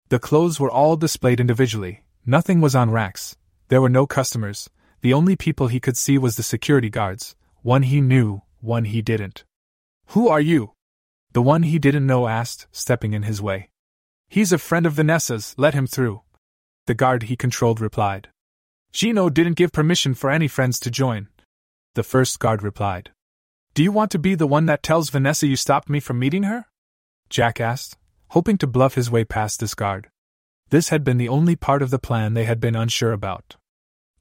The clothes were all displayed individually, nothing was on racks, there were no customers, the only people he could see was the security guards, one he knew, one he didn't. Who are you? The one he didn't know asked, stepping in his way. He's a friend of Vanessa's, let him through. The guard he controlled replied. Gino didn't give permission for any friends to join. The first guard replied. Do you want to be the one that tells Vanessa you stopped me from meeting her? Jack asked, hoping to bluff his way past this guard. This had been the only part of the plan they had been unsure about.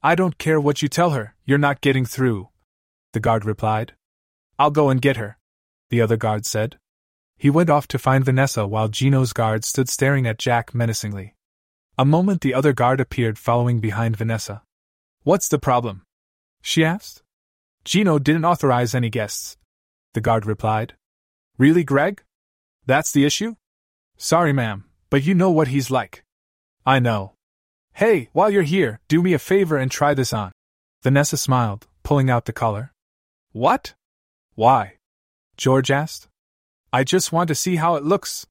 I don't care what you tell her, you're not getting through, the guard replied. I'll go and get her, the other guard said. He went off to find Vanessa while Gino's guard stood staring at Jack menacingly. A moment the other guard appeared following behind Vanessa. What's the problem? she asked. Gino didn't authorize any guests, the guard replied. Really, Greg? That's the issue? Sorry, ma'am, but you know what he's like. I know. Hey, while you're here, do me a favor and try this on. Vanessa smiled, pulling out the collar. What? Why? George asked. I just want to see how it looks.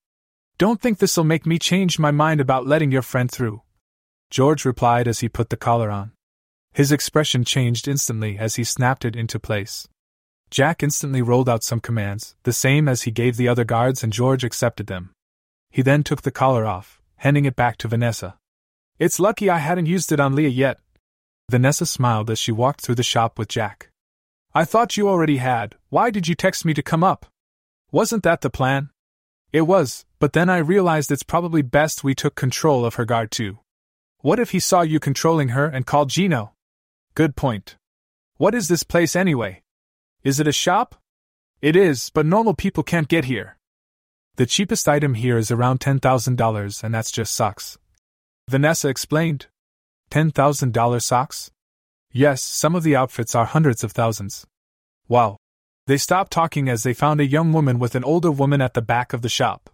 Don't think this'll make me change my mind about letting your friend through. George replied as he put the collar on. His expression changed instantly as he snapped it into place. Jack instantly rolled out some commands, the same as he gave the other guards, and George accepted them. He then took the collar off, handing it back to Vanessa. It's lucky I hadn't used it on Leah yet. Vanessa smiled as she walked through the shop with Jack. I thought you already had, why did you text me to come up? Wasn't that the plan? It was, but then I realized it's probably best we took control of her guard too. What if he saw you controlling her and called Gino? Good point. What is this place anyway? Is it a shop? It is, but normal people can't get here. The cheapest item here is around $10,000, and that's just socks. Vanessa explained. $10,000 socks? Yes, some of the outfits are hundreds of thousands. Wow. They stopped talking as they found a young woman with an older woman at the back of the shop.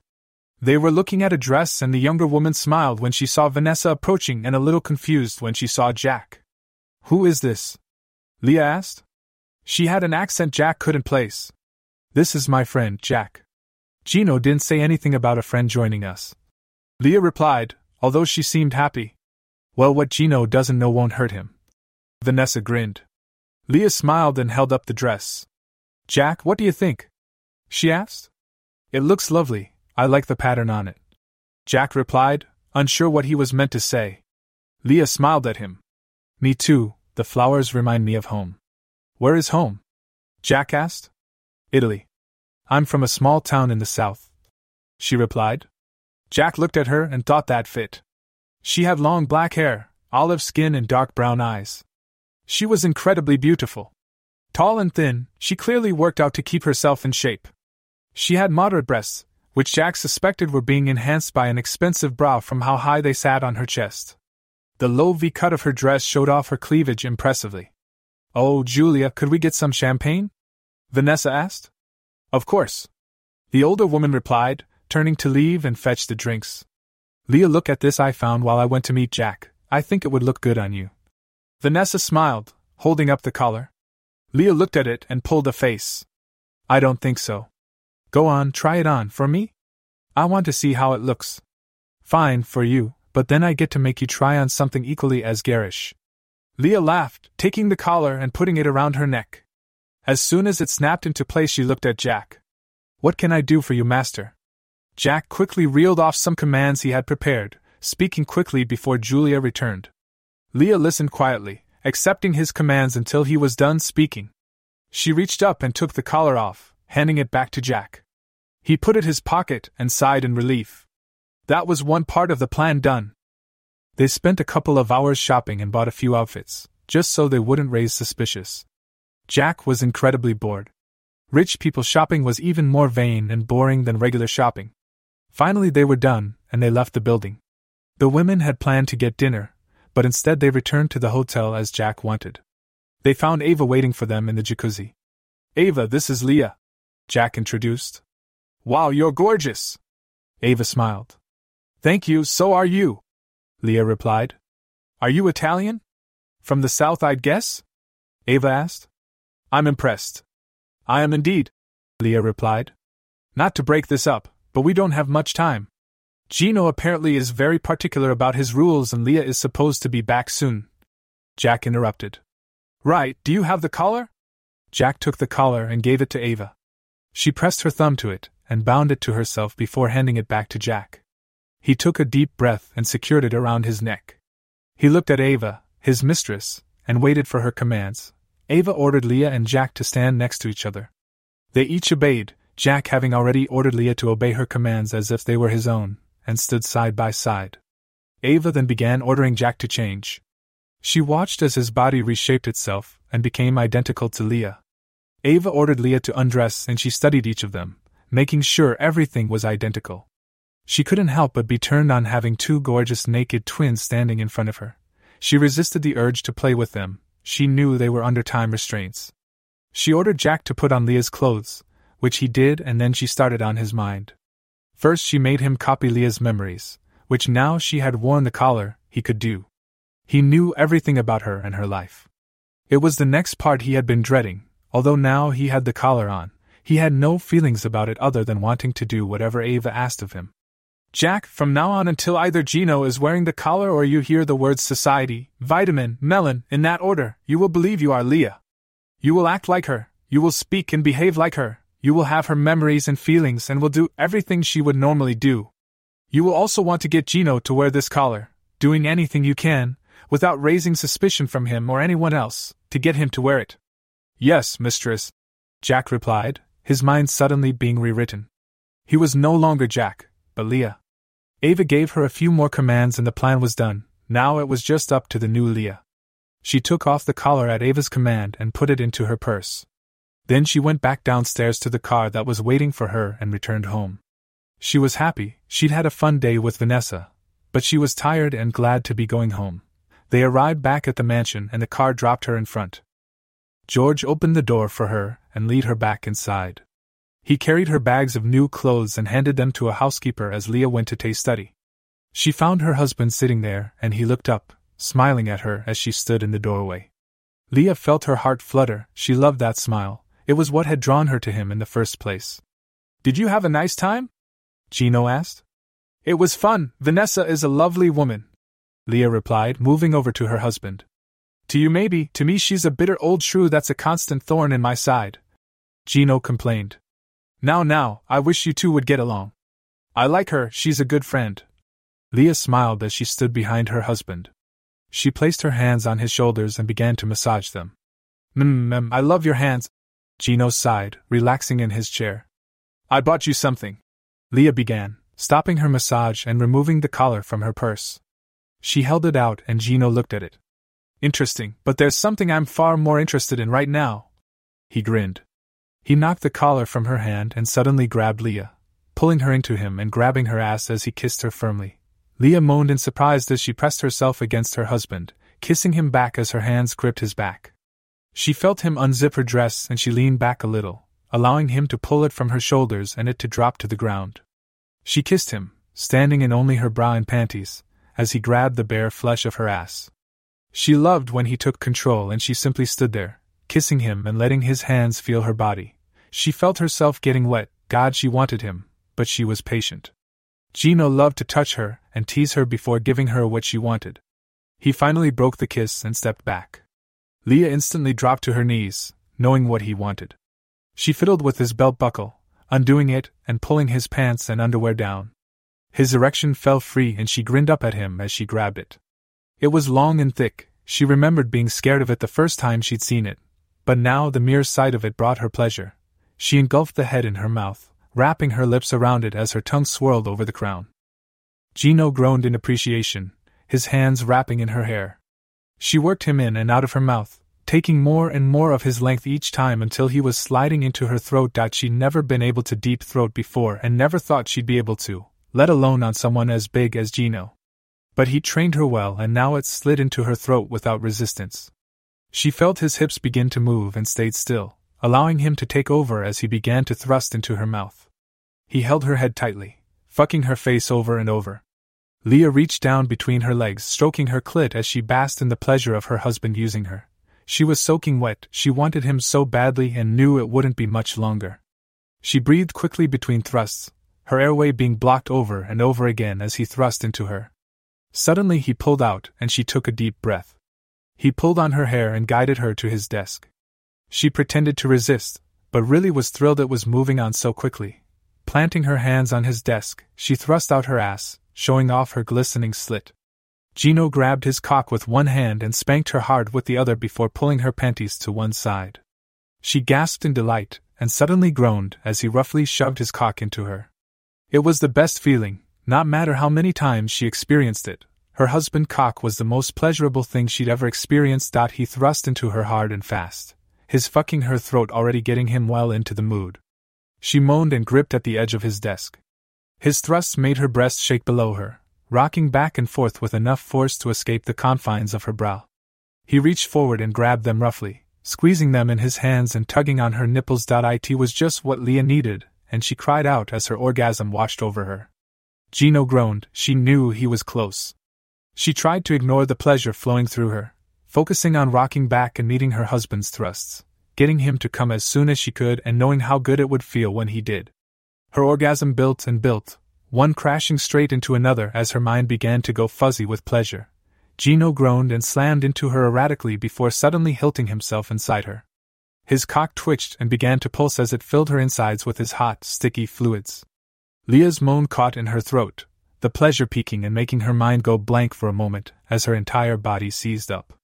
They were looking at a dress, and the younger woman smiled when she saw Vanessa approaching and a little confused when she saw Jack. Who is this? Leah asked. She had an accent Jack couldn't place. This is my friend, Jack. Gino didn't say anything about a friend joining us. Leah replied, although she seemed happy. Well, what Gino doesn't know won't hurt him. Vanessa grinned. Leah smiled and held up the dress. Jack, what do you think? She asked. It looks lovely, I like the pattern on it. Jack replied, unsure what he was meant to say. Leah smiled at him. Me too, the flowers remind me of home. Where is home? Jack asked. Italy. I'm from a small town in the south. She replied. Jack looked at her and thought that fit. She had long black hair, olive skin, and dark brown eyes. She was incredibly beautiful. Tall and thin, she clearly worked out to keep herself in shape. She had moderate breasts, which Jack suspected were being enhanced by an expensive bra from how high they sat on her chest. The low V cut of her dress showed off her cleavage impressively. Oh, Julia, could we get some champagne? Vanessa asked. Of course. The older woman replied, turning to leave and fetch the drinks. Leah, look at this I found while I went to meet Jack. I think it would look good on you. Vanessa smiled, holding up the collar. Leah looked at it and pulled a face. I don't think so. Go on, try it on, for me? I want to see how it looks. Fine, for you, but then I get to make you try on something equally as garish. Leah laughed, taking the collar and putting it around her neck. As soon as it snapped into place, she looked at Jack. What can I do for you, master? Jack quickly reeled off some commands he had prepared, speaking quickly before Julia returned. Leah listened quietly, accepting his commands until he was done speaking. She reached up and took the collar off, handing it back to Jack. He put it in his pocket and sighed in relief. That was one part of the plan done. They spent a couple of hours shopping and bought a few outfits, just so they wouldn't raise suspicious. Jack was incredibly bored. Rich people shopping was even more vain and boring than regular shopping. Finally, they were done, and they left the building. The women had planned to get dinner, but instead they returned to the hotel as Jack wanted. They found Ava waiting for them in the jacuzzi. Ava, this is Leah. Jack introduced. Wow, you're gorgeous. Ava smiled. Thank you, so are you. Leah replied. Are you Italian? From the south, I'd guess? Ava asked. I'm impressed. I am indeed, Leah replied. Not to break this up, but we don't have much time. Gino apparently is very particular about his rules and Leah is supposed to be back soon. Jack interrupted. Right, do you have the collar? Jack took the collar and gave it to Ava. She pressed her thumb to it and bound it to herself before handing it back to Jack. He took a deep breath and secured it around his neck. He looked at Ava, his mistress, and waited for her commands. Ava ordered Leah and Jack to stand next to each other. They each obeyed, Jack having already ordered Leah to obey her commands as if they were his own, and stood side by side. Ava then began ordering Jack to change. She watched as his body reshaped itself and became identical to Leah. Ava ordered Leah to undress and she studied each of them, making sure everything was identical. She couldn't help but be turned on having two gorgeous naked twins standing in front of her. She resisted the urge to play with them, she knew they were under time restraints. She ordered Jack to put on Leah's clothes, which he did, and then she started on his mind. First, she made him copy Leah's memories, which now she had worn the collar, he could do. He knew everything about her and her life. It was the next part he had been dreading, although now he had the collar on, he had no feelings about it other than wanting to do whatever Ava asked of him. Jack, from now on until either Gino is wearing the collar or you hear the words society, vitamin, melon, in that order, you will believe you are Leah. You will act like her, you will speak and behave like her, you will have her memories and feelings and will do everything she would normally do. You will also want to get Gino to wear this collar, doing anything you can, without raising suspicion from him or anyone else, to get him to wear it. Yes, mistress, Jack replied, his mind suddenly being rewritten. He was no longer Jack, but Leah. Ava gave her a few more commands and the plan was done. Now it was just up to the new Leah. She took off the collar at Ava's command and put it into her purse. Then she went back downstairs to the car that was waiting for her and returned home. She was happy, she'd had a fun day with Vanessa, but she was tired and glad to be going home. They arrived back at the mansion and the car dropped her in front. George opened the door for her and led her back inside. He carried her bags of new clothes and handed them to a housekeeper as Leah went to Tay's study. She found her husband sitting there, and he looked up, smiling at her as she stood in the doorway. Leah felt her heart flutter, she loved that smile, it was what had drawn her to him in the first place. Did you have a nice time? Gino asked. It was fun. Vanessa is a lovely woman. Leah replied, moving over to her husband. To you, maybe, to me, she's a bitter old shrew that's a constant thorn in my side. Gino complained. Now, now, I wish you two would get along. I like her, she's a good friend. Leah smiled as she stood behind her husband. She placed her hands on his shoulders and began to massage them. Mmm, I love your hands. Gino sighed, relaxing in his chair. I bought you something. Leah began, stopping her massage and removing the collar from her purse. She held it out and Gino looked at it. Interesting, but there's something I'm far more interested in right now. He grinned. He knocked the collar from her hand and suddenly grabbed Leah. pulling her into him and grabbing her ass as he kissed her firmly. Leah moaned in surprise as she pressed herself against her husband, kissing him back as her hands gripped his back. She felt him unzip her dress and she leaned back a little, allowing him to pull it from her shoulders and it to drop to the ground. She kissed him, standing in only her bra and panties, as he grabbed the bare flesh of her ass. She loved when he took control and she simply stood there, kissing him and letting his hands feel her body. She felt herself getting wet, God, she wanted him, but she was patient. Gino loved to touch her and tease her before giving her what she wanted. He finally broke the kiss and stepped back. Leah instantly dropped to her knees, knowing what he wanted. She fiddled with his belt buckle, undoing it and pulling his pants and underwear down. His erection fell free and she grinned up at him as she grabbed it. It was long and thick, she remembered being scared of it the first time she'd seen it, but now the mere sight of it brought her pleasure. She engulfed the head in her mouth, wrapping her lips around it as her tongue swirled over the crown. Gino groaned in appreciation, his hands wrapping in her hair. She worked him in and out of her mouth, taking more and more of his length each time until he was sliding into her throat. That she'd never been able to deep throat before and never thought she'd be able to, let alone on someone as big as Gino. But he trained her well and now it slid into her throat without resistance. She felt his hips begin to move and stayed still, allowing him to take over as he began to thrust into her mouth. He held her head tightly, fucking her face over and over. Leah reached down between her legs, stroking her clit as she basked in the pleasure of her husband using her. She was soaking wet, she wanted him so badly and knew it wouldn't be much longer. She breathed quickly between thrusts, her airway being blocked over and over again as he thrust into her. Suddenly he pulled out, and she took a deep breath. He pulled on her hair and guided her to his desk. She pretended to resist, but really was thrilled it was moving on so quickly. Planting her hands on his desk, she thrust out her ass, showing off her glistening slit. Gino grabbed his cock with one hand and spanked her hard with the other before pulling her panties to one side. She gasped in delight and suddenly groaned as he roughly shoved his cock into her. It was the best feeling, not matter how many times she experienced it. Her husband cock was the most pleasurable thing she'd ever experienced. He thrust into her hard and fast, his fucking her throat already getting him well into the mood. She moaned and gripped at the edge of his desk. His thrusts made her breast shake below her, rocking back and forth with enough force to escape the confines of her brow. He reached forward and grabbed them roughly, squeezing them in his hands and tugging on her nipples. It was just what Leah needed, and she cried out as her orgasm washed over her. Gino groaned, she knew he was close. She tried to ignore the pleasure flowing through her, focusing on rocking back and meeting her husband's thrusts, getting him to come as soon as she could and knowing how good it would feel when he did. Her orgasm built and built, one crashing straight into another as her mind began to go fuzzy with pleasure. Gino groaned and slammed into her erratically before suddenly hilting himself inside her. His cock twitched and began to pulse as it filled her insides with his hot, sticky fluids. Leah's moan caught in her throat, the pleasure peaking and making her mind go blank for a moment as her entire body seized up.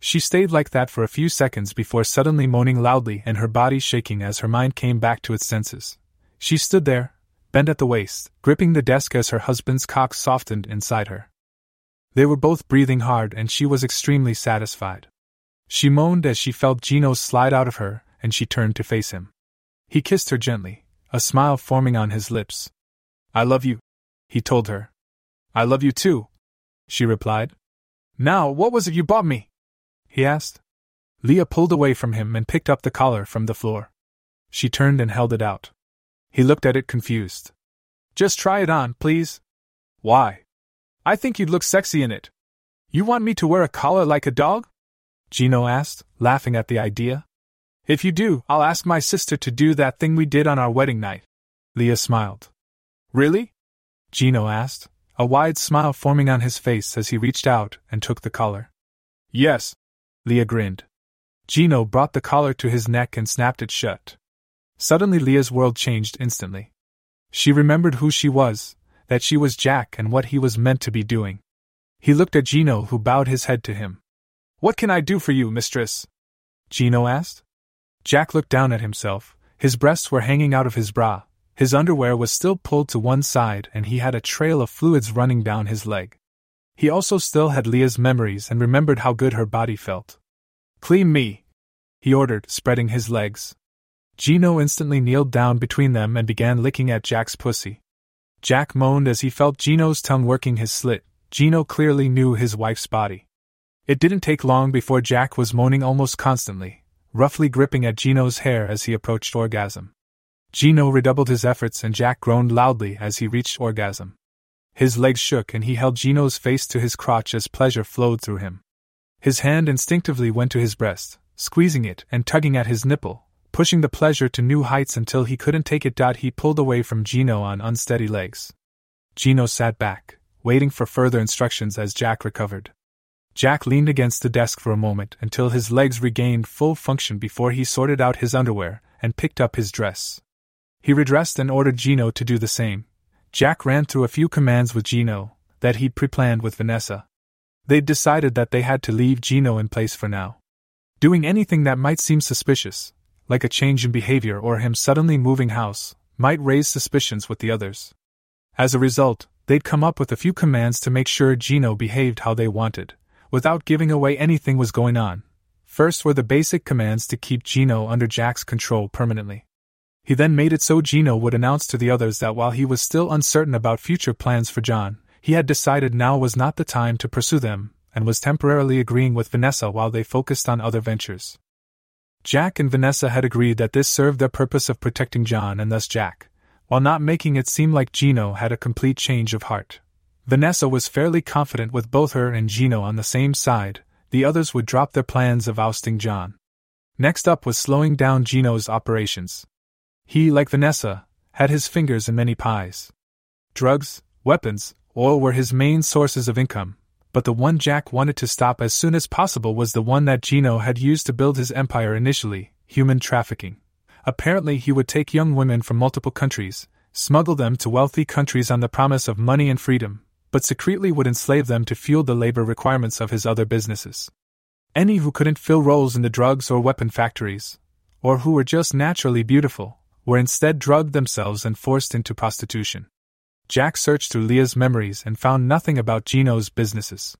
She stayed like that for a few seconds before suddenly moaning loudly and her body shaking as her mind came back to its senses. She stood there, bent at the waist, gripping the desk as her husband's cock softened inside her. They were both breathing hard and she was extremely satisfied. She moaned as she felt Gino slide out of her, and she turned to face him. He kissed her gently, a smile forming on his lips. I love you, he told her. I love you too, she replied. Now, what was it you bought me? he asked. Leah pulled away from him and picked up the collar from the floor. She turned and held it out. He looked at it confused. Just try it on, please. Why? I think you'd look sexy in it. You want me to wear a collar like a dog? Gino asked, laughing at the idea. If you do, I'll ask my sister to do that thing we did on our wedding night. Leah smiled. Really? Gino asked, a wide smile forming on his face as he reached out and took the collar. Yes. Leah grinned. Gino brought the collar to his neck and snapped it shut. Suddenly, Leah's world changed instantly. She remembered who she was, that she was Jack and what he was meant to be doing. He looked at Gino, who bowed his head to him. What can I do for you, mistress? Gino asked. Jack looked down at himself. His breasts were hanging out of his bra, his underwear was still pulled to one side, and he had a trail of fluids running down his leg. He also still had Leah's memories and remembered how good her body felt. Clean me, he ordered, spreading his legs. Gino instantly kneeled down between them and began licking at Jack's pussy. Jack moaned as he felt Gino's tongue working his slit. Gino clearly knew his wife's body. It didn't take long before Jack was moaning almost constantly, roughly gripping at Gino's hair as he approached orgasm. Gino redoubled his efforts and Jack groaned loudly as he reached orgasm. His legs shook and he held Gino's face to his crotch as pleasure flowed through him. His hand instinctively went to his breast, squeezing it and tugging at his nipple, pushing the pleasure to new heights until he couldn't take it. He pulled away from Gino on unsteady legs. Gino sat back, waiting for further instructions as Jack recovered. Jack leaned against the desk for a moment until his legs regained full function before he sorted out his underwear and picked up his dress. He redressed and ordered Gino to do the same. Jack ran through a few commands with Gino that he'd pre-planned with Vanessa. They'd decided that they had to leave Gino in place for now. Doing anything that might seem suspicious, like a change in behavior or him suddenly moving house, might raise suspicions with the others. As a result, they'd come up with a few commands to make sure Gino behaved how they wanted, without giving away anything was going on. First were the basic commands to keep Gino under Jack's control permanently. He then made it so Gino would announce to the others that while he was still uncertain about future plans for John, he had decided now was not the time to pursue them, and was temporarily agreeing with Vanessa while they focused on other ventures. Jack and Vanessa had agreed that this served their purpose of protecting John and thus Jack, while not making it seem like Gino had a complete change of heart. Vanessa was fairly confident with both her and Gino on the same side, the others would drop their plans of ousting John. Next up was slowing down Gino's operations. He, like Vanessa, had his fingers in many pies. Drugs, weapons, oil were his main sources of income, but the one Jack wanted to stop as soon as possible was the one that Gino had used to build his empire initially human trafficking. Apparently, he would take young women from multiple countries, smuggle them to wealthy countries on the promise of money and freedom, but secretly would enslave them to fuel the labor requirements of his other businesses. Any who couldn't fill roles in the drugs or weapon factories, or who were just naturally beautiful, were instead drugged themselves and forced into prostitution. Jack searched through Leah's memories and found nothing about Gino's businesses.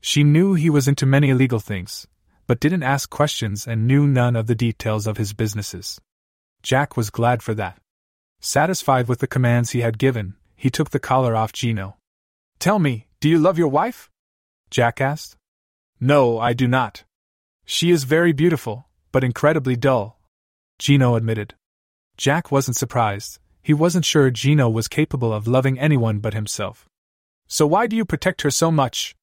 She knew he was into many illegal things, but didn't ask questions and knew none of the details of his businesses. Jack was glad for that. Satisfied with the commands he had given, he took the collar off Gino. Tell me, do you love your wife? Jack asked. No, I do not. She is very beautiful, but incredibly dull, Gino admitted. Jack wasn't surprised. He wasn't sure Gino was capable of loving anyone but himself. So why do you protect her so much?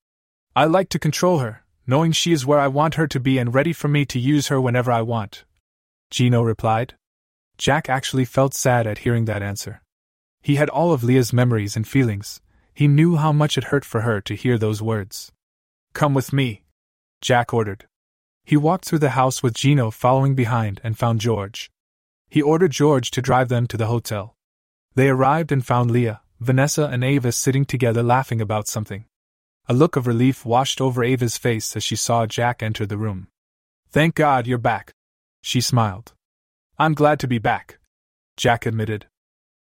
I like to control her, knowing she is where I want her to be and ready for me to use her whenever I want. Gino replied. Jack actually felt sad at hearing that answer. He had all of Leah's memories and feelings. He knew how much it hurt for her to hear those words. Come with me, Jack ordered. He walked through the house with Gino following behind and found George. He ordered George to drive them to the hotel. They arrived and found Leah, Vanessa, and Ava sitting together laughing about something. A look of relief washed over Ava's face as she saw Jack enter the room. Thank God you're back. She smiled. I'm glad to be back. Jack admitted.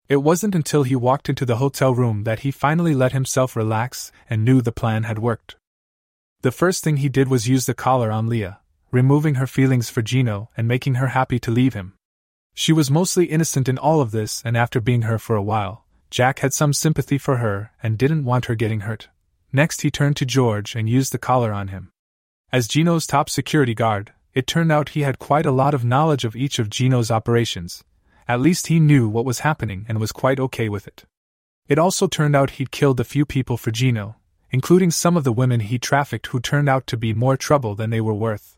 It wasn't until he walked into the hotel room that he finally let himself relax and knew the plan had worked. The first thing he did was use the collar on Leah, removing her feelings for Gino and making her happy to leave him. She was mostly innocent in all of this, and after being her for a while, Jack had some sympathy for her and didn't want her getting hurt. Next, he turned to George and used the collar on him. As Gino's top security guard, it turned out he had quite a lot of knowledge of each of Gino's operations. At least he knew what was happening and was quite okay with it. It also turned out he'd killed a few people for Gino, including some of the women he trafficked who turned out to be more trouble than they were worth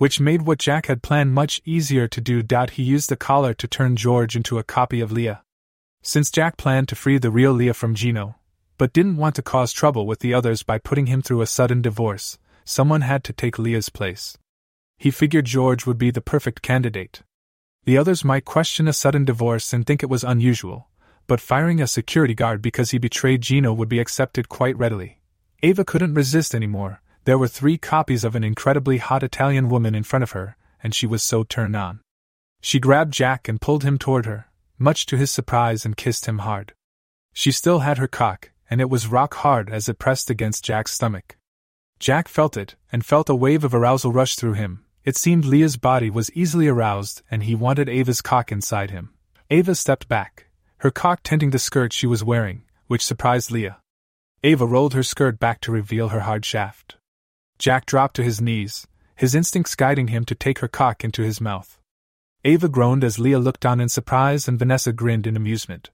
which made what Jack had planned much easier to do. He used the collar to turn George into a copy of Leah. Since Jack planned to free the real Leah from Gino, but didn't want to cause trouble with the others by putting him through a sudden divorce, someone had to take Leah's place. He figured George would be the perfect candidate. The others might question a sudden divorce and think it was unusual, but firing a security guard because he betrayed Gino would be accepted quite readily. Ava couldn't resist anymore, there were three copies of an incredibly hot Italian woman in front of her, and she was so turned on. She grabbed Jack and pulled him toward her, much to his surprise, and kissed him hard. She still had her cock, and it was rock hard as it pressed against Jack's stomach. Jack felt it, and felt a wave of arousal rush through him, It seemed Leah's body was easily aroused and he wanted Ava's cock inside him. Ava stepped back, her cock tenting the skirt she was wearing, which surprised Leah. Ava rolled her skirt back to reveal her hard shaft. Jack dropped to his knees, his instincts guiding him to take her cock into his mouth. Ava groaned as Leah looked on in surprise and Vanessa grinned in amusement.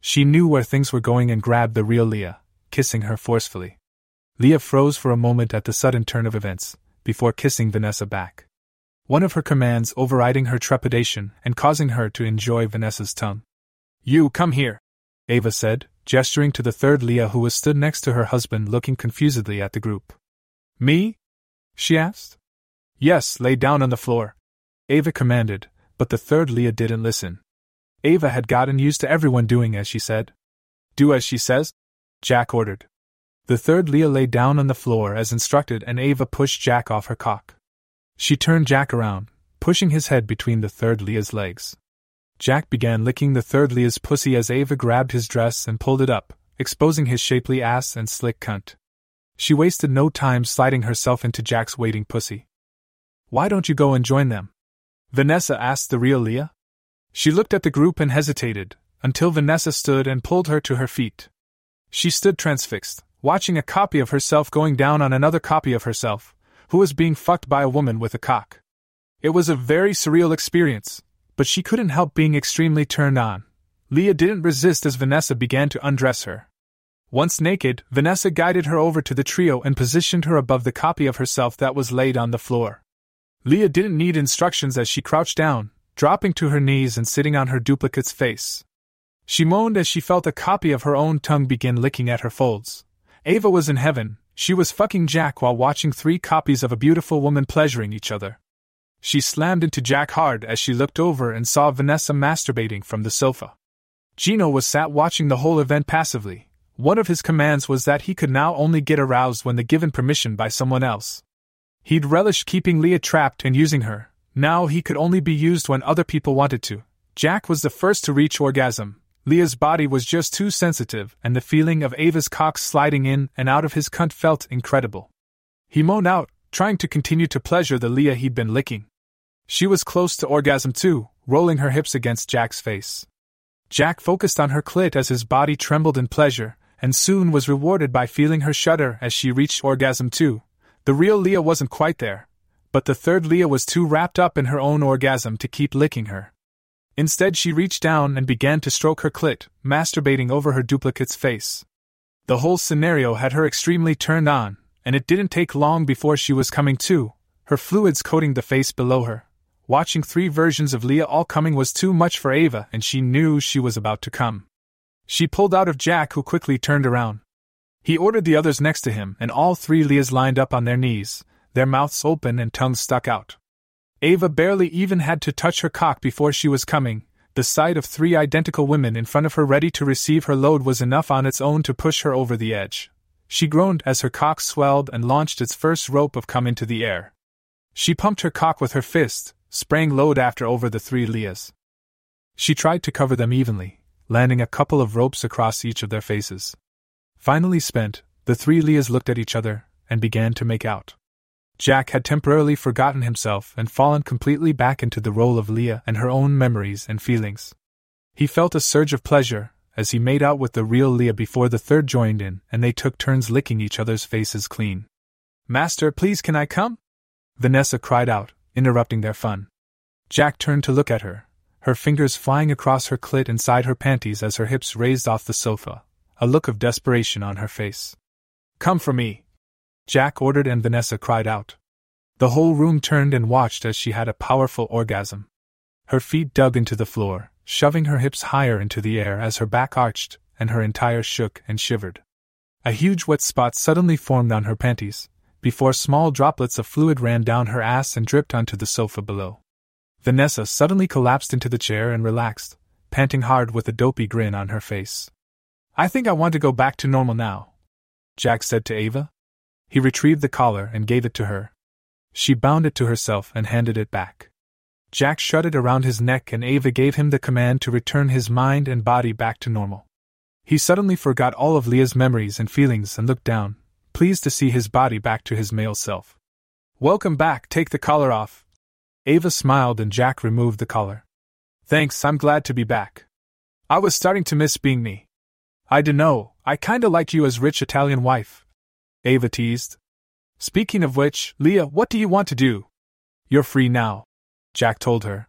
She knew where things were going and grabbed the real Leah, kissing her forcefully. Leah froze for a moment at the sudden turn of events, before kissing Vanessa back. One of her commands overriding her trepidation and causing her to enjoy Vanessa's tongue. You come here, Ava said, gesturing to the third Leah who was stood next to her husband looking confusedly at the group. Me? she asked. Yes, lay down on the floor. Ava commanded, but the third Leah didn't listen. Ava had gotten used to everyone doing as she said. Do as she says? Jack ordered. The third Leah lay down on the floor as instructed, and Ava pushed Jack off her cock. She turned Jack around, pushing his head between the third Leah's legs. Jack began licking the third Leah's pussy as Ava grabbed his dress and pulled it up, exposing his shapely ass and slick cunt. She wasted no time sliding herself into Jack's waiting pussy. Why don't you go and join them? Vanessa asked the real Leah. She looked at the group and hesitated, until Vanessa stood and pulled her to her feet. She stood transfixed, watching a copy of herself going down on another copy of herself, who was being fucked by a woman with a cock. It was a very surreal experience, but she couldn't help being extremely turned on. Leah didn't resist as Vanessa began to undress her. Once naked, Vanessa guided her over to the trio and positioned her above the copy of herself that was laid on the floor. Leah didn't need instructions as she crouched down, dropping to her knees and sitting on her duplicate's face. She moaned as she felt a copy of her own tongue begin licking at her folds. Ava was in heaven, she was fucking Jack while watching three copies of a beautiful woman pleasuring each other. She slammed into Jack hard as she looked over and saw Vanessa masturbating from the sofa. Gino was sat watching the whole event passively. One of his commands was that he could now only get aroused when the given permission by someone else. He'd relished keeping Leah trapped and using her, now he could only be used when other people wanted to. Jack was the first to reach orgasm. Leah's body was just too sensitive, and the feeling of Ava's cock sliding in and out of his cunt felt incredible. He moaned out, trying to continue to pleasure the Leah he'd been licking. She was close to orgasm too, rolling her hips against Jack's face. Jack focused on her clit as his body trembled in pleasure, and soon was rewarded by feeling her shudder as she reached orgasm too. The real Leah wasn't quite there, but the third Leah was too wrapped up in her own orgasm to keep licking her. Instead, she reached down and began to stroke her clit, masturbating over her duplicate's face. The whole scenario had her extremely turned on, and it didn't take long before she was coming to, her fluids coating the face below her. Watching three versions of Leah all coming was too much for Ava, and she knew she was about to come. She pulled out of Jack, who quickly turned around. He ordered the others next to him, and all three Leahs lined up on their knees, their mouths open and tongues stuck out. Ava barely even had to touch her cock before she was coming. The sight of three identical women in front of her ready to receive her load was enough on its own to push her over the edge. She groaned as her cock swelled and launched its first rope of cum into the air. She pumped her cock with her fist, spraying load after over the three Leahs. She tried to cover them evenly, landing a couple of ropes across each of their faces. Finally spent, the three Leahs looked at each other and began to make out. Jack had temporarily forgotten himself and fallen completely back into the role of Leah and her own memories and feelings. He felt a surge of pleasure as he made out with the real Leah before the third joined in and they took turns licking each other's faces clean. Master, please can I come? Vanessa cried out, interrupting their fun. Jack turned to look at her, her fingers flying across her clit inside her panties as her hips raised off the sofa, a look of desperation on her face. Come for me, Jack ordered, and Vanessa cried out. The whole room turned and watched as she had a powerful orgasm. Her feet dug into the floor, shoving her hips higher into the air as her back arched, and her entire shook and shivered. A huge wet spot suddenly formed on her panties, before small droplets of fluid ran down her ass and dripped onto the sofa below. Vanessa suddenly collapsed into the chair and relaxed, panting hard with a dopey grin on her face. I think I want to go back to normal now, Jack said to Ava. He retrieved the collar and gave it to her. She bound it to herself and handed it back. Jack shut it around his neck and Ava gave him the command to return his mind and body back to normal. He suddenly forgot all of Leah's memories and feelings and looked down, pleased to see his body back to his male self. Welcome back, take the collar off. Ava smiled and Jack removed the collar. Thanks, I'm glad to be back. I was starting to miss being me. I dunno, I kinda like you as rich Italian wife. Ava teased. Speaking of which, Leah, what do you want to do? You're free now, Jack told her.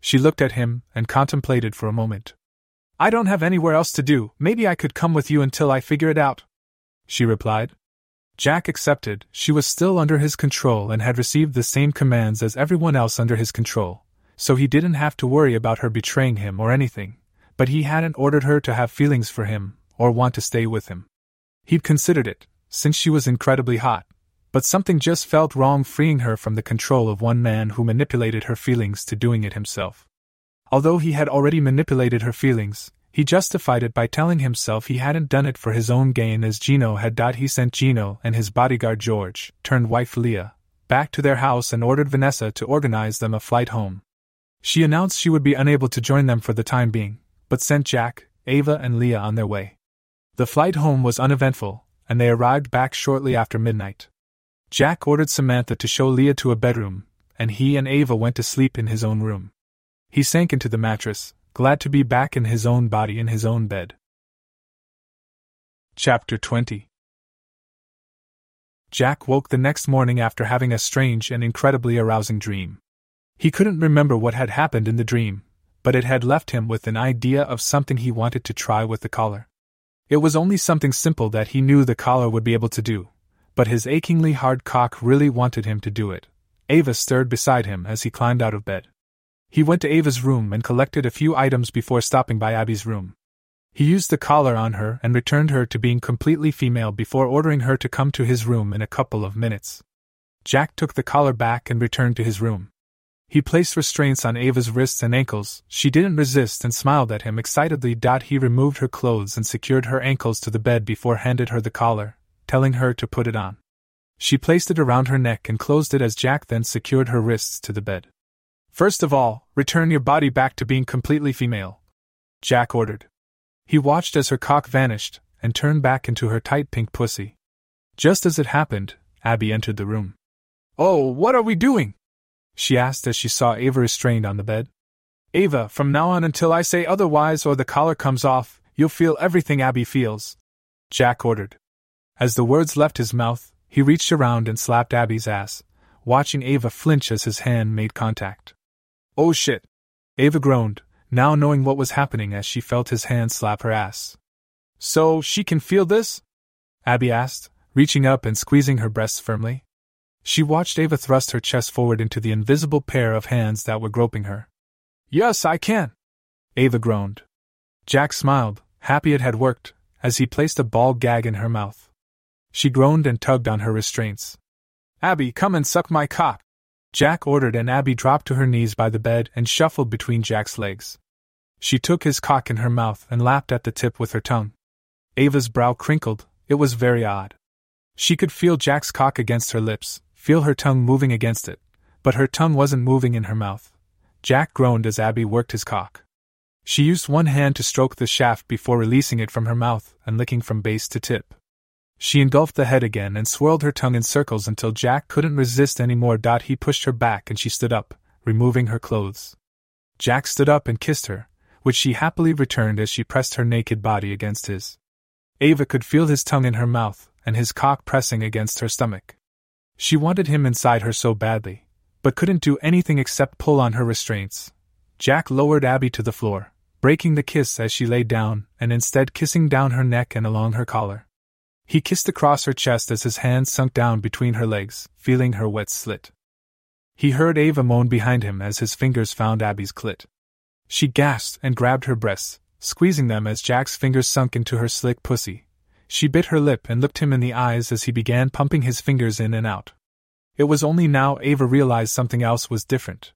She looked at him and contemplated for a moment. I don't have anywhere else to do, maybe I could come with you until I figure it out. She replied. Jack accepted, she was still under his control and had received the same commands as everyone else under his control, so he didn't have to worry about her betraying him or anything but he hadn't ordered her to have feelings for him, or want to stay with him. He'd considered it, since she was incredibly hot, but something just felt wrong freeing her from the control of one man who manipulated her feelings to doing it himself. Although he had already manipulated her feelings, he justified it by telling himself he hadn't done it for his own gain as Gino had died. He sent Gino and his bodyguard George, turned wife Leah, back to their house and ordered Vanessa to organize them a flight home. She announced she would be unable to join them for the time being, but sent Jack, Ava, and Leah on their way. The flight home was uneventful, and they arrived back shortly after midnight. Jack ordered Samantha to show Leah to a bedroom, and he and Ava went to sleep in his own room. He sank into the mattress, glad to be back in his own body in his own bed. Chapter 20 Jack woke the next morning after having a strange and incredibly arousing dream. He couldn't remember what had happened in the dream, but it had left him with an idea of something he wanted to try with the collar. It was only something simple that he knew the collar would be able to do, but his achingly hard cock really wanted him to do it. Ava stirred beside him as he climbed out of bed. He went to Ava's room and collected a few items before stopping by Abby's room. He used the collar on her and returned her to being completely female before ordering her to come to his room in a couple of minutes. Jack took the collar back and returned to his room. He placed restraints on Ava's wrists and ankles. She didn't resist and smiled at him excitedly. He removed her clothes and secured her ankles to the bed before handed her the collar, telling her to put it on. She placed it around her neck and closed it as Jack then secured her wrists to the bed. First of all, return your body back to being completely female. Jack ordered. He watched as her cock vanished and turned back into her tight pink pussy. Just as it happened, Abby entered the room. Oh, what are we doing? she asked as she saw Ava restrained on the bed. Ava, from now on until I say otherwise or the collar comes off, you'll feel everything Abby feels. Jack ordered. As the words left his mouth, he reached around and slapped Abby's ass, watching Ava flinch as his hand made contact. Oh shit! Ava groaned, now knowing what was happening as she felt his hand slap her ass. So, she can feel this? Abby asked, reaching up and squeezing her breasts firmly. She watched Ava thrust her chest forward into the invisible pair of hands that were groping her. Yes, I can. Ava groaned. Jack smiled, happy it had worked, as he placed a ball gag in her mouth. She groaned and tugged on her restraints. Abby, come and suck my cock. Jack ordered, and Abby dropped to her knees by the bed and shuffled between Jack's legs. She took his cock in her mouth and lapped at the tip with her tongue. Ava's brow crinkled, it was very odd. She could feel Jack's cock against her lips, feel her tongue moving against it, but her tongue wasn't moving in her mouth. Jack groaned as Abby worked his cock. She used one hand to stroke the shaft before releasing it from her mouth and licking from base to tip. She engulfed the head again and swirled her tongue in circles until Jack couldn't resist any more. He pushed her back and she stood up, removing her clothes. Jack stood up and kissed her, which she happily returned as she pressed her naked body against his. Ava could feel his tongue in her mouth and his cock pressing against her stomach. She wanted him inside her so badly, but couldn't do anything except pull on her restraints. Jack lowered Abby to the floor, breaking the kiss as she lay down, and instead kissing down her neck and along her collar. He kissed across her chest as his hands sunk down between her legs, feeling her wet slit. He heard Ava moan behind him as his fingers found Abby's clit. She gasped and grabbed her breasts, squeezing them as Jack's fingers sunk into her slick pussy, she bit her lip and looked him in the eyes as he began pumping his fingers in and out. It was only now Ava realized something else was different.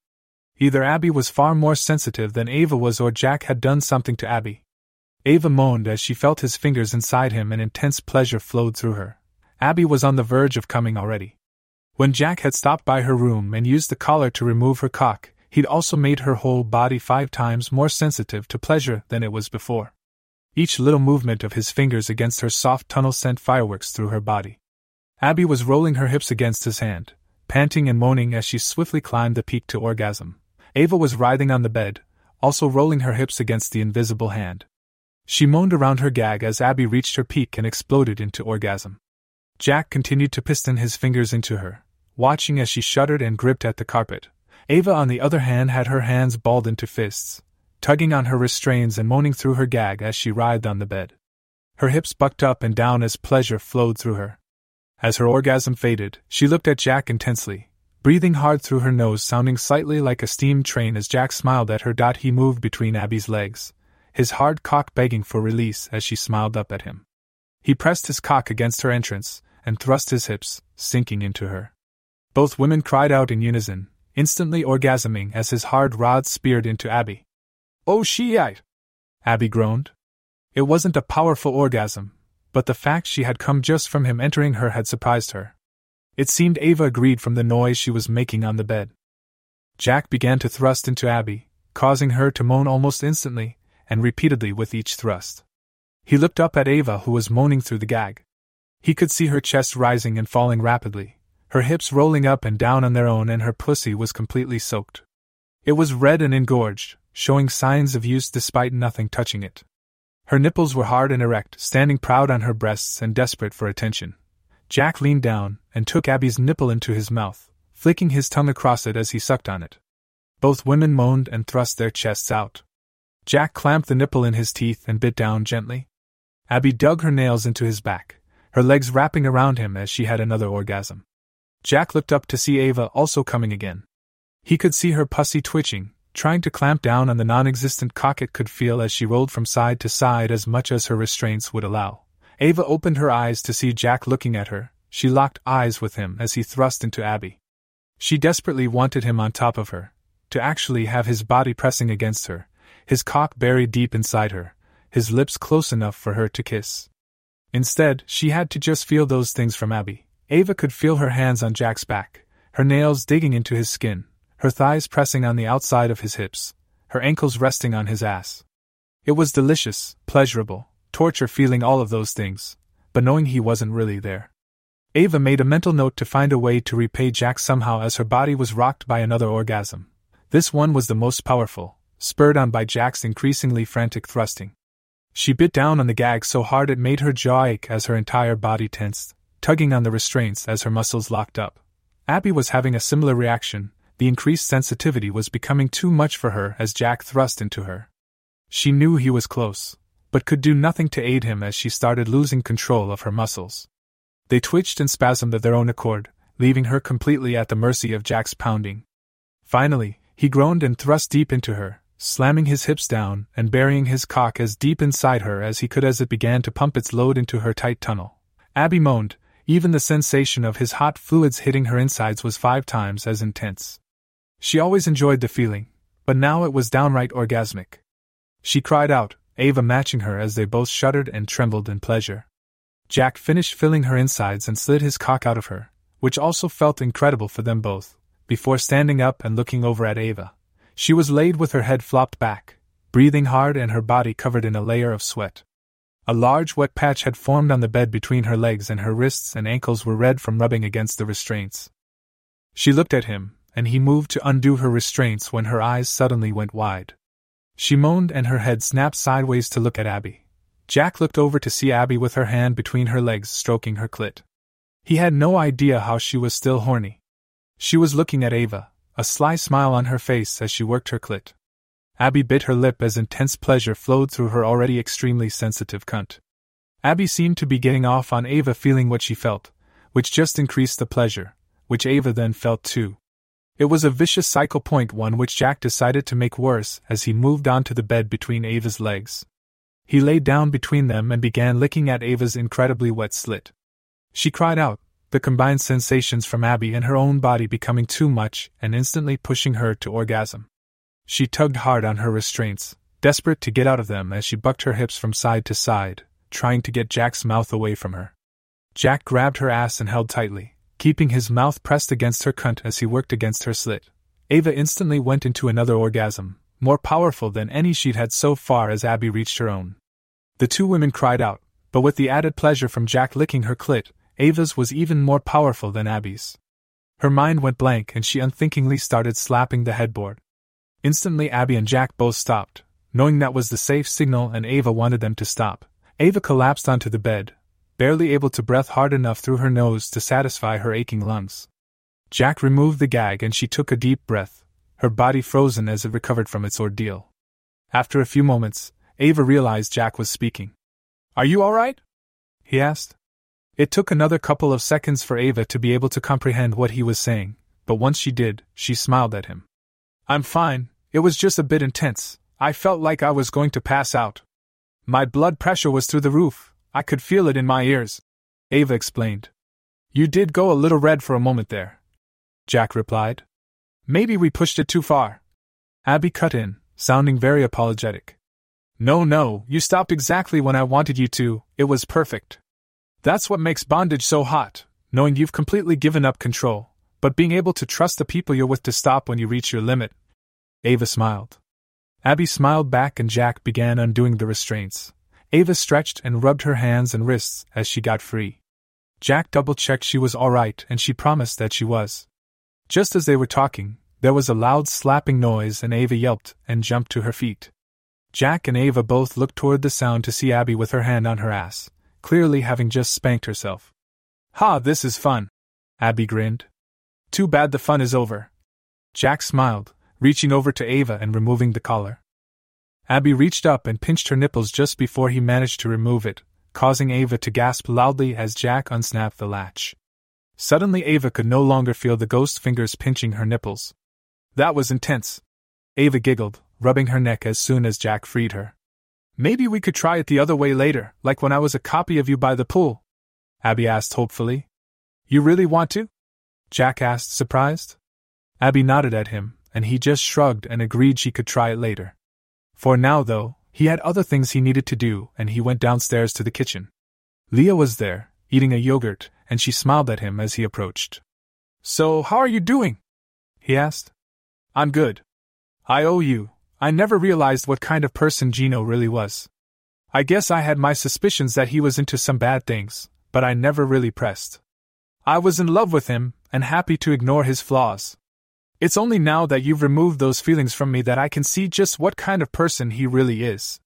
Either Abby was far more sensitive than Ava was, or Jack had done something to Abby. Ava moaned as she felt his fingers inside him, and intense pleasure flowed through her. Abby was on the verge of coming already. When Jack had stopped by her room and used the collar to remove her cock, he'd also made her whole body five times more sensitive to pleasure than it was before. Each little movement of his fingers against her soft tunnel sent fireworks through her body. Abby was rolling her hips against his hand, panting and moaning as she swiftly climbed the peak to orgasm. Ava was writhing on the bed, also rolling her hips against the invisible hand. She moaned around her gag as Abby reached her peak and exploded into orgasm. Jack continued to piston his fingers into her, watching as she shuddered and gripped at the carpet. Ava, on the other hand, had her hands balled into fists, tugging on her restraints and moaning through her gag as she writhed on the bed. Her hips bucked up and down as pleasure flowed through her. As her orgasm faded, she looked at Jack intensely, breathing hard through her nose, sounding slightly like a steam train as Jack smiled at her. He moved between Abby's legs, his hard cock begging for release as she smiled up at him. He pressed his cock against her entrance and thrust his hips, sinking into her. Both women cried out in unison, instantly orgasming as his hard rod speared into Abby. Oh, she ate! Abby groaned. It wasn't a powerful orgasm, but the fact she had come just from him entering her had surprised her. It seemed Ava agreed from the noise she was making on the bed. Jack began to thrust into Abby, causing her to moan almost instantly, and repeatedly with each thrust. He looked up at Ava, who was moaning through the gag. He could see her chest rising and falling rapidly, her hips rolling up and down on their own, and her pussy was completely soaked. It was red and engorged, showing signs of use despite nothing touching it. Her nipples were hard and erect, standing proud on her breasts and desperate for attention. Jack leaned down and took Abby's nipple into his mouth, flicking his tongue across it as he sucked on it. Both women moaned and thrust their chests out. Jack clamped the nipple in his teeth and bit down gently. Abby dug her nails into his back, her legs wrapping around him as she had another orgasm. Jack looked up to see Ava also coming again. He could see her pussy twitching, trying to clamp down on the non existent cock it could feel as she rolled from side to side as much as her restraints would allow. Ava opened her eyes to see Jack looking at her, she locked eyes with him as he thrust into Abby. She desperately wanted him on top of her, to actually have his body pressing against her, his cock buried deep inside her, his lips close enough for her to kiss. Instead, she had to just feel those things from Abby. Ava could feel her hands on Jack's back, her nails digging into his skin, her thighs pressing on the outside of his hips, her ankles resting on his ass. It was delicious, pleasurable, torture feeling all of those things, but knowing he wasn't really there. Ava made a mental note to find a way to repay Jack somehow as her body was rocked by another orgasm. This one was the most powerful, spurred on by Jack's increasingly frantic thrusting. She bit down on the gag so hard it made her jaw ache as her entire body tensed, tugging on the restraints as her muscles locked up. Abby was having a similar reaction, the increased sensitivity was becoming too much for her as Jack thrust into her. She knew he was close, but could do nothing to aid him as she started losing control of her muscles. They twitched and spasmed of their own accord, leaving her completely at the mercy of Jack's pounding. Finally, he groaned and thrust deep into her, slamming his hips down and burying his cock as deep inside her as he could as it began to pump its load into her tight tunnel. Abby moaned, even the sensation of his hot fluids hitting her insides was five times as intense. She always enjoyed the feeling, but now it was downright orgasmic. She cried out, Ava matching her as they both shuddered and trembled in pleasure. Jack finished filling her insides and slid his cock out of her, which also felt incredible for them both, before standing up and looking over at Ava. She was laid with her head flopped back, breathing hard and her body covered in a layer of sweat. A large wet patch had formed on the bed between her legs, and her wrists and ankles were red from rubbing against the restraints. She looked at him, and he moved to undo her restraints when her eyes suddenly went wide. She moaned and her head snapped sideways to look at Abby. Jack looked over to see Abby with her hand between her legs stroking her clit. He had no idea how she was still horny. She was looking at Ava, a sly smile on her face as she worked her clit. Abby bit her lip as intense pleasure flowed through her already extremely sensitive cunt. Abby seemed to be getting off on Ava feeling what she felt, which just increased the pleasure, which Ava then felt too. It was a vicious cycle point one which Jack decided to make worse as he moved onto the bed between Ava's legs. He lay down between them and began licking at Ava's incredibly wet slit. She cried out, the combined sensations from Abby and her own body becoming too much and instantly pushing her to orgasm. She tugged hard on her restraints, desperate to get out of them as she bucked her hips from side to side, trying to get Jack's mouth away from her. Jack grabbed her ass and held tightly, keeping his mouth pressed against her cunt as he worked against her slit. Ava instantly went into another orgasm, more powerful than any she'd had so far as Abby reached her own. The two women cried out, but with the added pleasure from Jack licking her clit, Ava's was even more powerful than Abby's. Her mind went blank and she unthinkingly started slapping the headboard. Instantly, Abby and Jack both stopped, knowing that was the safe signal and Ava wanted them to stop. Ava collapsed onto the bed, barely able to breath hard enough through her nose to satisfy her aching lungs. Jack removed the gag and she took a deep breath, her body frozen as it recovered from its ordeal. After a few moments, Ava realized Jack was speaking. Are you all right? he asked. It took another couple of seconds for Ava to be able to comprehend what he was saying, but once she did, she smiled at him. I'm fine, it was just a bit intense. I felt like I was going to pass out. My blood pressure was through the roof, I could feel it in my ears. Ava explained. You did go a little red for a moment there. Jack replied. Maybe we pushed it too far. Abby cut in, sounding very apologetic. No, no, you stopped exactly when I wanted you to, it was perfect. That's what makes bondage so hot, knowing you've completely given up control, but being able to trust the people you're with to stop when you reach your limit. Ava smiled. Abby smiled back and Jack began undoing the restraints. Ava stretched and rubbed her hands and wrists as she got free. Jack double checked she was alright and she promised that she was. Just as they were talking, there was a loud slapping noise and Ava yelped and jumped to her feet. Jack and Ava both looked toward the sound to see Abby with her hand on her ass, clearly having just spanked herself. Ha, this is fun! Abby grinned. Too bad the fun is over. Jack smiled, reaching over to Ava and removing the collar. Abby reached up and pinched her nipples just before he managed to remove it, causing Ava to gasp loudly as Jack unsnapped the latch. Suddenly, Ava could no longer feel the ghost fingers pinching her nipples. That was intense. Ava giggled, rubbing her neck as soon as Jack freed her. Maybe we could try it the other way later, like when I was a copy of you by the pool. Abby asked hopefully. You really want to? Jack asked, surprised. Abby nodded at him, and he just shrugged and agreed she could try it later. For now, though, he had other things he needed to do, and he went downstairs to the kitchen. Leah was there, eating a yogurt, and she smiled at him as he approached. So, how are you doing? he asked. I'm good. I owe you. I never realized what kind of person Gino really was. I guess I had my suspicions that he was into some bad things, but I never really pressed. I was in love with him, and happy to ignore his flaws. It's only now that you've removed those feelings from me that I can see just what kind of person he really is.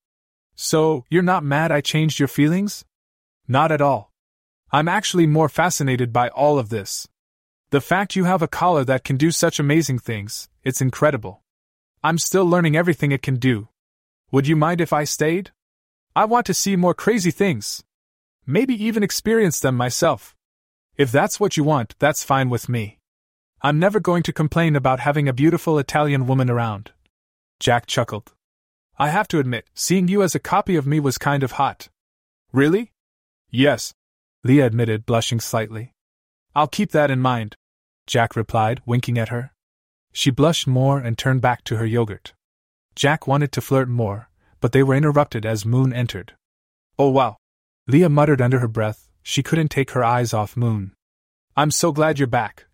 So, you're not mad I changed your feelings? Not at all. I'm actually more fascinated by all of this. The fact you have a collar that can do such amazing things, it's incredible. I'm still learning everything it can do. Would you mind if I stayed? I want to see more crazy things. Maybe even experience them myself. If that's what you want, that's fine with me. I'm never going to complain about having a beautiful Italian woman around. Jack chuckled. I have to admit, seeing you as a copy of me was kind of hot. Really? Yes, Leah admitted, blushing slightly. I'll keep that in mind, Jack replied, winking at her. She blushed more and turned back to her yogurt. Jack wanted to flirt more, but they were interrupted as Moon entered. Oh wow! Leah muttered under her breath, she couldn't take her eyes off Moon. I'm so glad you're back,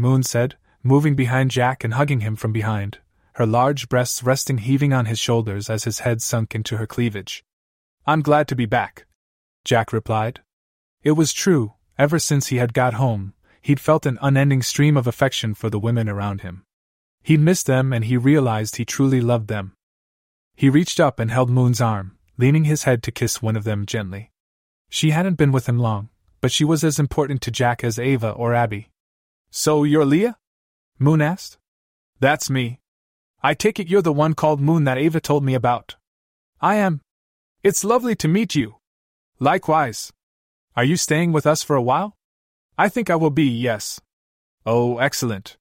Moon said, moving behind Jack and hugging him from behind, her large breasts resting heaving on his shoulders as his head sunk into her cleavage. I'm glad to be back, Jack replied, it was true, ever since he had got home, he'd felt an unending stream of affection for the women around him. He missed them and he realized he truly loved them. He reached up and held Moon's arm, leaning his head to kiss one of them gently. She hadn't been with him long, but she was as important to Jack as Ava or Abby. So you're Leah? Moon asked. That's me. I take it you're the one called Moon that Ava told me about. I am. It's lovely to meet you. Likewise. Are you staying with us for a while? I think I will be, yes. Oh, excellent.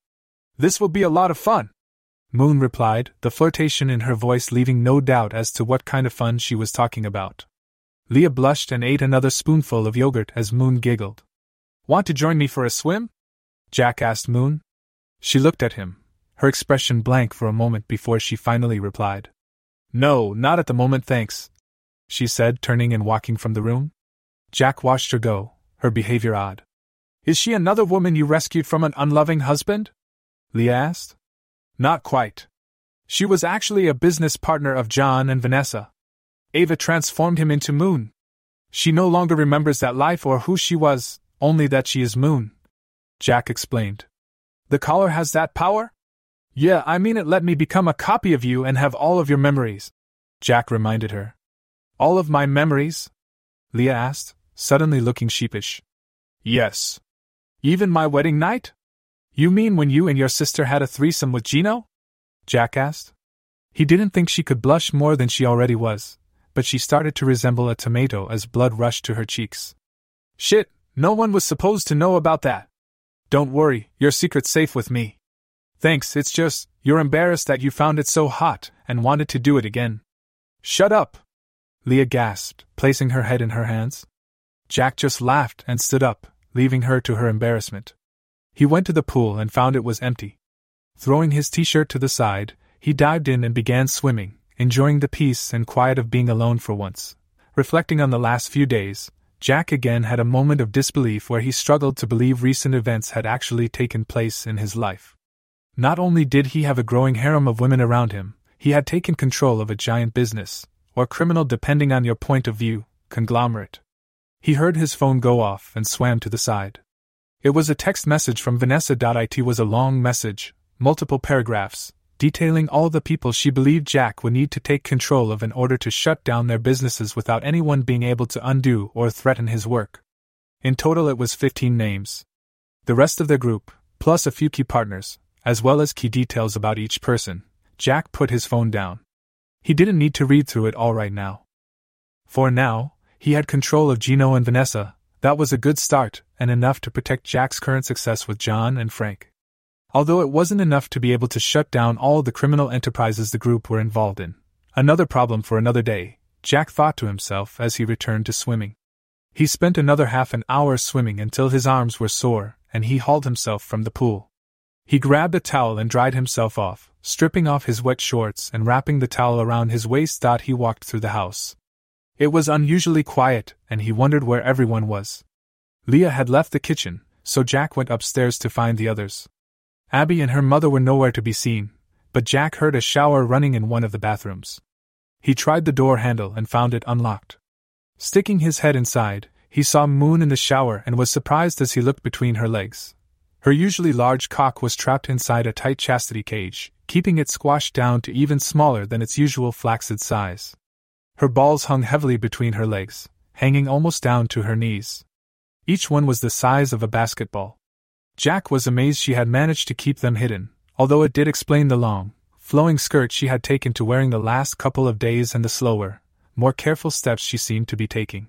This will be a lot of fun. Moon replied, the flirtation in her voice leaving no doubt as to what kind of fun she was talking about. Leah blushed and ate another spoonful of yogurt as Moon giggled. Want to join me for a swim? Jack asked Moon. She looked at him, her expression blank for a moment before she finally replied. No, not at the moment, thanks, she said, turning and walking from the room. Jack watched her go, her behavior odd. Is she another woman you rescued from an unloving husband? Leah asked. Not quite. She was actually a business partner of John and Vanessa. Ava transformed him into Moon. She no longer remembers that life or who she was, only that she is Moon. Jack explained. The collar has that power? Yeah, I mean it let me become a copy of you and have all of your memories. Jack reminded her. All of my memories? Leah asked, suddenly looking sheepish. Yes. Even my wedding night? You mean when you and your sister had a threesome with Gino? Jack asked. He didn't think she could blush more than she already was, but she started to resemble a tomato as blood rushed to her cheeks. Shit, no one was supposed to know about that. Don't worry, your secret's safe with me. Thanks, it's just, you're embarrassed that you found it so hot and wanted to do it again. Shut up! Leah gasped, placing her head in her hands. Jack just laughed and stood up, leaving her to her embarrassment. He went to the pool and found it was empty. Throwing his t shirt to the side, he dived in and began swimming, enjoying the peace and quiet of being alone for once. Reflecting on the last few days, Jack again had a moment of disbelief where he struggled to believe recent events had actually taken place in his life. Not only did he have a growing harem of women around him, he had taken control of a giant business, or criminal depending on your point of view, conglomerate. He heard his phone go off and swam to the side. It was a text message from Vanessa. It was a long message, multiple paragraphs, detailing all the people she believed Jack would need to take control of in order to shut down their businesses without anyone being able to undo or threaten his work. In total, it was 15 names. The rest of their group, plus a few key partners, as well as key details about each person, Jack put his phone down. He didn't need to read through it all right now. For now, he had control of Gino and Vanessa, that was a good start, and enough to protect Jack's current success with John and Frank. Although it wasn't enough to be able to shut down all the criminal enterprises the group were involved in. Another problem for another day, Jack thought to himself as he returned to swimming. He spent another half an hour swimming until his arms were sore, and he hauled himself from the pool. He grabbed a towel and dried himself off, stripping off his wet shorts and wrapping the towel around his waist. He walked through the house. It was unusually quiet, and he wondered where everyone was. Leah had left the kitchen, so Jack went upstairs to find the others. Abby and her mother were nowhere to be seen, but Jack heard a shower running in one of the bathrooms. He tried the door handle and found it unlocked. Sticking his head inside, he saw Moon in the shower and was surprised as he looked between her legs. Her usually large cock was trapped inside a tight chastity cage, keeping it squashed down to even smaller than its usual flaccid size. Her balls hung heavily between her legs, hanging almost down to her knees. Each one was the size of a basketball. Jack was amazed she had managed to keep them hidden, although it did explain the long, flowing skirt she had taken to wearing the last couple of days and the slower, more careful steps she seemed to be taking.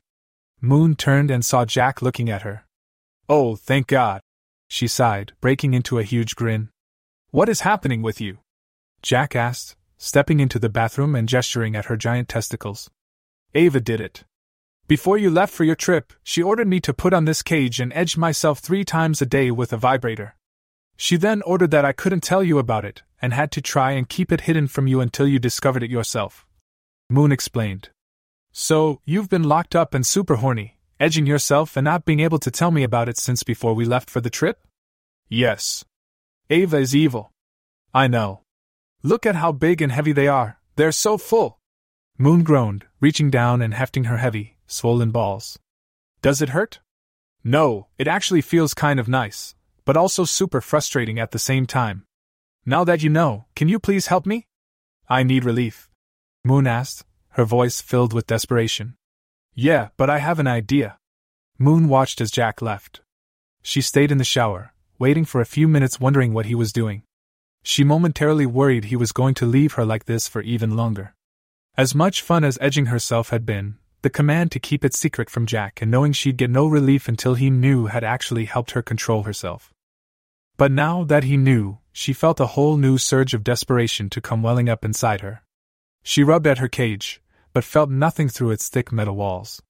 Moon turned and saw Jack looking at her. Oh, thank God! She sighed, breaking into a huge grin. What is happening with you? Jack asked, stepping into the bathroom and gesturing at her giant testicles. Ava did it. Before you left for your trip, she ordered me to put on this cage and edge myself three times a day with a vibrator. She then ordered that I couldn't tell you about it, and had to try and keep it hidden from you until you discovered it yourself. Moon explained. So, you've been locked up and super horny, edging yourself and not being able to tell me about it since before we left for the trip? Yes. Ava is evil. I know. Look at how big and heavy they are, they're so full. Moon groaned, reaching down and hefting her heavy, swollen balls. Does it hurt? No, it actually feels kind of nice, but also super frustrating at the same time. Now that you know, can you please help me? I need relief. Moon asked, her voice filled with desperation. Yeah, but I have an idea. Moon watched as Jack left. She stayed in the shower, waiting for a few minutes wondering what he was doing. She momentarily worried he was going to leave her like this for even longer. As much fun as edging herself had been, the command to keep it secret from Jack and knowing she'd get no relief until he knew had actually helped her control herself. But now that he knew, she felt a whole new surge of desperation to come welling up inside her. She rubbed at her cage, but felt nothing through its thick metal walls.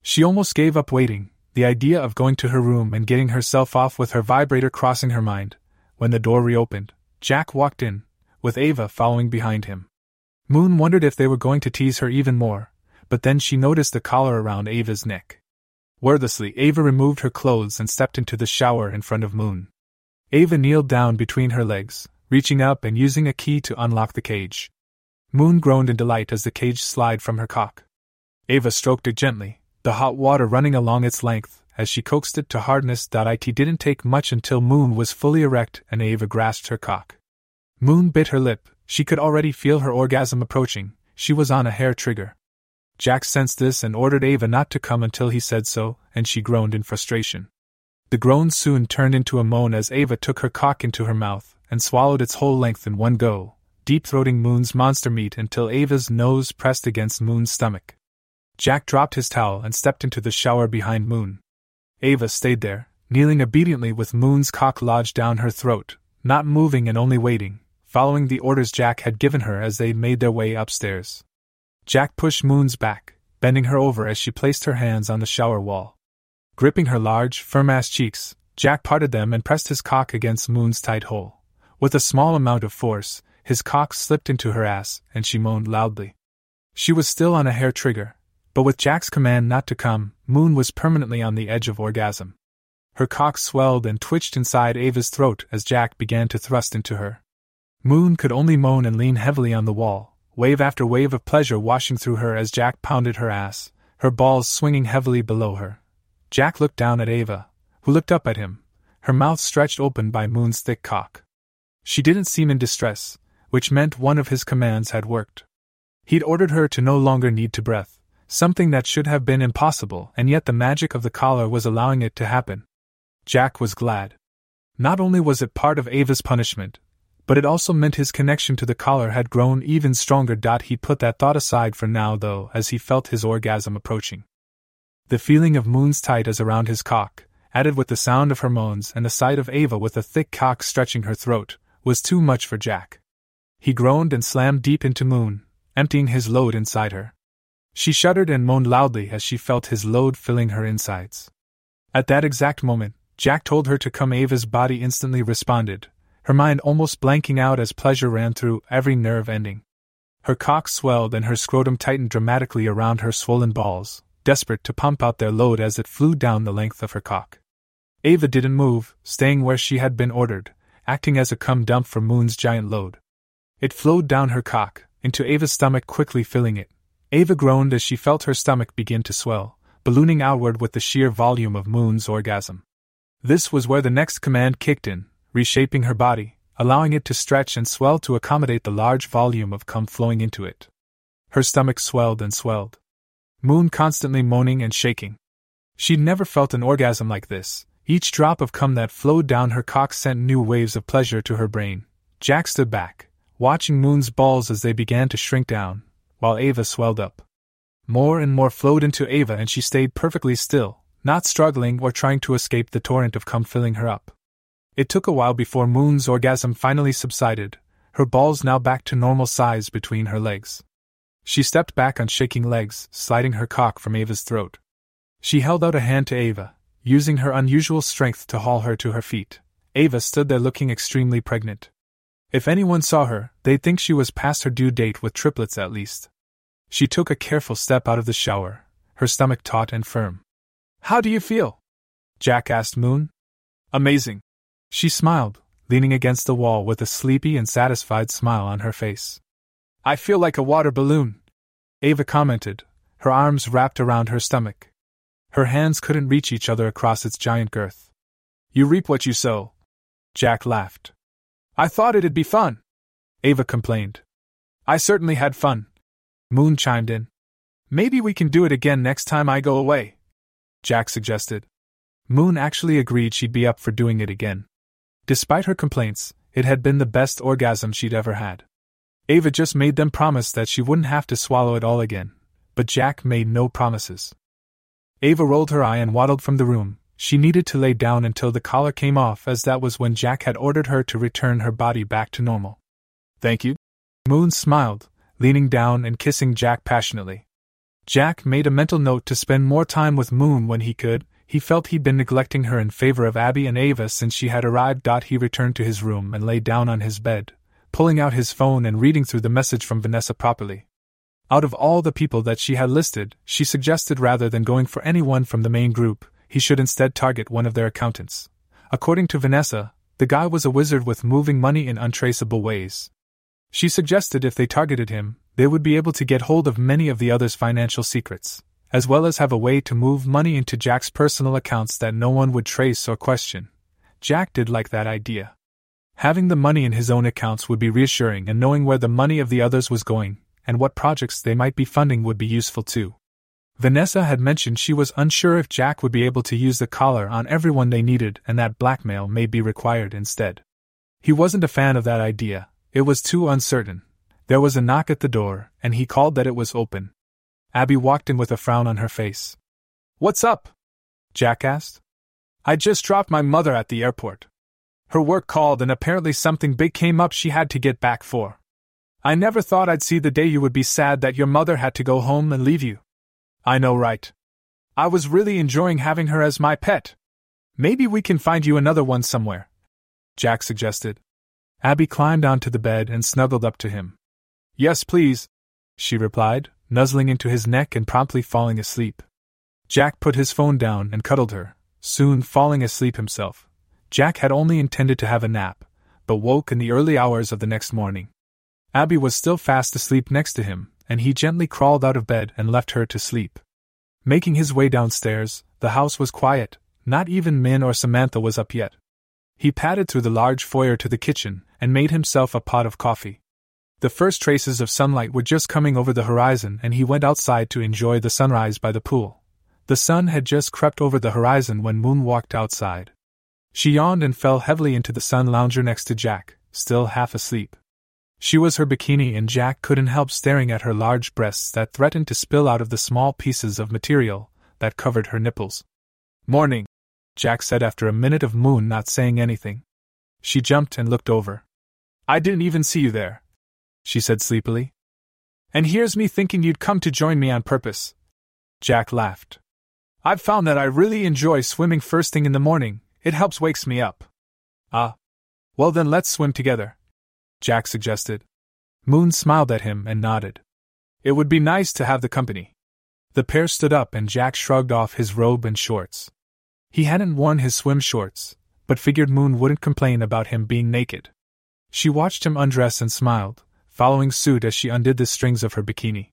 She almost gave up waiting, the idea of going to her room and getting herself off with her vibrator crossing her mind, when the door reopened. Jack walked in, with Ava following behind him. Moon wondered if they were going to tease her even more, but then she noticed the collar around Ava's neck. Wordlessly, Ava removed her clothes and stepped into the shower in front of Moon. Ava kneeled down between her legs, reaching up and using a key to unlock the cage. Moon groaned in delight as the cage slid from her cock. Ava stroked it gently, the hot water running along its length as she coaxed it to hardness. It didn't take much until Moon was fully erect and Ava grasped her cock. Moon bit her lip, she could already feel her orgasm approaching, she was on a hair trigger. Jack sensed this and ordered Ava not to come until he said so, and she groaned in frustration. The groan soon turned into a moan as Ava took her cock into her mouth and swallowed its whole length in one go, deep throating Moon's monster meat until Ava's nose pressed against Moon's stomach. Jack dropped his towel and stepped into the shower behind Moon. Ava stayed there, kneeling obediently with Moon's cock lodged down her throat, not moving and only waiting, following the orders Jack had given her as they made their way upstairs. Jack pushed Moon's back, bending her over as she placed her hands on the shower wall. Gripping her large, firm ass cheeks, Jack parted them and pressed his cock against Moon's tight hole. With a small amount of force, his cock slipped into her ass, and she moaned loudly. She was still on a hair trigger, but with Jack's command not to come, Moon was permanently on the edge of orgasm. Her cock swelled and twitched inside Ava's throat as Jack began to thrust into her. Moon could only moan and lean heavily on the wall, wave after wave of pleasure washing through her as Jack pounded her ass, her balls swinging heavily below her. Jack looked down at Ava, who looked up at him, her mouth stretched open by Moon's thick cock. She didn't seem in distress, which meant one of his commands had worked. He'd ordered her to no longer need to breath, something that should have been impossible, and yet the magic of the collar was allowing it to happen. Jack was glad. Not only was it part of Ava's punishment, but it also meant his connection to the collar had grown even stronger. He put that thought aside for now, though, as he felt his orgasm approaching. The feeling of Moon's tight as around his cock, added with the sound of her moans and the sight of Ava with a thick cock stretching her throat, was too much for Jack. He groaned and slammed deep into Moon, emptying his load inside her. She shuddered and moaned loudly as she felt his load filling her insides. At that exact moment, Jack told her to come. Ava's body instantly responded, her mind almost blanking out as pleasure ran through every nerve ending. Her cock swelled and her scrotum tightened dramatically around her swollen balls, desperate to pump out their load as it flew down the length of her cock. Ava didn't move, staying where she had been ordered, acting as a cum dump for Moon's giant load. It flowed down her cock, into Ava's stomach, quickly filling it, Ava groaned as she felt her stomach begin to swell, ballooning outward with the sheer volume of Moon's orgasm. This was where the next command kicked in, reshaping her body, allowing it to stretch and swell to accommodate the large volume of cum flowing into it. Her stomach swelled and swelled. Moon constantly moaning and shaking. She'd never felt an orgasm like this. Each drop of cum that flowed down her cock sent new waves of pleasure to her brain. Jack stood back, watching Moon's balls as they began to shrink down, while Ava swelled up. More and more flowed into Ava, and she stayed perfectly still, not struggling or trying to escape the torrent of cum filling her up. It took a while before Moon's orgasm finally subsided, her balls now back to normal size between her legs. She stepped back on shaking legs, sliding her cock from Ava's throat. She held out a hand to Ava, using her unusual strength to haul her to her feet. Ava stood there looking extremely pregnant. If anyone saw her, they'd think she was past her due date with triplets at least. She took a careful step out of the shower, her stomach taut and firm. How do you feel? Jack asked Moon. Amazing. She smiled, leaning against the wall with a sleepy and satisfied smile on her face. I feel like a water balloon, Ava commented, her arms wrapped around her stomach. Her hands couldn't reach each other across its giant girth. You reap what you sow. Jack laughed. I thought it'd be fun. Ava complained. I certainly had fun, Moon chimed in. Maybe we can do it again next time I go away. Jack suggested. Moon actually agreed she'd be up for doing it again. Despite her complaints, it had been the best orgasm she'd ever had. Ava just made them promise that she wouldn't have to swallow it all again, but Jack made no promises. Ava rolled her eye and waddled from the room. She needed to lay down until the collar came off, as that was when Jack had ordered her to return her body back to normal. Thank you. Moon smiled, leaning down and kissing Jack passionately. Jack made a mental note to spend more time with Moon when he could. He felt he'd been neglecting her in favor of Abby and Ava since she had arrived. He returned to his room and lay down on his bed, pulling out his phone and reading through the message from Vanessa properly. Out of all the people that she had listed, she suggested rather than going for anyone from the main group, he should instead target one of their accountants. According to Vanessa, the guy was a wizard with moving money in untraceable ways, she suggested if they targeted him, they would be able to get hold of many of the other's financial secrets. as well as have a way to move money into Jack's personal accounts that no one would trace or question. Jack did like that idea. Having the money in his own accounts would be reassuring, and knowing where the money of the others was going, and what projects they might be funding, would be useful too. Vanessa had mentioned she was unsure if Jack would be able to use the collar on everyone they needed and that blackmail may be required instead. He wasn't a fan of that idea, it was too uncertain. There was a knock at the door, and he called that it was open. Abby walked in with a frown on her face. What's up? Jack asked. I just dropped my mother at the airport. Her work called, and apparently something big came up she had to get back for. I never thought I'd see the day you would be sad that your mother had to go home and leave you. I know, right? I was really enjoying having her as my pet. Maybe we can find you another one somewhere. Jack suggested. Abby climbed onto the bed and snuggled up to him. Yes, please, she replied, nuzzling into his neck and promptly falling asleep. Jack put his phone down and cuddled her, soon falling asleep himself. Jack had only intended to have a nap, but woke in the early hours of the next morning. Abby was still fast asleep next to him, and he gently crawled out of bed and left her to sleep. Making his way downstairs, the house was quiet, not even Min or Samantha was up yet. He padded through the large foyer to the kitchen and made himself a pot of coffee. The first traces of sunlight were just coming over the horizon, and he went outside to enjoy the sunrise by the pool. The sun had just crept over the horizon when Moon walked outside. She yawned and fell heavily into the sun lounger next to Jack, still half asleep. She was her bikini, and Jack couldn't help staring at her large breasts that threatened to spill out of the small pieces of material that covered her nipples. Morning, Jack said after a minute of Moon not saying anything. She jumped and looked over. I didn't even see you there, she said sleepily. And here's me thinking you'd come to join me on purpose. Jack laughed. I've found that I really enjoy swimming first thing in the morning, it helps wakes me up. Ah. Well then let's swim together. Jack suggested. Moon smiled at him and nodded. It would be nice to have the company. The pair stood up and Jack shrugged off his robe and shorts. He hadn't worn his swim shorts, but figured Moon wouldn't complain about him being naked. She watched him undress and smiled, following suit as she undid the strings of her bikini.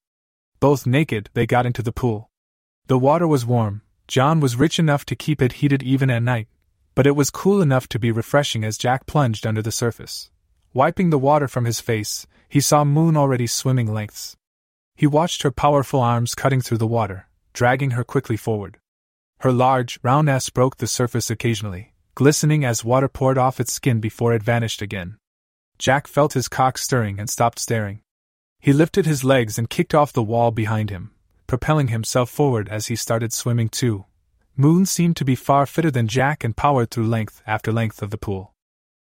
Both naked, they got into the pool. The water was warm, John was rich enough to keep it heated even at night, but it was cool enough to be refreshing as Jack plunged under the surface. Wiping the water from his face, he saw Moon already swimming lengths. He watched her powerful arms cutting through the water, dragging her quickly forward. Her large, round ass broke the surface occasionally, glistening as water poured off its skin before it vanished again. Jack felt his cock stirring and stopped staring. He lifted his legs and kicked off the wall behind him, propelling himself forward as he started swimming too. Moon seemed to be far fitter than Jack and powered through length after length of the pool.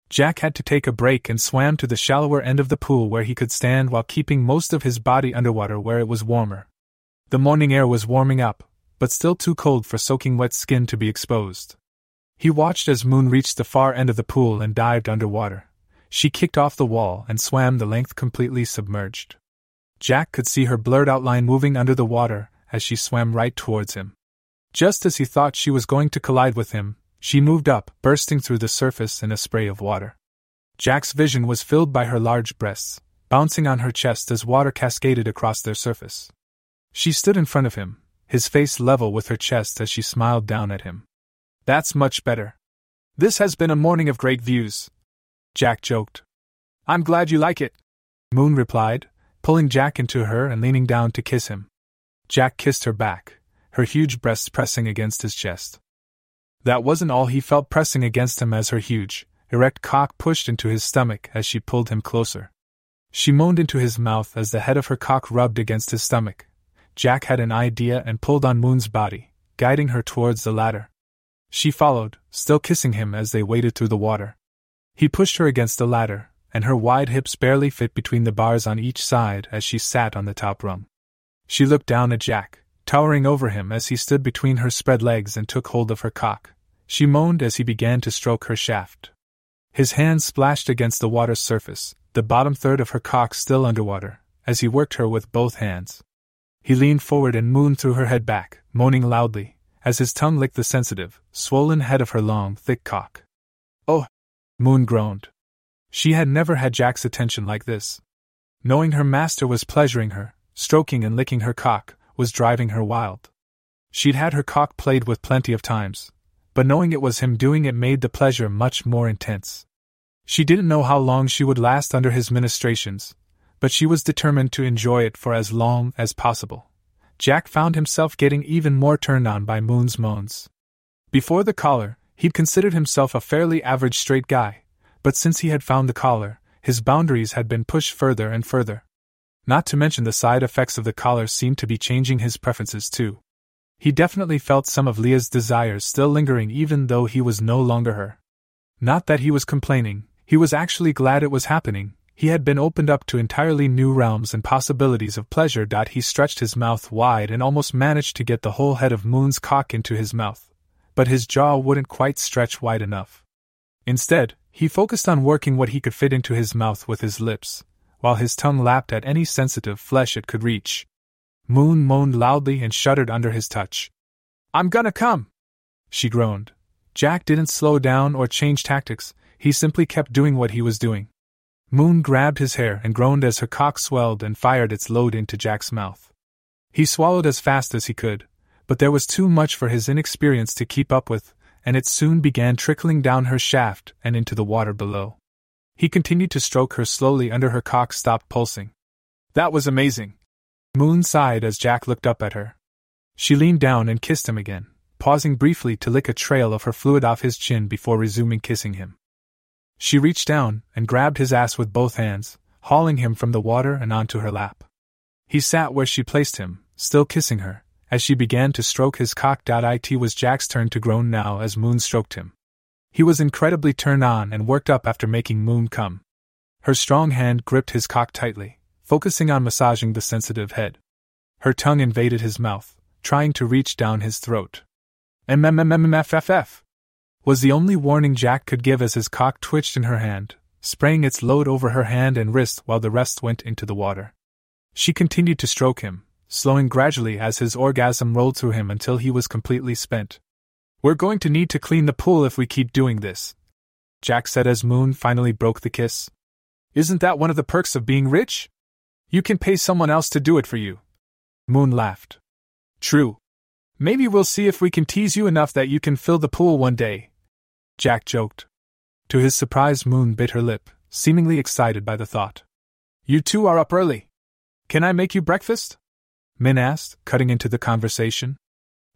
Jack had to take a break and swam to the shallower end of the pool where he could stand while keeping most of his body underwater where it was warmer. The morning air was warming up, but still too cold for soaking wet skin to be exposed. He watched as Moon reached the far end of the pool and dived underwater. She kicked off the wall and swam the length completely submerged. Jack could see her blurred outline moving under the water as she swam right towards him. Just as he thought she was going to collide with him, she moved up, bursting through the surface in a spray of water. Jack's vision was filled by her large breasts, bouncing on her chest as water cascaded across their surface. She stood in front of him, his face level with her chest as she smiled down at him. That's much better. This has been a morning of great views. Jack joked. I'm glad you like it. Moon replied, pulling Jack into her and leaning down to kiss him. Jack kissed her back, her huge breasts pressing against his chest. That wasn't all he felt pressing against him as her huge, erect cock pushed into his stomach as she pulled him closer. She moaned into his mouth as the head of her cock rubbed against his stomach. Jack had an idea and pulled on Moon's body, guiding her towards the ladder. She followed, still kissing him as they waded through the water. He pushed her against the ladder, and her wide hips barely fit between the bars on each side as she sat on the top rung. She looked down at Jack, towering over him as he stood between her spread legs and took hold of her cock. She moaned as he began to stroke her shaft. His hands splashed against the water's surface, the bottom third of her cock still underwater, as he worked her with both hands. He leaned forward and Moon threw her head back, moaning loudly, as his tongue licked the sensitive, swollen head of her long, thick cock. Oh! Moon groaned. She had never had Jack's attention like this. Knowing her master was pleasuring her, stroking and licking her cock, was driving her wild. She'd had her cock played with plenty of times, but knowing it was him doing it made the pleasure much more intense. She didn't know how long she would last under his ministrations, but she was determined to enjoy it for as long as possible. Jack found himself getting even more turned on by Moon's moans. Before the collar, he'd considered himself a fairly average straight guy, but since he had found the collar, his boundaries had been pushed further and further. Not to mention the side effects of the collar seemed to be changing his preferences too. He definitely felt some of Leah's desires still lingering even though he was no longer her. Not that he was complaining, he was actually glad it was happening, he had been opened up to entirely new realms and possibilities of pleasure. He stretched his mouth wide and almost managed to get the whole head of Moon's cock into his mouth, but his jaw wouldn't quite stretch wide enough. Instead, he focused on working what he could fit into his mouth with his lips, while his tongue lapped at any sensitive flesh it could reach. Moon moaned loudly and shuddered under his touch. I'm gonna come! She groaned. Jack didn't slow down or change tactics, he simply kept doing what he was doing. Moon grabbed his hair and groaned as her cock swelled and fired its load into Jack's mouth. He swallowed as fast as he could, but there was too much for his inexperience to keep up with, and it soon began trickling down her shaft and into the water below. He continued to stroke her slowly under her cock stopped pulsing. That was amazing. Moon sighed as Jack looked up at her. She leaned down and kissed him again, pausing briefly to lick a trail of her fluid off his chin before resuming kissing him. She reached down and grabbed his ass with both hands, hauling him from the water and onto her lap. He sat where she placed him, still kissing her, as she began to stroke his cock. It was Jack's turn to groan now as Moon stroked him. He was incredibly turned on and worked up after making Moon come. Her strong hand gripped his cock tightly, focusing on massaging the sensitive head. Her tongue invaded his mouth, trying to reach down his throat. MMMMFFF was the only warning Jack could give as his cock twitched in her hand, spraying its load over her hand and wrist while the rest went into the water. She continued to stroke him, slowing gradually as his orgasm rolled through him until he was completely spent. We're going to need to clean the pool if we keep doing this, Jack said as Moon finally broke the kiss. Isn't that one of the perks of being rich? You can pay someone else to do it for you. Moon laughed. True. Maybe we'll see if we can tease you enough that you can fill the pool one day. Jack joked. To his surprise, Moon bit her lip, seemingly excited by the thought. You two are up early. Can I make you breakfast? Min asked, cutting into the conversation.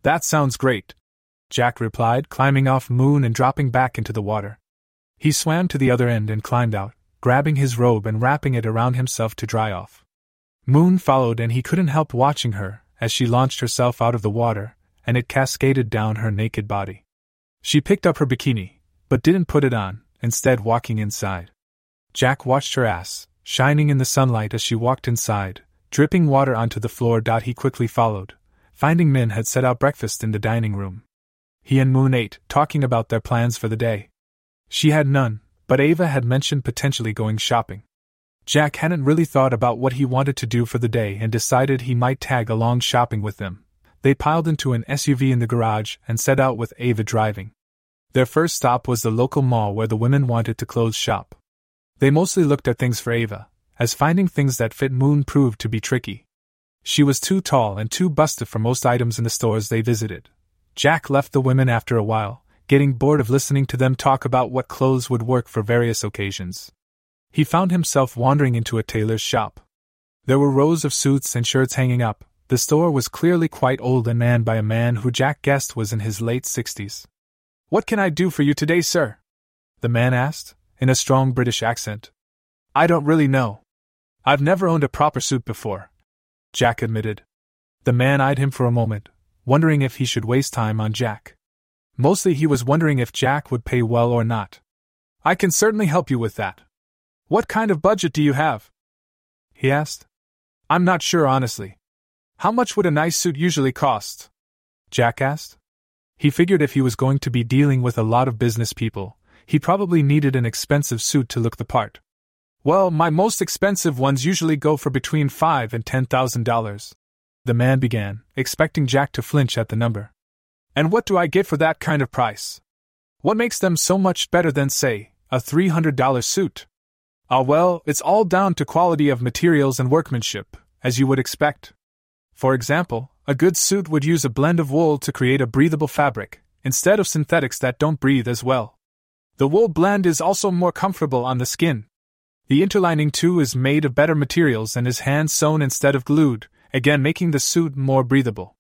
That sounds great, Jack replied, climbing off Moon and dropping back into the water. He swam to the other end and climbed out, grabbing his robe and wrapping it around himself to dry off. Moon followed, and he couldn't help watching her as she launched herself out of the water, and it cascaded down her naked body. She picked up her bikini, but didn't put it on, instead, walking inside. Jack watched her ass, shining in the sunlight as she walked inside, dripping water onto the floor. He quickly followed, finding Min had set out breakfast in the dining room. He and Moon ate, talking about their plans for the day. She had none, but Ava had mentioned potentially going shopping. Jack hadn't really thought about what he wanted to do for the day and decided he might tag along shopping with them. They piled into an SUV in the garage and set out with Ava driving. Their first stop was the local mall where the women wanted to clothes shop. They mostly looked at things for Ava, as finding things that fit Moon proved to be tricky. She was too tall and too busted for most items in the stores they visited, Jack left the women after a while, getting bored of listening to them talk about what clothes would work for various occasions. He found himself wandering into a tailor's shop. There were rows of suits and shirts hanging up. The store was clearly quite old and manned by a man who Jack guessed was in his late sixties. What can I do for you today, sir? The man asked, in a strong British accent. I don't really know. I've never owned a proper suit before, Jack admitted. The man eyed him for a moment, wondering if he should waste time on Jack. Mostly he was wondering if Jack would pay well or not. I can certainly help you with that. What kind of budget do you have? He asked. I'm not sure, honestly. How much would a nice suit usually cost? Jack asked. He figured if he was going to be dealing with a lot of business people, he probably needed an expensive suit to look the part. Well, my most expensive ones usually go for between five and ten thousand dollars the man began, expecting Jack to flinch at the number. And what do I get for that kind of price? What makes them so much better than, say, a $300 suit? Ah, well, it's all down to quality of materials and workmanship, as you would expect. For example, a good suit would use a blend of wool to create a breathable fabric, instead of synthetics that don't breathe as well. The wool blend is also more comfortable on the skin. The interlining too is made of better materials and is hand sewn instead of glued, again making the suit more breathable.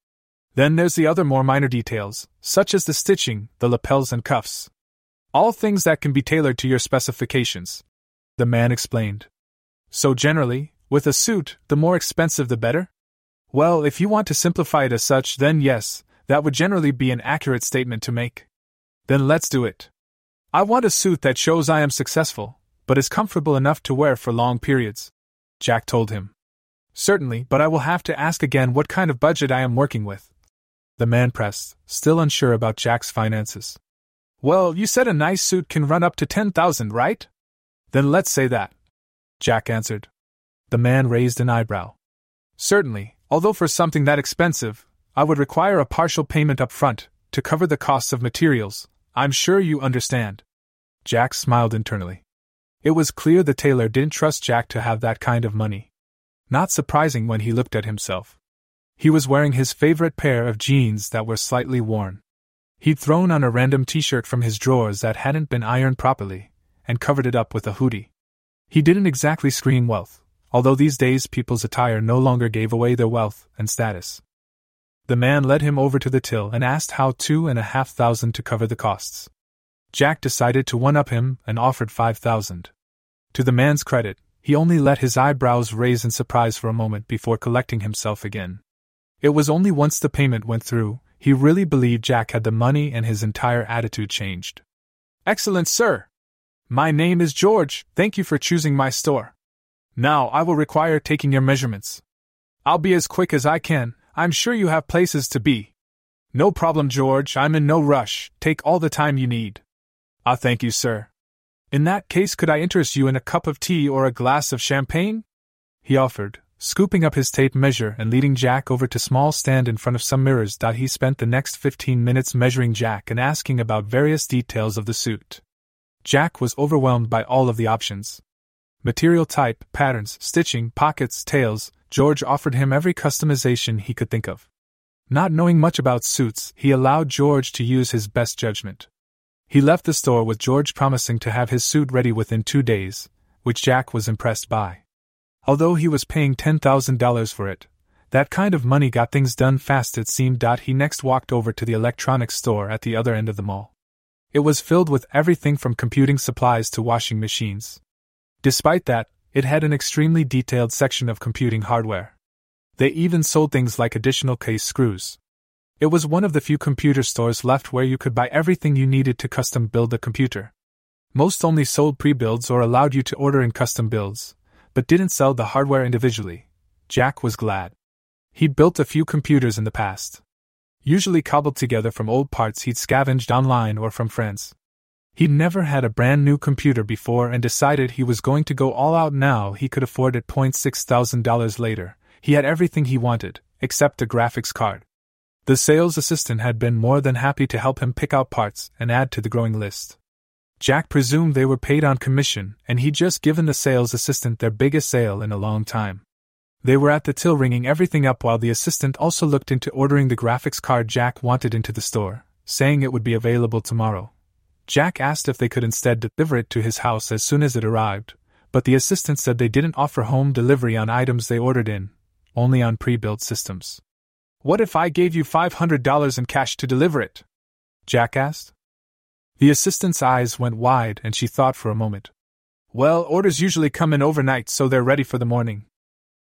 Then there's the other more minor details, such as the stitching, the lapels, and cuffs. All things that can be tailored to your specifications. The man explained. So, generally, with a suit, the more expensive the better? Well, if you want to simplify it as such, then yes, that would generally be an accurate statement to make. Then let's do it. I want a suit that shows I am successful, but is comfortable enough to wear for long periods. Jack told him. Certainly, but I will have to ask again what kind of budget I am working with. The man pressed, still unsure about Jack's finances. Well, you said a nice suit can run up to 10,000, right? Then let's say that. Jack answered. The man raised an eyebrow. Certainly, although for something that expensive, I would require a partial payment up front to cover the costs of materials. I'm sure you understand. Jack smiled internally. It was clear the tailor didn't trust Jack to have that kind of money. Not surprising when he looked at himself. He was wearing his favorite pair of jeans that were slightly worn. He'd thrown on a random t shirt from his drawers that hadn't been ironed properly, and covered it up with a hoodie. He didn't exactly scream wealth, although these days people's attire no longer gave away their wealth and status. The man led him over to the till and asked how two and a half thousand to cover the costs. Jack decided to one up him and offered five thousand. To the man's credit, he only let his eyebrows raise in surprise for a moment before collecting himself again. It was only once the payment went through, he really believed Jack had the money and his entire attitude changed. Excellent, sir! My name is George, thank you for choosing my store. Now I will require taking your measurements. I'll be as quick as I can, I'm sure you have places to be. No problem, George, I'm in no rush, take all the time you need. Ah, thank you, sir. In that case, could I interest you in a cup of tea or a glass of champagne? He offered, Scooping up his tape measure and leading Jack over to small stand in front of some mirrors. He spent the next 15 minutes measuring Jack and asking about various details of the suit. Jack was overwhelmed by all of the options. Material type, patterns, stitching, pockets, tails, George offered him every customization he could think of. Not knowing much about suits, he allowed George to use his best judgment. He left the store with George promising to have his suit ready within two days, which Jack was impressed by. Although he was paying $10,000 for it, that kind of money got things done fast, it seemed. He next walked over to the electronics store at the other end of the mall. It was filled with everything from computing supplies to washing machines. Despite that, it had an extremely detailed section of computing hardware. They even sold things like additional case screws. It was one of the few computer stores left where you could buy everything you needed to custom build a computer. Most only sold pre builds or allowed you to order in custom builds, but didn't sell the hardware individually. Jack was glad. He'd built a few computers in the past. Usually cobbled together from old parts he'd scavenged online or from friends. He'd never had a brand new computer before and decided he was going to go all out now he could afford it. Six thousand dollars later, he had everything he wanted, except a graphics card. The sales assistant had been more than happy to help him pick out parts and add to the growing list. Jack presumed they were paid on commission, and he'd just given the sales assistant their biggest sale in a long time. They were at the till ringing everything up while the assistant also looked into ordering the graphics card Jack wanted into the store, saying it would be available tomorrow. Jack asked if they could instead deliver it to his house as soon as it arrived, but the assistant said they didn't offer home delivery on items they ordered in, only on pre built systems. What if I gave you $500 in cash to deliver it? Jack asked. The assistant's eyes went wide and she thought for a moment. Well, orders usually come in overnight so they're ready for the morning.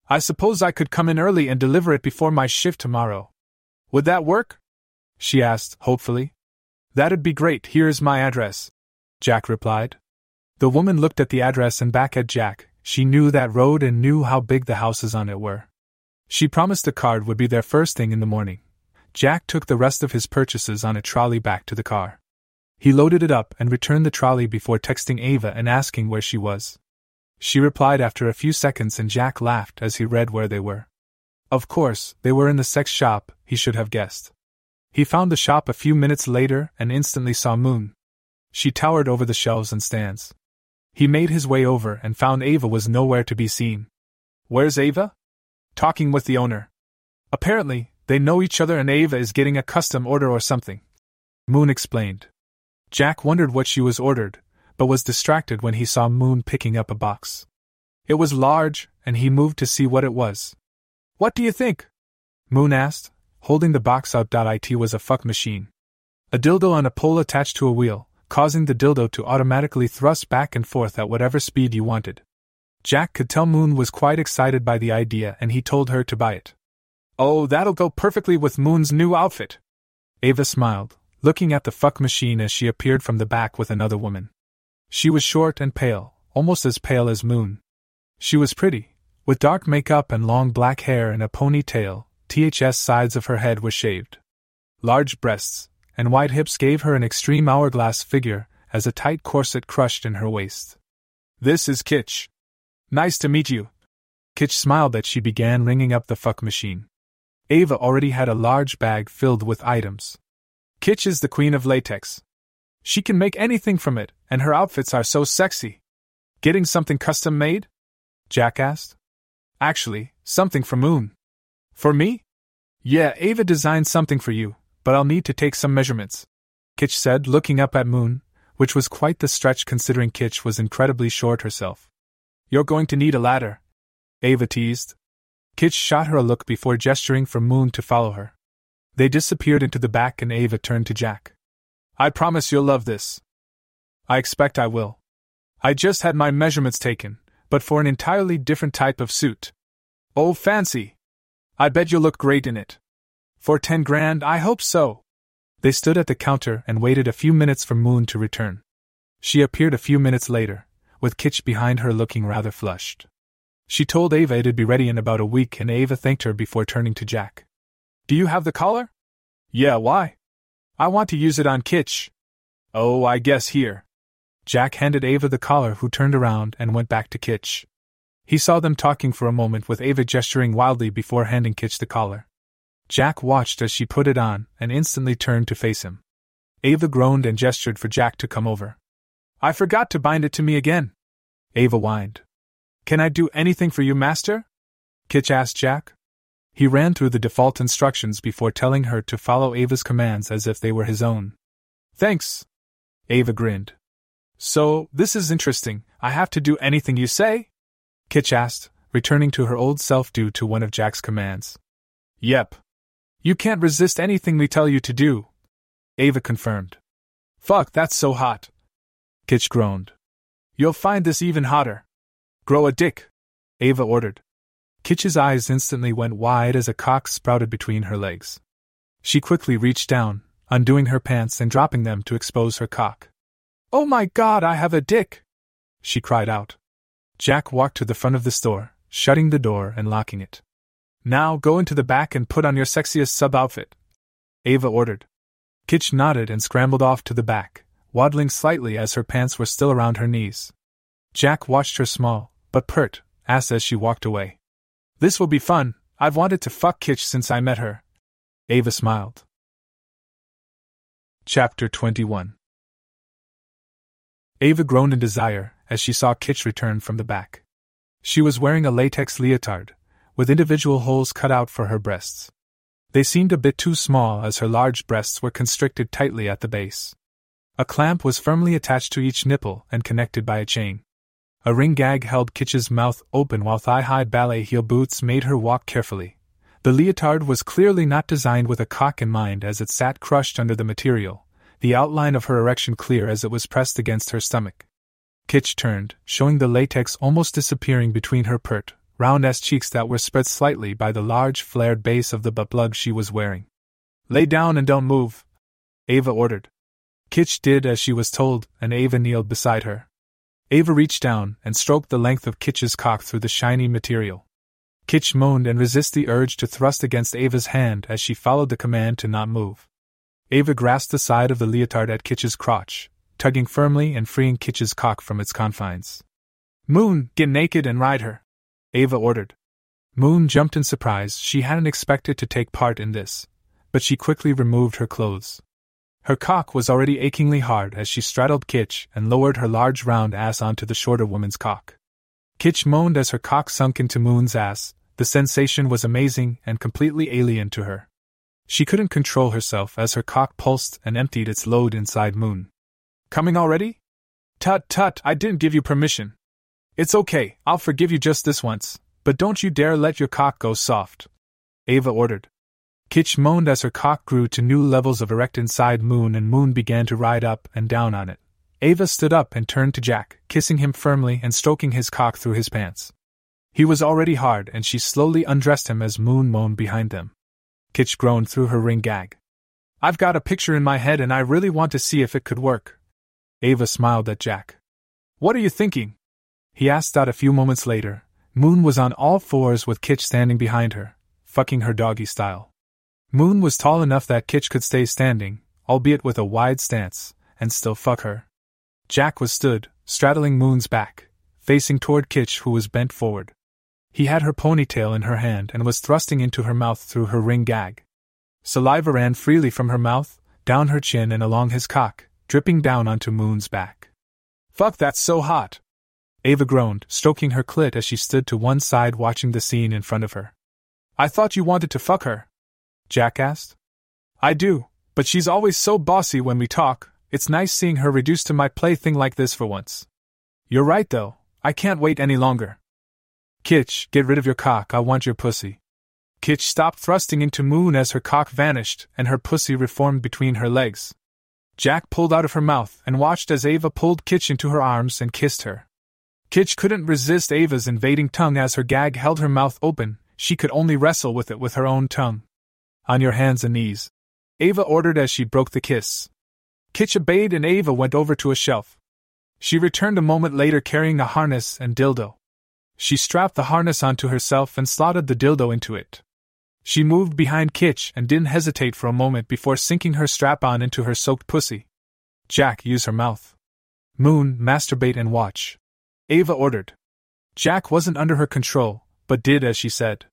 I suppose I could come in early and deliver it before my shift tomorrow. Would that work? She asked, hopefully. That'd be great, here's my address. Jack replied. The woman looked at the address and back at Jack. She knew that road and knew how big the houses on it were. She promised the card would be there first thing in the morning. Jack took the rest of his purchases on a trolley back to the car. He loaded it up and returned the trolley before texting Ava and asking where she was. She replied after a few seconds, and Jack laughed as he read where they were. Of course, they were in the sex shop, he should have guessed. He found the shop a few minutes later and instantly saw Moon. She towered over the shelves and stands. He made his way over and found Ava was nowhere to be seen. Where's Ava? Talking with the owner. Apparently, They know each other and Ava is getting a custom order or something. Moon explained. Jack wondered what she was ordered, but was distracted when he saw Moon picking up a box. It was large, and he moved to see what it was. What do you think? Moon asked, holding the box out. It was a fuck machine. A dildo on a pole attached to a wheel, causing the dildo to automatically thrust back and forth at whatever speed you wanted. Jack could tell Moon was quite excited by the idea and he told her to buy it. Oh, that'll go perfectly with Moon's new outfit. Ava smiled, looking at the fuck machine as she appeared from the back with another woman. She was short and pale, almost as pale as Moon. She was pretty, with dark makeup and long black hair and a ponytail, THS sides of her head were shaved. Large breasts and wide hips gave her an extreme hourglass figure, as a tight corset crushed in her waist. This is Kitch. Nice to meet you. Kitch smiled as she began ringing up the fuck machine. Ava already had a large bag filled with items. Kitch is the queen of latex. She can make anything from it, and her outfits are so sexy. Getting something custom made? Jack asked. Actually, something for Moon. For me? Yeah, Ava designed something for you, but I'll need to take some measurements. Kitch said, looking up at Moon, which was quite the stretch considering Kitch was incredibly short herself. You're going to need a ladder. Ava teased. Kitch shot her a look before gesturing for Moon to follow her. They disappeared into the back and Ava turned to Jack. I promise you'll love this. I expect I will. I just had my measurements taken, but for an entirely different type of suit. Oh, fancy! I bet you'll look great in it. For ten grand, I hope so. They stood at the counter and waited a few minutes for Moon to return. She appeared a few minutes later, with Kitch behind her looking rather flushed. She told Ava it'd be ready in about a week, and Ava thanked her before turning to Jack. Do you have the collar? Yeah, why? I want to use it on Kitch. Oh, I guess here. Jack handed Ava the collar, who turned around and went back to Kitch. He saw them talking for a moment, with Ava gesturing wildly before handing Kitch the collar. Jack watched as she put it on and instantly turned to face him. Ava groaned and gestured for Jack to come over. I forgot to bind it to me again. Ava whined. Can I do anything for you, master? Kitch asked Jack. He ran through the default instructions before telling her to follow Ava's commands as if they were his own. Thanks. Ava grinned. So, this is interesting. I have to do anything you say? Kitch asked, returning to her old self due to one of Jack's commands. Yep. You can't resist anything we tell you to do. Ava confirmed. Fuck, that's so hot. Kitch groaned. You'll find this even hotter. Grow a dick, Ava ordered. Kitch's eyes instantly went wide as a cock sprouted between her legs. She quickly reached down, undoing her pants and dropping them to expose her cock. Oh my god, I have a dick! She cried out. Jack walked to the front of the store, shutting the door and locking it. Now go into the back and put on your sexiest sub outfit. Ava ordered. Kitch nodded and scrambled off to the back, waddling slightly as her pants were still around her knees. Jack watched her small, but pert, ass as she walked away. This will be fun. I've wanted to fuck Kitch since I met her. Ava smiled. Chapter 21 Ava groaned in desire as she saw Kitch return from the back. She was wearing a latex leotard, with individual holes cut out for her breasts. They seemed a bit too small as her large breasts were constricted tightly at the base. A clamp was firmly attached to each nipple and connected by a chain. A ring gag held Kitch's mouth open while thigh high ballet heel boots made her walk carefully. The leotard was clearly not designed with a cock in mind as it sat crushed under the material, the outline of her erection clear as it was pressed against her stomach. Kitch turned, showing the latex almost disappearing between her pert, round ass cheeks that were spread slightly by the large flared base of the butt plug she was wearing. Lay down and don't move, Ava ordered. Kitch did as she was told, and Ava kneeled beside her. Ava reached down and stroked the length of Kitch's cock through the shiny material. Kitch moaned and resisted the urge to thrust against Ava's hand as she followed the command to not move. Ava grasped the side of the leotard at Kitch's crotch, tugging firmly and freeing Kitch's cock from its confines. Moon, get naked and ride her, Ava ordered. Moon jumped in surprise, she hadn't expected to take part in this, but she quickly removed her clothes. Her cock was already achingly hard as she straddled Kitch and lowered her large round ass onto the shorter woman's cock. Kitch moaned as her cock sunk into Moon's ass. The sensation was amazing and completely alien to her. She couldn't control herself as her cock pulsed and emptied its load inside Moon. Coming already? Tut tut, I didn't give you permission. It's okay, I'll forgive you just this once, but don't you dare let your cock go soft. Ava ordered. Kitch moaned as her cock grew to new levels of erect inside Moon and Moon began to ride up and down on it. Ava stood up and turned to Jack, kissing him firmly and stroking his cock through his pants. He was already hard and she slowly undressed him as Moon moaned behind them. Kitch groaned through her ring gag. I've got a picture in my head and I really want to see if it could work. Ava smiled at Jack. What are you thinking? He asked out a few moments later. Moon was on all fours with Kitch standing behind her, fucking her doggy style. Moon was tall enough that Kitch could stay standing, albeit with a wide stance, and still fuck her. Jack was stood, straddling Moon's back, facing toward Kitch, who was bent forward. He had her ponytail in her hand and was thrusting into her mouth through her ring gag. Saliva ran freely from her mouth, down her chin and along his cock, dripping down onto Moon's back. Fuck, that's so hot! Ava groaned, stroking her clit as she stood to one side watching the scene in front of her. I thought you wanted to fuck her. Jack asked. I do, but she's always so bossy when we talk, it's nice seeing her reduced to my plaything like this for once. You're right though, I can't wait any longer. Kitch, get rid of your cock, I want your pussy. Kitch stopped thrusting into Moon as her cock vanished and her pussy reformed between her legs. Jack pulled out of her mouth and watched as Ava pulled Kitch into her arms and kissed her. Kitch couldn't resist Ava's invading tongue as her gag held her mouth open, she could only wrestle with it with her own tongue. On your hands and knees. Ava ordered as she broke the kiss. Kitch obeyed and Ava went over to a shelf. She returned a moment later carrying a harness and dildo. She strapped the harness onto herself and slotted the dildo into it. She moved behind Kitch and didn't hesitate for a moment before sinking her strap on into her soaked pussy. Jack, use her mouth. Moon, masturbate and watch. Ava ordered. Jack wasn't under her control, but did as she said.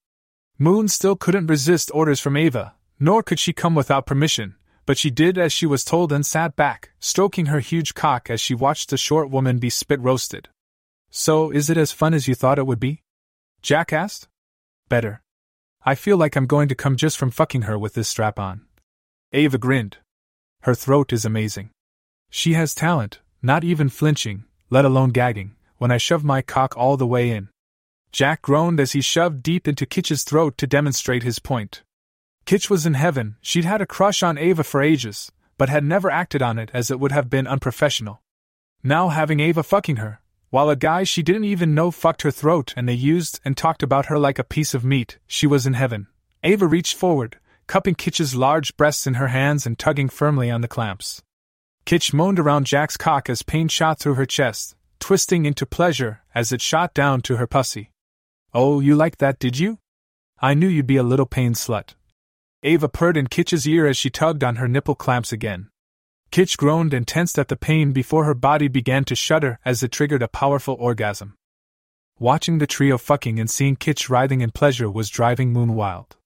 Moon still couldn't resist orders from Ava, nor could she come without permission, but she did as she was told and sat back, stroking her huge cock as she watched the short woman be spit roasted. So, is it as fun as you thought it would be? Jack asked. Better. I feel like I'm going to come just from fucking her with this strap on. Ava grinned. Her throat is amazing. She has talent, not even flinching, let alone gagging, when I shove my cock all the way in. Jack groaned as he shoved deep into Kitch's throat to demonstrate his point. Kitch was in heaven, she'd had a crush on Ava for ages, but had never acted on it as it would have been unprofessional. Now having Ava fucking her, while a guy she didn't even know fucked her throat and they used and talked about her like a piece of meat, she was in heaven. Ava reached forward, cupping Kitch's large breasts in her hands and tugging firmly on the clamps. Kitch moaned around Jack's cock as pain shot through her chest, twisting into pleasure as it shot down to her pussy. Oh, you liked that, did you? I knew you'd be a little pain slut. Ava purred in Kitch's ear as she tugged on her nipple clamps again. Kitch groaned and tensed at the pain before her body began to shudder as it triggered a powerful orgasm. Watching the trio fucking and seeing Kitch writhing in pleasure was driving Moon wild.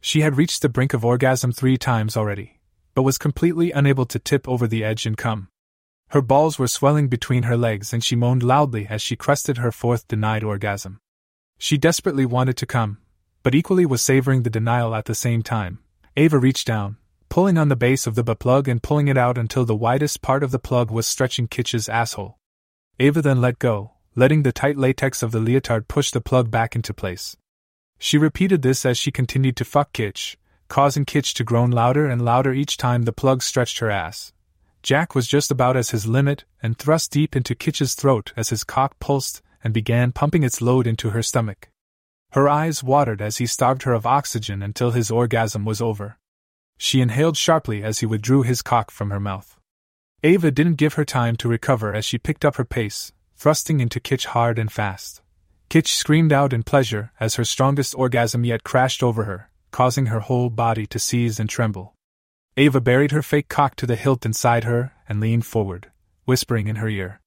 She had reached the brink of orgasm three times already, but was completely unable to tip over the edge and come. Her balls were swelling between her legs and she moaned loudly as she crested her fourth denied orgasm. She desperately wanted to come, but equally was savoring the denial at the same time. Ava reached down, pulling on the base of the butt plug and pulling it out until the widest part of the plug was stretching Kitch's asshole. Ava then let go, letting the tight latex of the leotard push the plug back into place. She repeated this as she continued to fuck Kitch, causing Kitch to groan louder and louder each time the plug stretched her ass. Jack was just about at his limit and thrust deep into Kitch's throat as his cock pulsed and began pumping its load into her stomach. Her eyes watered as he starved her of oxygen until his orgasm was over. She inhaled sharply as he withdrew his cock from her mouth. Ava didn't give her time to recover as she picked up her pace, thrusting into Kitch hard and fast. Kitch screamed out in pleasure as her strongest orgasm yet crashed over her, causing her whole body to seize and tremble. Ava buried her fake cock to the hilt inside her and leaned forward, whispering in her ear.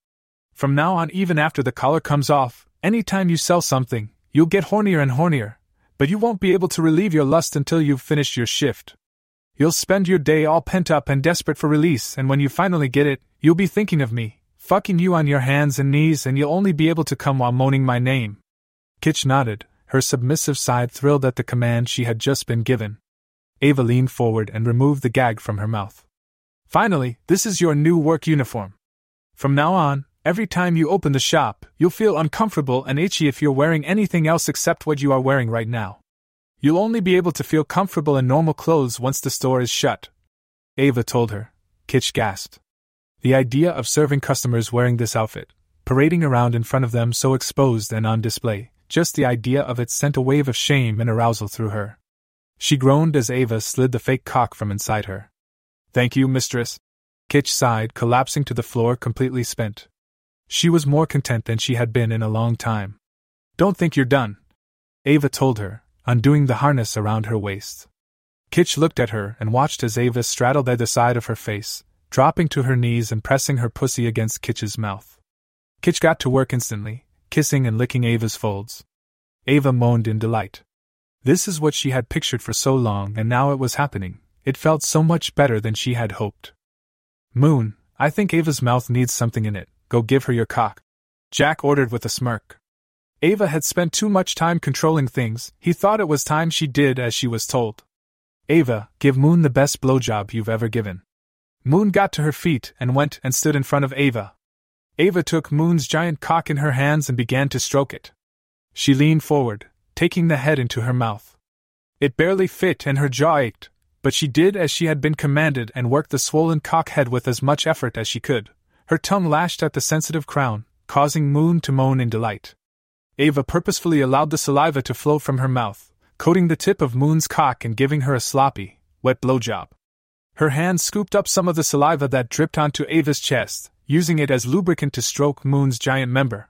From now on, even after the collar comes off, any time you sell something, you'll get hornier and hornier, but you won't be able to relieve your lust until you've finished your shift. You'll spend your day all pent up and desperate for release, and when you finally get it, you'll be thinking of me, fucking you on your hands and knees, and you'll only be able to come while moaning my name. Kitch nodded, her submissive side thrilled at the command she had just been given. Ava leaned forward and removed the gag from her mouth. Finally, this is your new work uniform. From now on, every time you open the shop, you'll feel uncomfortable and itchy if you're wearing anything else except what you are wearing right now. You'll only be able to feel comfortable in normal clothes once the store is shut. Ava told her. Kitch gasped. The idea of serving customers wearing this outfit, parading around in front of them so exposed and on display, just the idea of it sent a wave of shame and arousal through her. She groaned as Ava slid the fake cock from inside her. Thank you, mistress. Kitch sighed, collapsing to the floor completely spent. She was more content than she had been in a long time. Don't think you're done. Ava told her, undoing the harness around her waist. Kitch looked at her and watched as Ava straddled either side of her face, dropping to her knees and pressing her pussy against Kitch's mouth. Kitch got to work instantly, kissing and licking Ava's folds. Ava moaned in delight. This is what she had pictured for so long, and now it was happening. It felt so much better than she had hoped. Moon, I think Ava's mouth needs something in it. Go give her your cock. Jack ordered with a smirk. Ava had spent too much time controlling things, he thought it was time she did as she was told. Ava, give Moon the best blowjob you've ever given. Moon got to her feet and went and stood in front of Ava. Ava took Moon's giant cock in her hands and began to stroke it. She leaned forward, taking the head into her mouth. It barely fit and her jaw ached, but she did as she had been commanded and worked the swollen cock head with as much effort as she could. Her tongue lashed at the sensitive crown, causing Moon to moan in delight. Ava purposefully allowed the saliva to flow from her mouth, coating the tip of Moon's cock and giving her a sloppy, wet blowjob. Her hand scooped up some of the saliva that dripped onto Ava's chest, using it as lubricant to stroke Moon's giant member.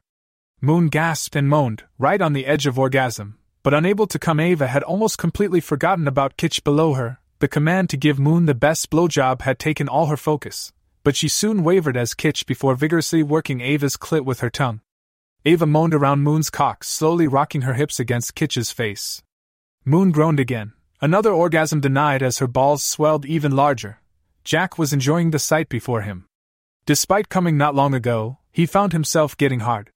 Moon gasped and moaned, right on the edge of orgasm, but unable to come, Ava had almost completely forgotten about Kitch below her. The command to give Moon the best blowjob had taken all her focus, but she soon wavered as Kitch before vigorously working Ava's clit with her tongue. Ava moaned around Moon's cock, slowly rocking her hips against Kitch's face. Moon groaned again, another orgasm denied as her balls swelled even larger. Jack was enjoying the sight before him. Despite coming not long ago, he found himself getting hard.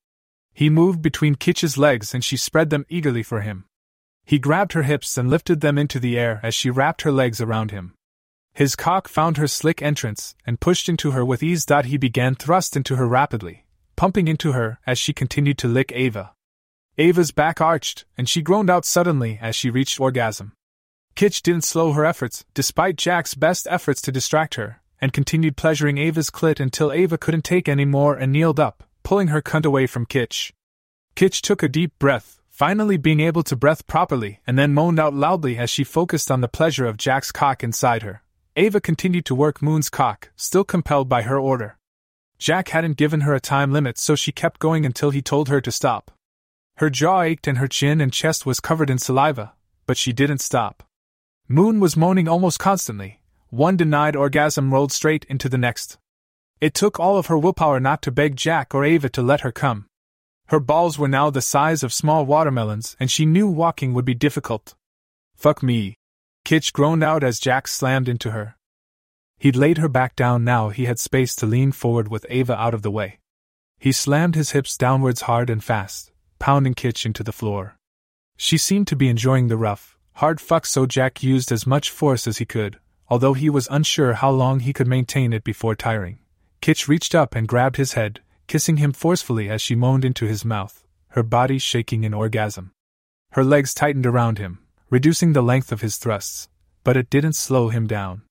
He moved between Kitch's legs and she spread them eagerly for him. He grabbed her hips and lifted them into the air as she wrapped her legs around him. His cock found her slick entrance and pushed into her with ease. He began thrust into her rapidly pumping into her as she continued to lick Ava. Ava's back arched, and she groaned out suddenly as she reached orgasm. Kitch didn't slow her efforts, despite Jack's best efforts to distract her, and continued pleasuring Ava's clit until Ava couldn't take any more and kneeled up, pulling her cunt away from Kitch. Kitch took a deep breath, finally being able to breath properly, and then moaned out loudly as she focused on the pleasure of Jack's cock inside her. Ava continued to work Moon's cock, still compelled by her order. Jack hadn't given her a time limit, so she kept going until he told her to stop. Her jaw ached and her chin and chest was covered in saliva, but she didn't stop. Moon was moaning almost constantly. One denied orgasm rolled straight into the next. It took all of her willpower not to beg Jack or Ava to let her come. Her balls were now the size of small watermelons, and she knew walking would be difficult. Fuck me. Kitch groaned out as Jack slammed into her. He'd laid her back down now he had space to lean forward with Ava out of the way. He slammed his hips downwards hard and fast, pounding Kitch into the floor. She seemed to be enjoying the rough, hard fuck, so Jack used as much force as he could, although he was unsure how long he could maintain it before tiring. Kitch reached up and grabbed his head, kissing him forcefully as she moaned into his mouth, her body shaking in orgasm. Her legs tightened around him, reducing the length of his thrusts, but it didn't slow him down.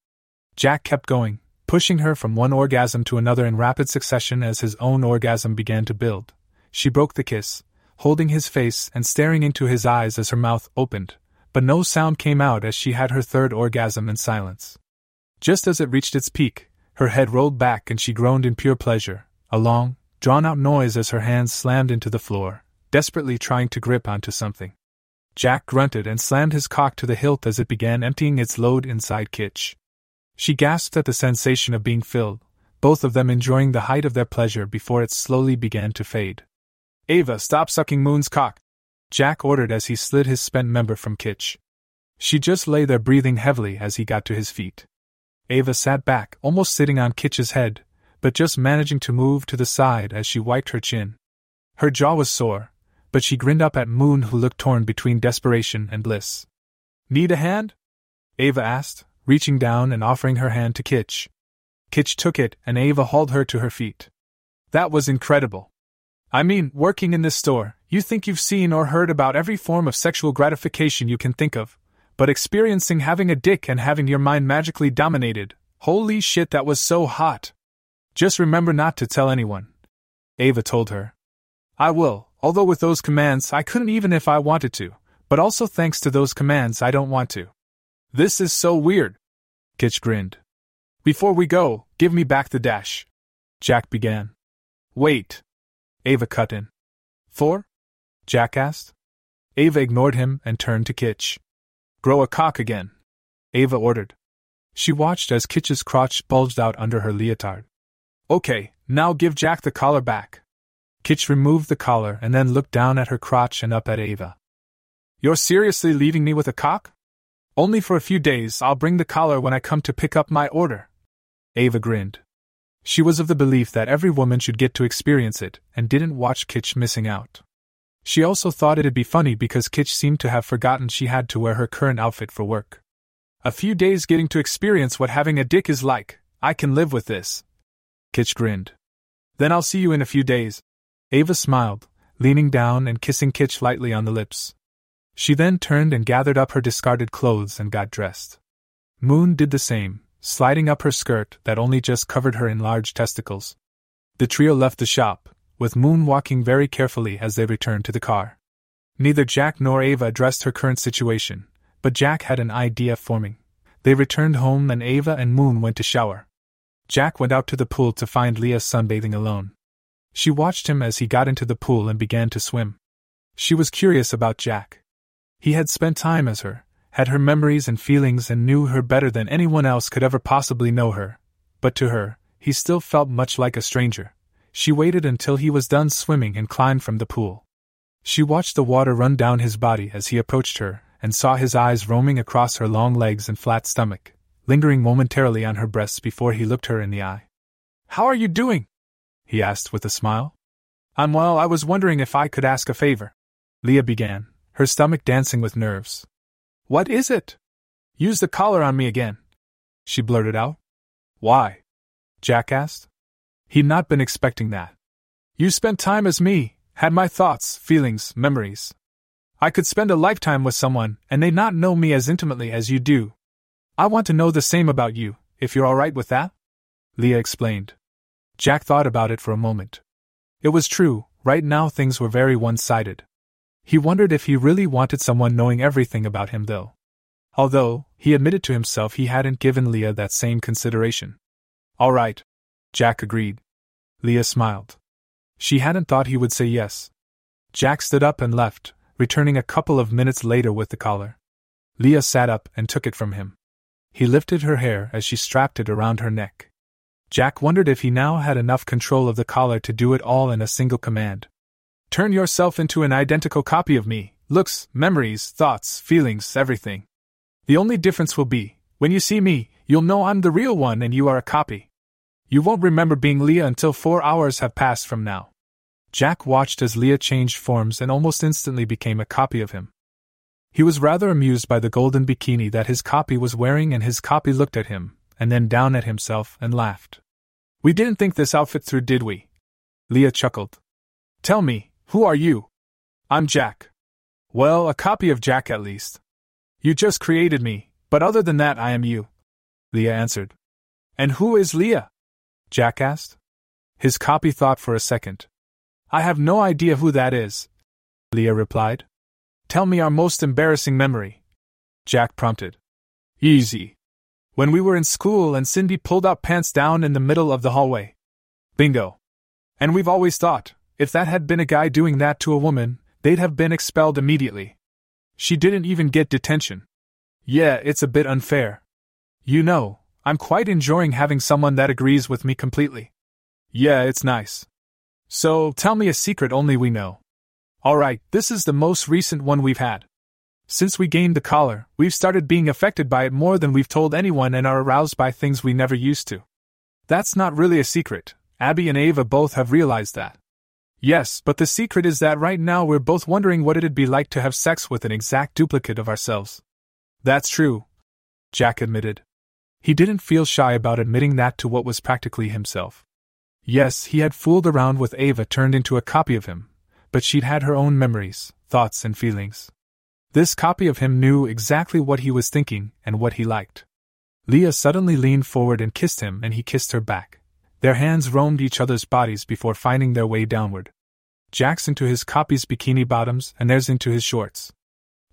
Jack kept going, pushing her from one orgasm to another in rapid succession as his own orgasm began to build. She broke the kiss, holding his face and staring into his eyes as her mouth opened, but no sound came out as she had her third orgasm in silence. Just as it reached its peak, her head rolled back and she groaned in pure pleasure, a long, drawn out noise as her hands slammed into the floor, desperately trying to grip onto something. Jack grunted and slammed his cock to the hilt as it began emptying its load inside Kitch. She gasped at the sensation of being filled, both of them enjoying the height of their pleasure before it slowly began to fade. Ava, stop sucking Moon's cock! Jack ordered as he slid his spent member from Kitch. She just lay there breathing heavily as he got to his feet. Ava sat back, almost sitting on Kitch's head, but just managing to move to the side as she wiped her chin. Her jaw was sore, but she grinned up at Moon, who looked torn between desperation and bliss. Need a hand? Ava asked, reaching down and offering her hand to Kitch. Kitch took it, and Ava hauled her to her feet. That was incredible. I mean, working in this store, you think you've seen or heard about every form of sexual gratification you can think of, but experiencing having a dick and having your mind magically dominated, holy shit, that was so hot. Just remember not to tell anyone. Ava told her. I will, although with those commands I couldn't even if I wanted to, but also thanks to those commands I don't want to. This is so weird. Kitch grinned. Before we go, give me back the dash. Jack began. Wait. Ava cut in. For? Jack asked. Ava ignored him and turned to Kitch. Grow a cock again. Ava ordered. She watched as Kitch's crotch bulged out under her leotard. Okay, now give Jack the collar back. Kitch removed the collar and then looked down at her crotch and up at Ava. You're seriously leaving me with a cock? Only for a few days, I'll bring the collar when I come to pick up my order. Ava grinned. She was of the belief that every woman should get to experience it, and didn't watch Kitch missing out. She also thought it'd be funny because Kitch seemed to have forgotten she had to wear her current outfit for work. A few days getting to experience what having a dick is like, I can live with this. Kitch grinned. Then I'll see you in a few days. Ava smiled, leaning down and kissing Kitch lightly on the lips. She then turned and gathered up her discarded clothes and got dressed. Moon did the same, sliding up her skirt that only just covered her enlarged testicles. The trio left the shop, with Moon walking very carefully as they returned to the car. Neither Jack nor Ava addressed her current situation, but Jack had an idea forming. They returned home and Ava and Moon went to shower. Jack went out to the pool to find Leah sunbathing alone. She watched him as he got into the pool and began to swim. She was curious about Jack. He had spent time as her, had her memories and feelings, and knew her better than anyone else could ever possibly know her. But to her, he still felt much like a stranger. She waited until he was done swimming and climbed from the pool. She watched the water run down his body as he approached her, and saw his eyes roaming across her long legs and flat stomach, lingering momentarily on her breasts before he looked her in the eye. How are you doing? he asked with a smile. I'm well, I was wondering if I could ask a favor. Leah began, her stomach dancing with nerves. What is it? Use the collar on me again. She blurted out. Why? Jack asked. He'd not been expecting that. You spent time as me, had my thoughts, feelings, memories. I could spend a lifetime with someone, and they not know me as intimately as you do. I want to know the same about you, if you're alright with that? Leah explained. Jack thought about it for a moment. It was true, right now things were very one sided. He wondered if he really wanted someone knowing everything about him, though. Although, he admitted to himself he hadn't given Leah that same consideration. All right, Jack agreed. Leah smiled. She hadn't thought he would say yes. Jack stood up and left, returning a couple of minutes later with the collar. Leah sat up and took it from him. He lifted her hair as she strapped it around her neck. Jack wondered if he now had enough control of the collar to do it all in a single command. Turn yourself into an identical copy of me looks, memories, thoughts, feelings, everything. The only difference will be, when you see me, you'll know I'm the real one and you are a copy. You won't remember being Leah until four hours have passed from now. Jack watched as Leah changed forms and almost instantly became a copy of him. He was rather amused by the golden bikini that his copy was wearing, and his copy looked at him, and then down at himself, and laughed. We didn't think this outfit through, did we? Leah chuckled. Tell me, who are you? I'm Jack. Well, a copy of Jack at least. You just created me, but other than that, I am you. Leah answered. And who is Leah? Jack asked. His copy thought for a second. I have no idea who that is. Leah replied. Tell me our most embarrassing memory. Jack prompted. Easy. When we were in school and Cindy pulled out pants down in the middle of the hallway. Bingo. And we've always thought, if that had been a guy doing that to a woman, they'd have been expelled immediately. She didn't even get detention. Yeah, it's a bit unfair. You know, I'm quite enjoying having someone that agrees with me completely. Yeah, it's nice. So, tell me a secret only we know. Alright, this is the most recent one we've had. Since we gained the collar, we've started being affected by it more than we've told anyone and are aroused by things we never used to. That's not really a secret, Abby and Ava both have realized that. Yes, but the secret is that right now we're both wondering what it'd be like to have sex with an exact duplicate of ourselves. That's true. Jack admitted. He didn't feel shy about admitting that to what was practically himself. Yes, he had fooled around with Ava turned into a copy of him, but she'd had her own memories, thoughts, and feelings. This copy of him knew exactly what he was thinking and what he liked. Leah suddenly leaned forward and kissed him, and he kissed her back. Their hands roamed each other's bodies before finding their way downward. Jack's into his copy's bikini bottoms, and theirs into his shorts.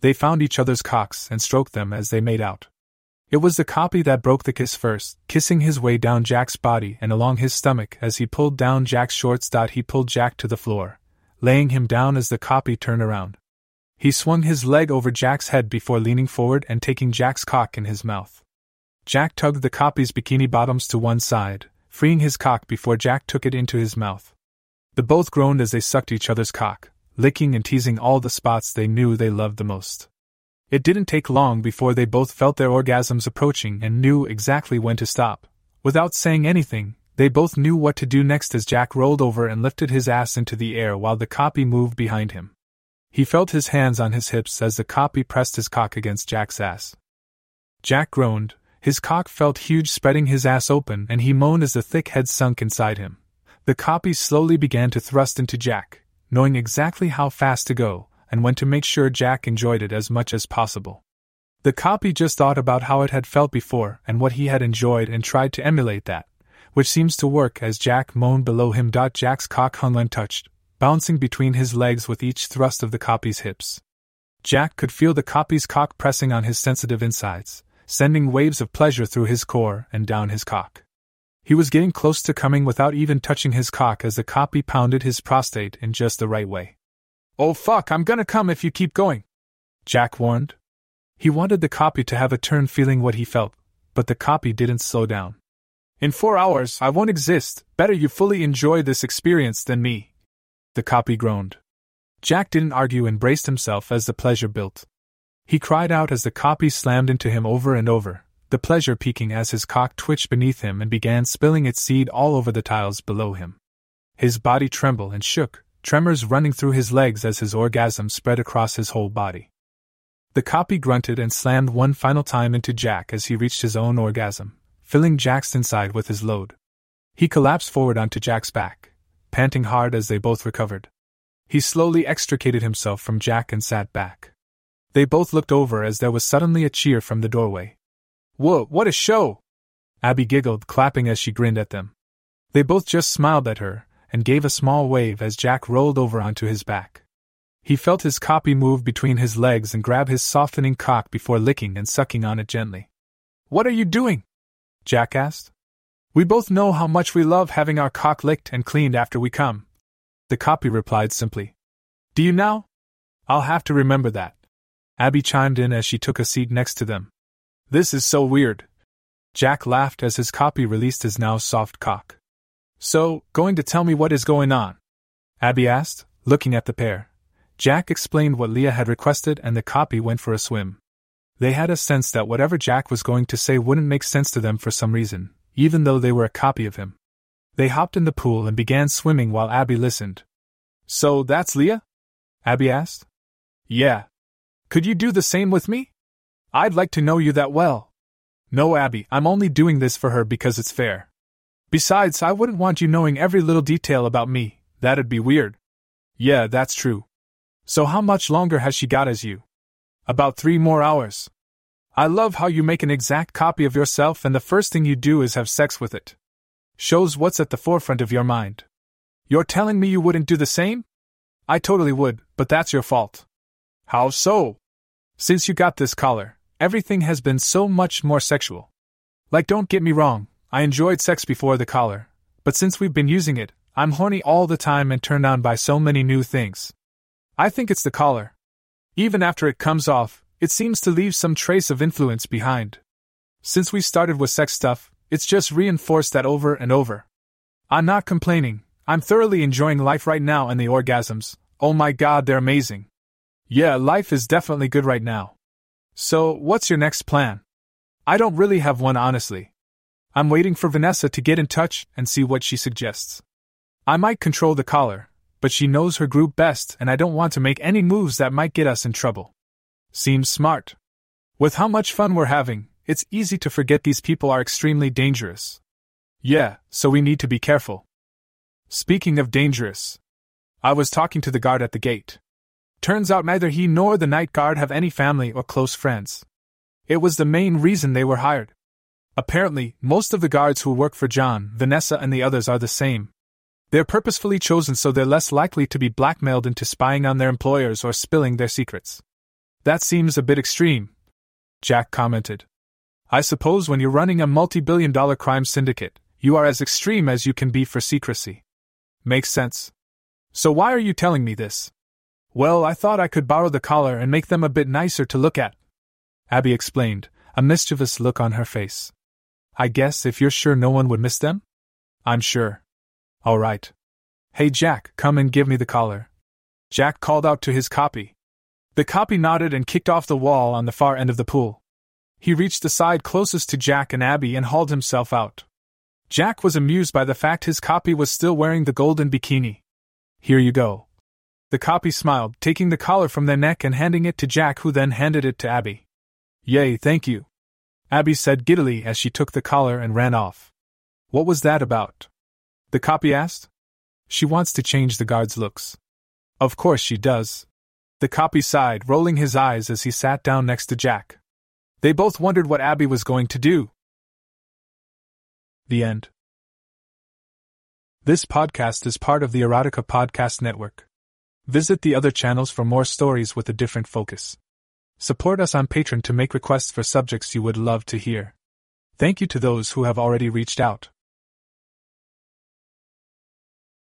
They found each other's cocks and stroked them as they made out. It was the copy that broke the kiss first, kissing his way down Jack's body and along his stomach as he pulled down Jack's shorts. He pulled Jack to the floor, laying him down as the copy turned around. He swung his leg over Jack's head before leaning forward and taking Jack's cock in his mouth. Jack tugged the copy's bikini bottoms to one side, freeing his cock before Jack took it into his mouth. The both groaned as they sucked each other's cock, licking and teasing all the spots they knew they loved the most. It didn't take long before they both felt their orgasms approaching and knew exactly when to stop. Without saying anything, they both knew what to do next as Jack rolled over and lifted his ass into the air while the copy moved behind him. He felt his hands on his hips as the copy pressed his cock against Jack's ass. Jack groaned, his cock felt huge, spreading his ass open, and he moaned as the thick head sunk inside him. The copy slowly began to thrust into Jack, knowing exactly how fast to go, and when to make sure Jack enjoyed it as much as possible. The copy just thought about how it had felt before and what he had enjoyed and tried to emulate that, which seems to work as Jack moaned below him. Jack's cock hung untouched, bouncing between his legs with each thrust of the copy's hips. Jack could feel the copy's cock pressing on his sensitive insides, sending waves of pleasure through his core and down his cock. He was getting close to coming without even touching his cock as the copy pounded his prostate in just the right way. Oh fuck, I'm gonna come if you keep going, Jack warned. He wanted the copy to have a turn feeling what he felt, but the copy didn't slow down. In four hours, I won't exist. Better you fully enjoy this experience than me. The copy groaned. Jack didn't argue and braced himself as the pleasure built. He cried out as the copy slammed into him over and over, the pleasure peaking as his cock twitched beneath him and began spilling its seed all over the tiles below him. His body trembled and shook, tremors running through his legs as his orgasm spread across his whole body. The copy grunted and slammed one final time into Jack as he reached his own orgasm, filling Jack's inside with his load. He collapsed forward onto Jack's back, panting hard as they both recovered. He slowly extricated himself from Jack and sat back. They both looked over as there was suddenly a cheer from the doorway. Whoa, what a show! Abby giggled, clapping as she grinned at them. They both just smiled at her and gave a small wave as Jack rolled over onto his back. He felt his copy move between his legs and grab his softening cock before licking and sucking on it gently. What are you doing? Jack asked. We both know how much we love having our cock licked and cleaned after we come. The copy replied simply. Do you now? I'll have to remember that. Abby chimed in as she took a seat next to them. This is so weird. Jack laughed as his copy released his now soft cock. So, going to tell me what is going on? Abby asked, looking at the pair. Jack explained what Leah had requested, and the copy went for a swim. They had a sense that whatever Jack was going to say wouldn't make sense to them for some reason, even though they were a copy of him. They hopped in the pool and began swimming while Abby listened. So that's Leah? Abby asked. Yeah, could you do the same with me? I'd like to know you that well. No, Abby, I'm only doing this for her because it's fair. Besides, I wouldn't want you knowing every little detail about me, that'd be weird. Yeah, that's true. So, how much longer has she got as you? About three more hours. I love how you make an exact copy of yourself and the first thing you do is have sex with it. Shows what's at the forefront of your mind. You're telling me you wouldn't do the same? I totally would, but that's your fault. How so? Since you got this collar, everything has been so much more sexual. Like, don't get me wrong, I enjoyed sex before the collar, but since we've been using it, I'm horny all the time and turned on by so many new things. I think it's the collar. Even after it comes off, it seems to leave some trace of influence behind. Since we started with sex stuff, it's just reinforced that over and over. I'm not complaining, I'm thoroughly enjoying life right now and the orgasms. Oh my god, they're amazing. Yeah, life is definitely good right now. So, what's your next plan? I don't really have one, honestly. I'm waiting for Vanessa to get in touch and see what she suggests. I might control the collar, but she knows her group best, and I don't want to make any moves that might get us in trouble. Seems smart. With how much fun we're having, it's easy to forget these people are extremely dangerous. Yeah, so we need to be careful. Speaking of dangerous, I was talking to the guard at the gate. Turns out neither he nor the night guard have any family or close friends. It was the main reason they were hired. Apparently, most of the guards who work for John, Vanessa, and the others are the same. They're purposefully chosen so they're less likely to be blackmailed into spying on their employers or spilling their secrets. That seems a bit extreme, Jack commented. I suppose when you're running a multi billion dollar crime syndicate, you are as extreme as you can be for secrecy. Makes sense. So why are you telling me this? Well, I thought I could borrow the collar and make them a bit nicer to look at. Abby explained, a mischievous look on her face. I guess if you're sure no one would miss them? I'm sure. All right. Hey Jack, come and give me the collar. Jack called out to his copy. The copy nodded and kicked off the wall on the far end of the pool. He reached the side closest to Jack and Abby and hauled himself out. Jack was amused by the fact his copy was still wearing the golden bikini. Here you go. The copy smiled, taking the collar from their neck and handing it to Jack, who then handed it to Abby. Yay, thank you. Abby said giddily as she took the collar and ran off. What was that about? The copy asked. She wants to change the guard's looks. Of course she does. The copy sighed, rolling his eyes as he sat down next to Jack. They both wondered what Abby was going to do. The end. This podcast is part of the Erotica Podcast Network. Visit the other channels for more stories with a different focus. Support us on Patreon to make requests for subjects you would love to hear. Thank you to those who have already reached out.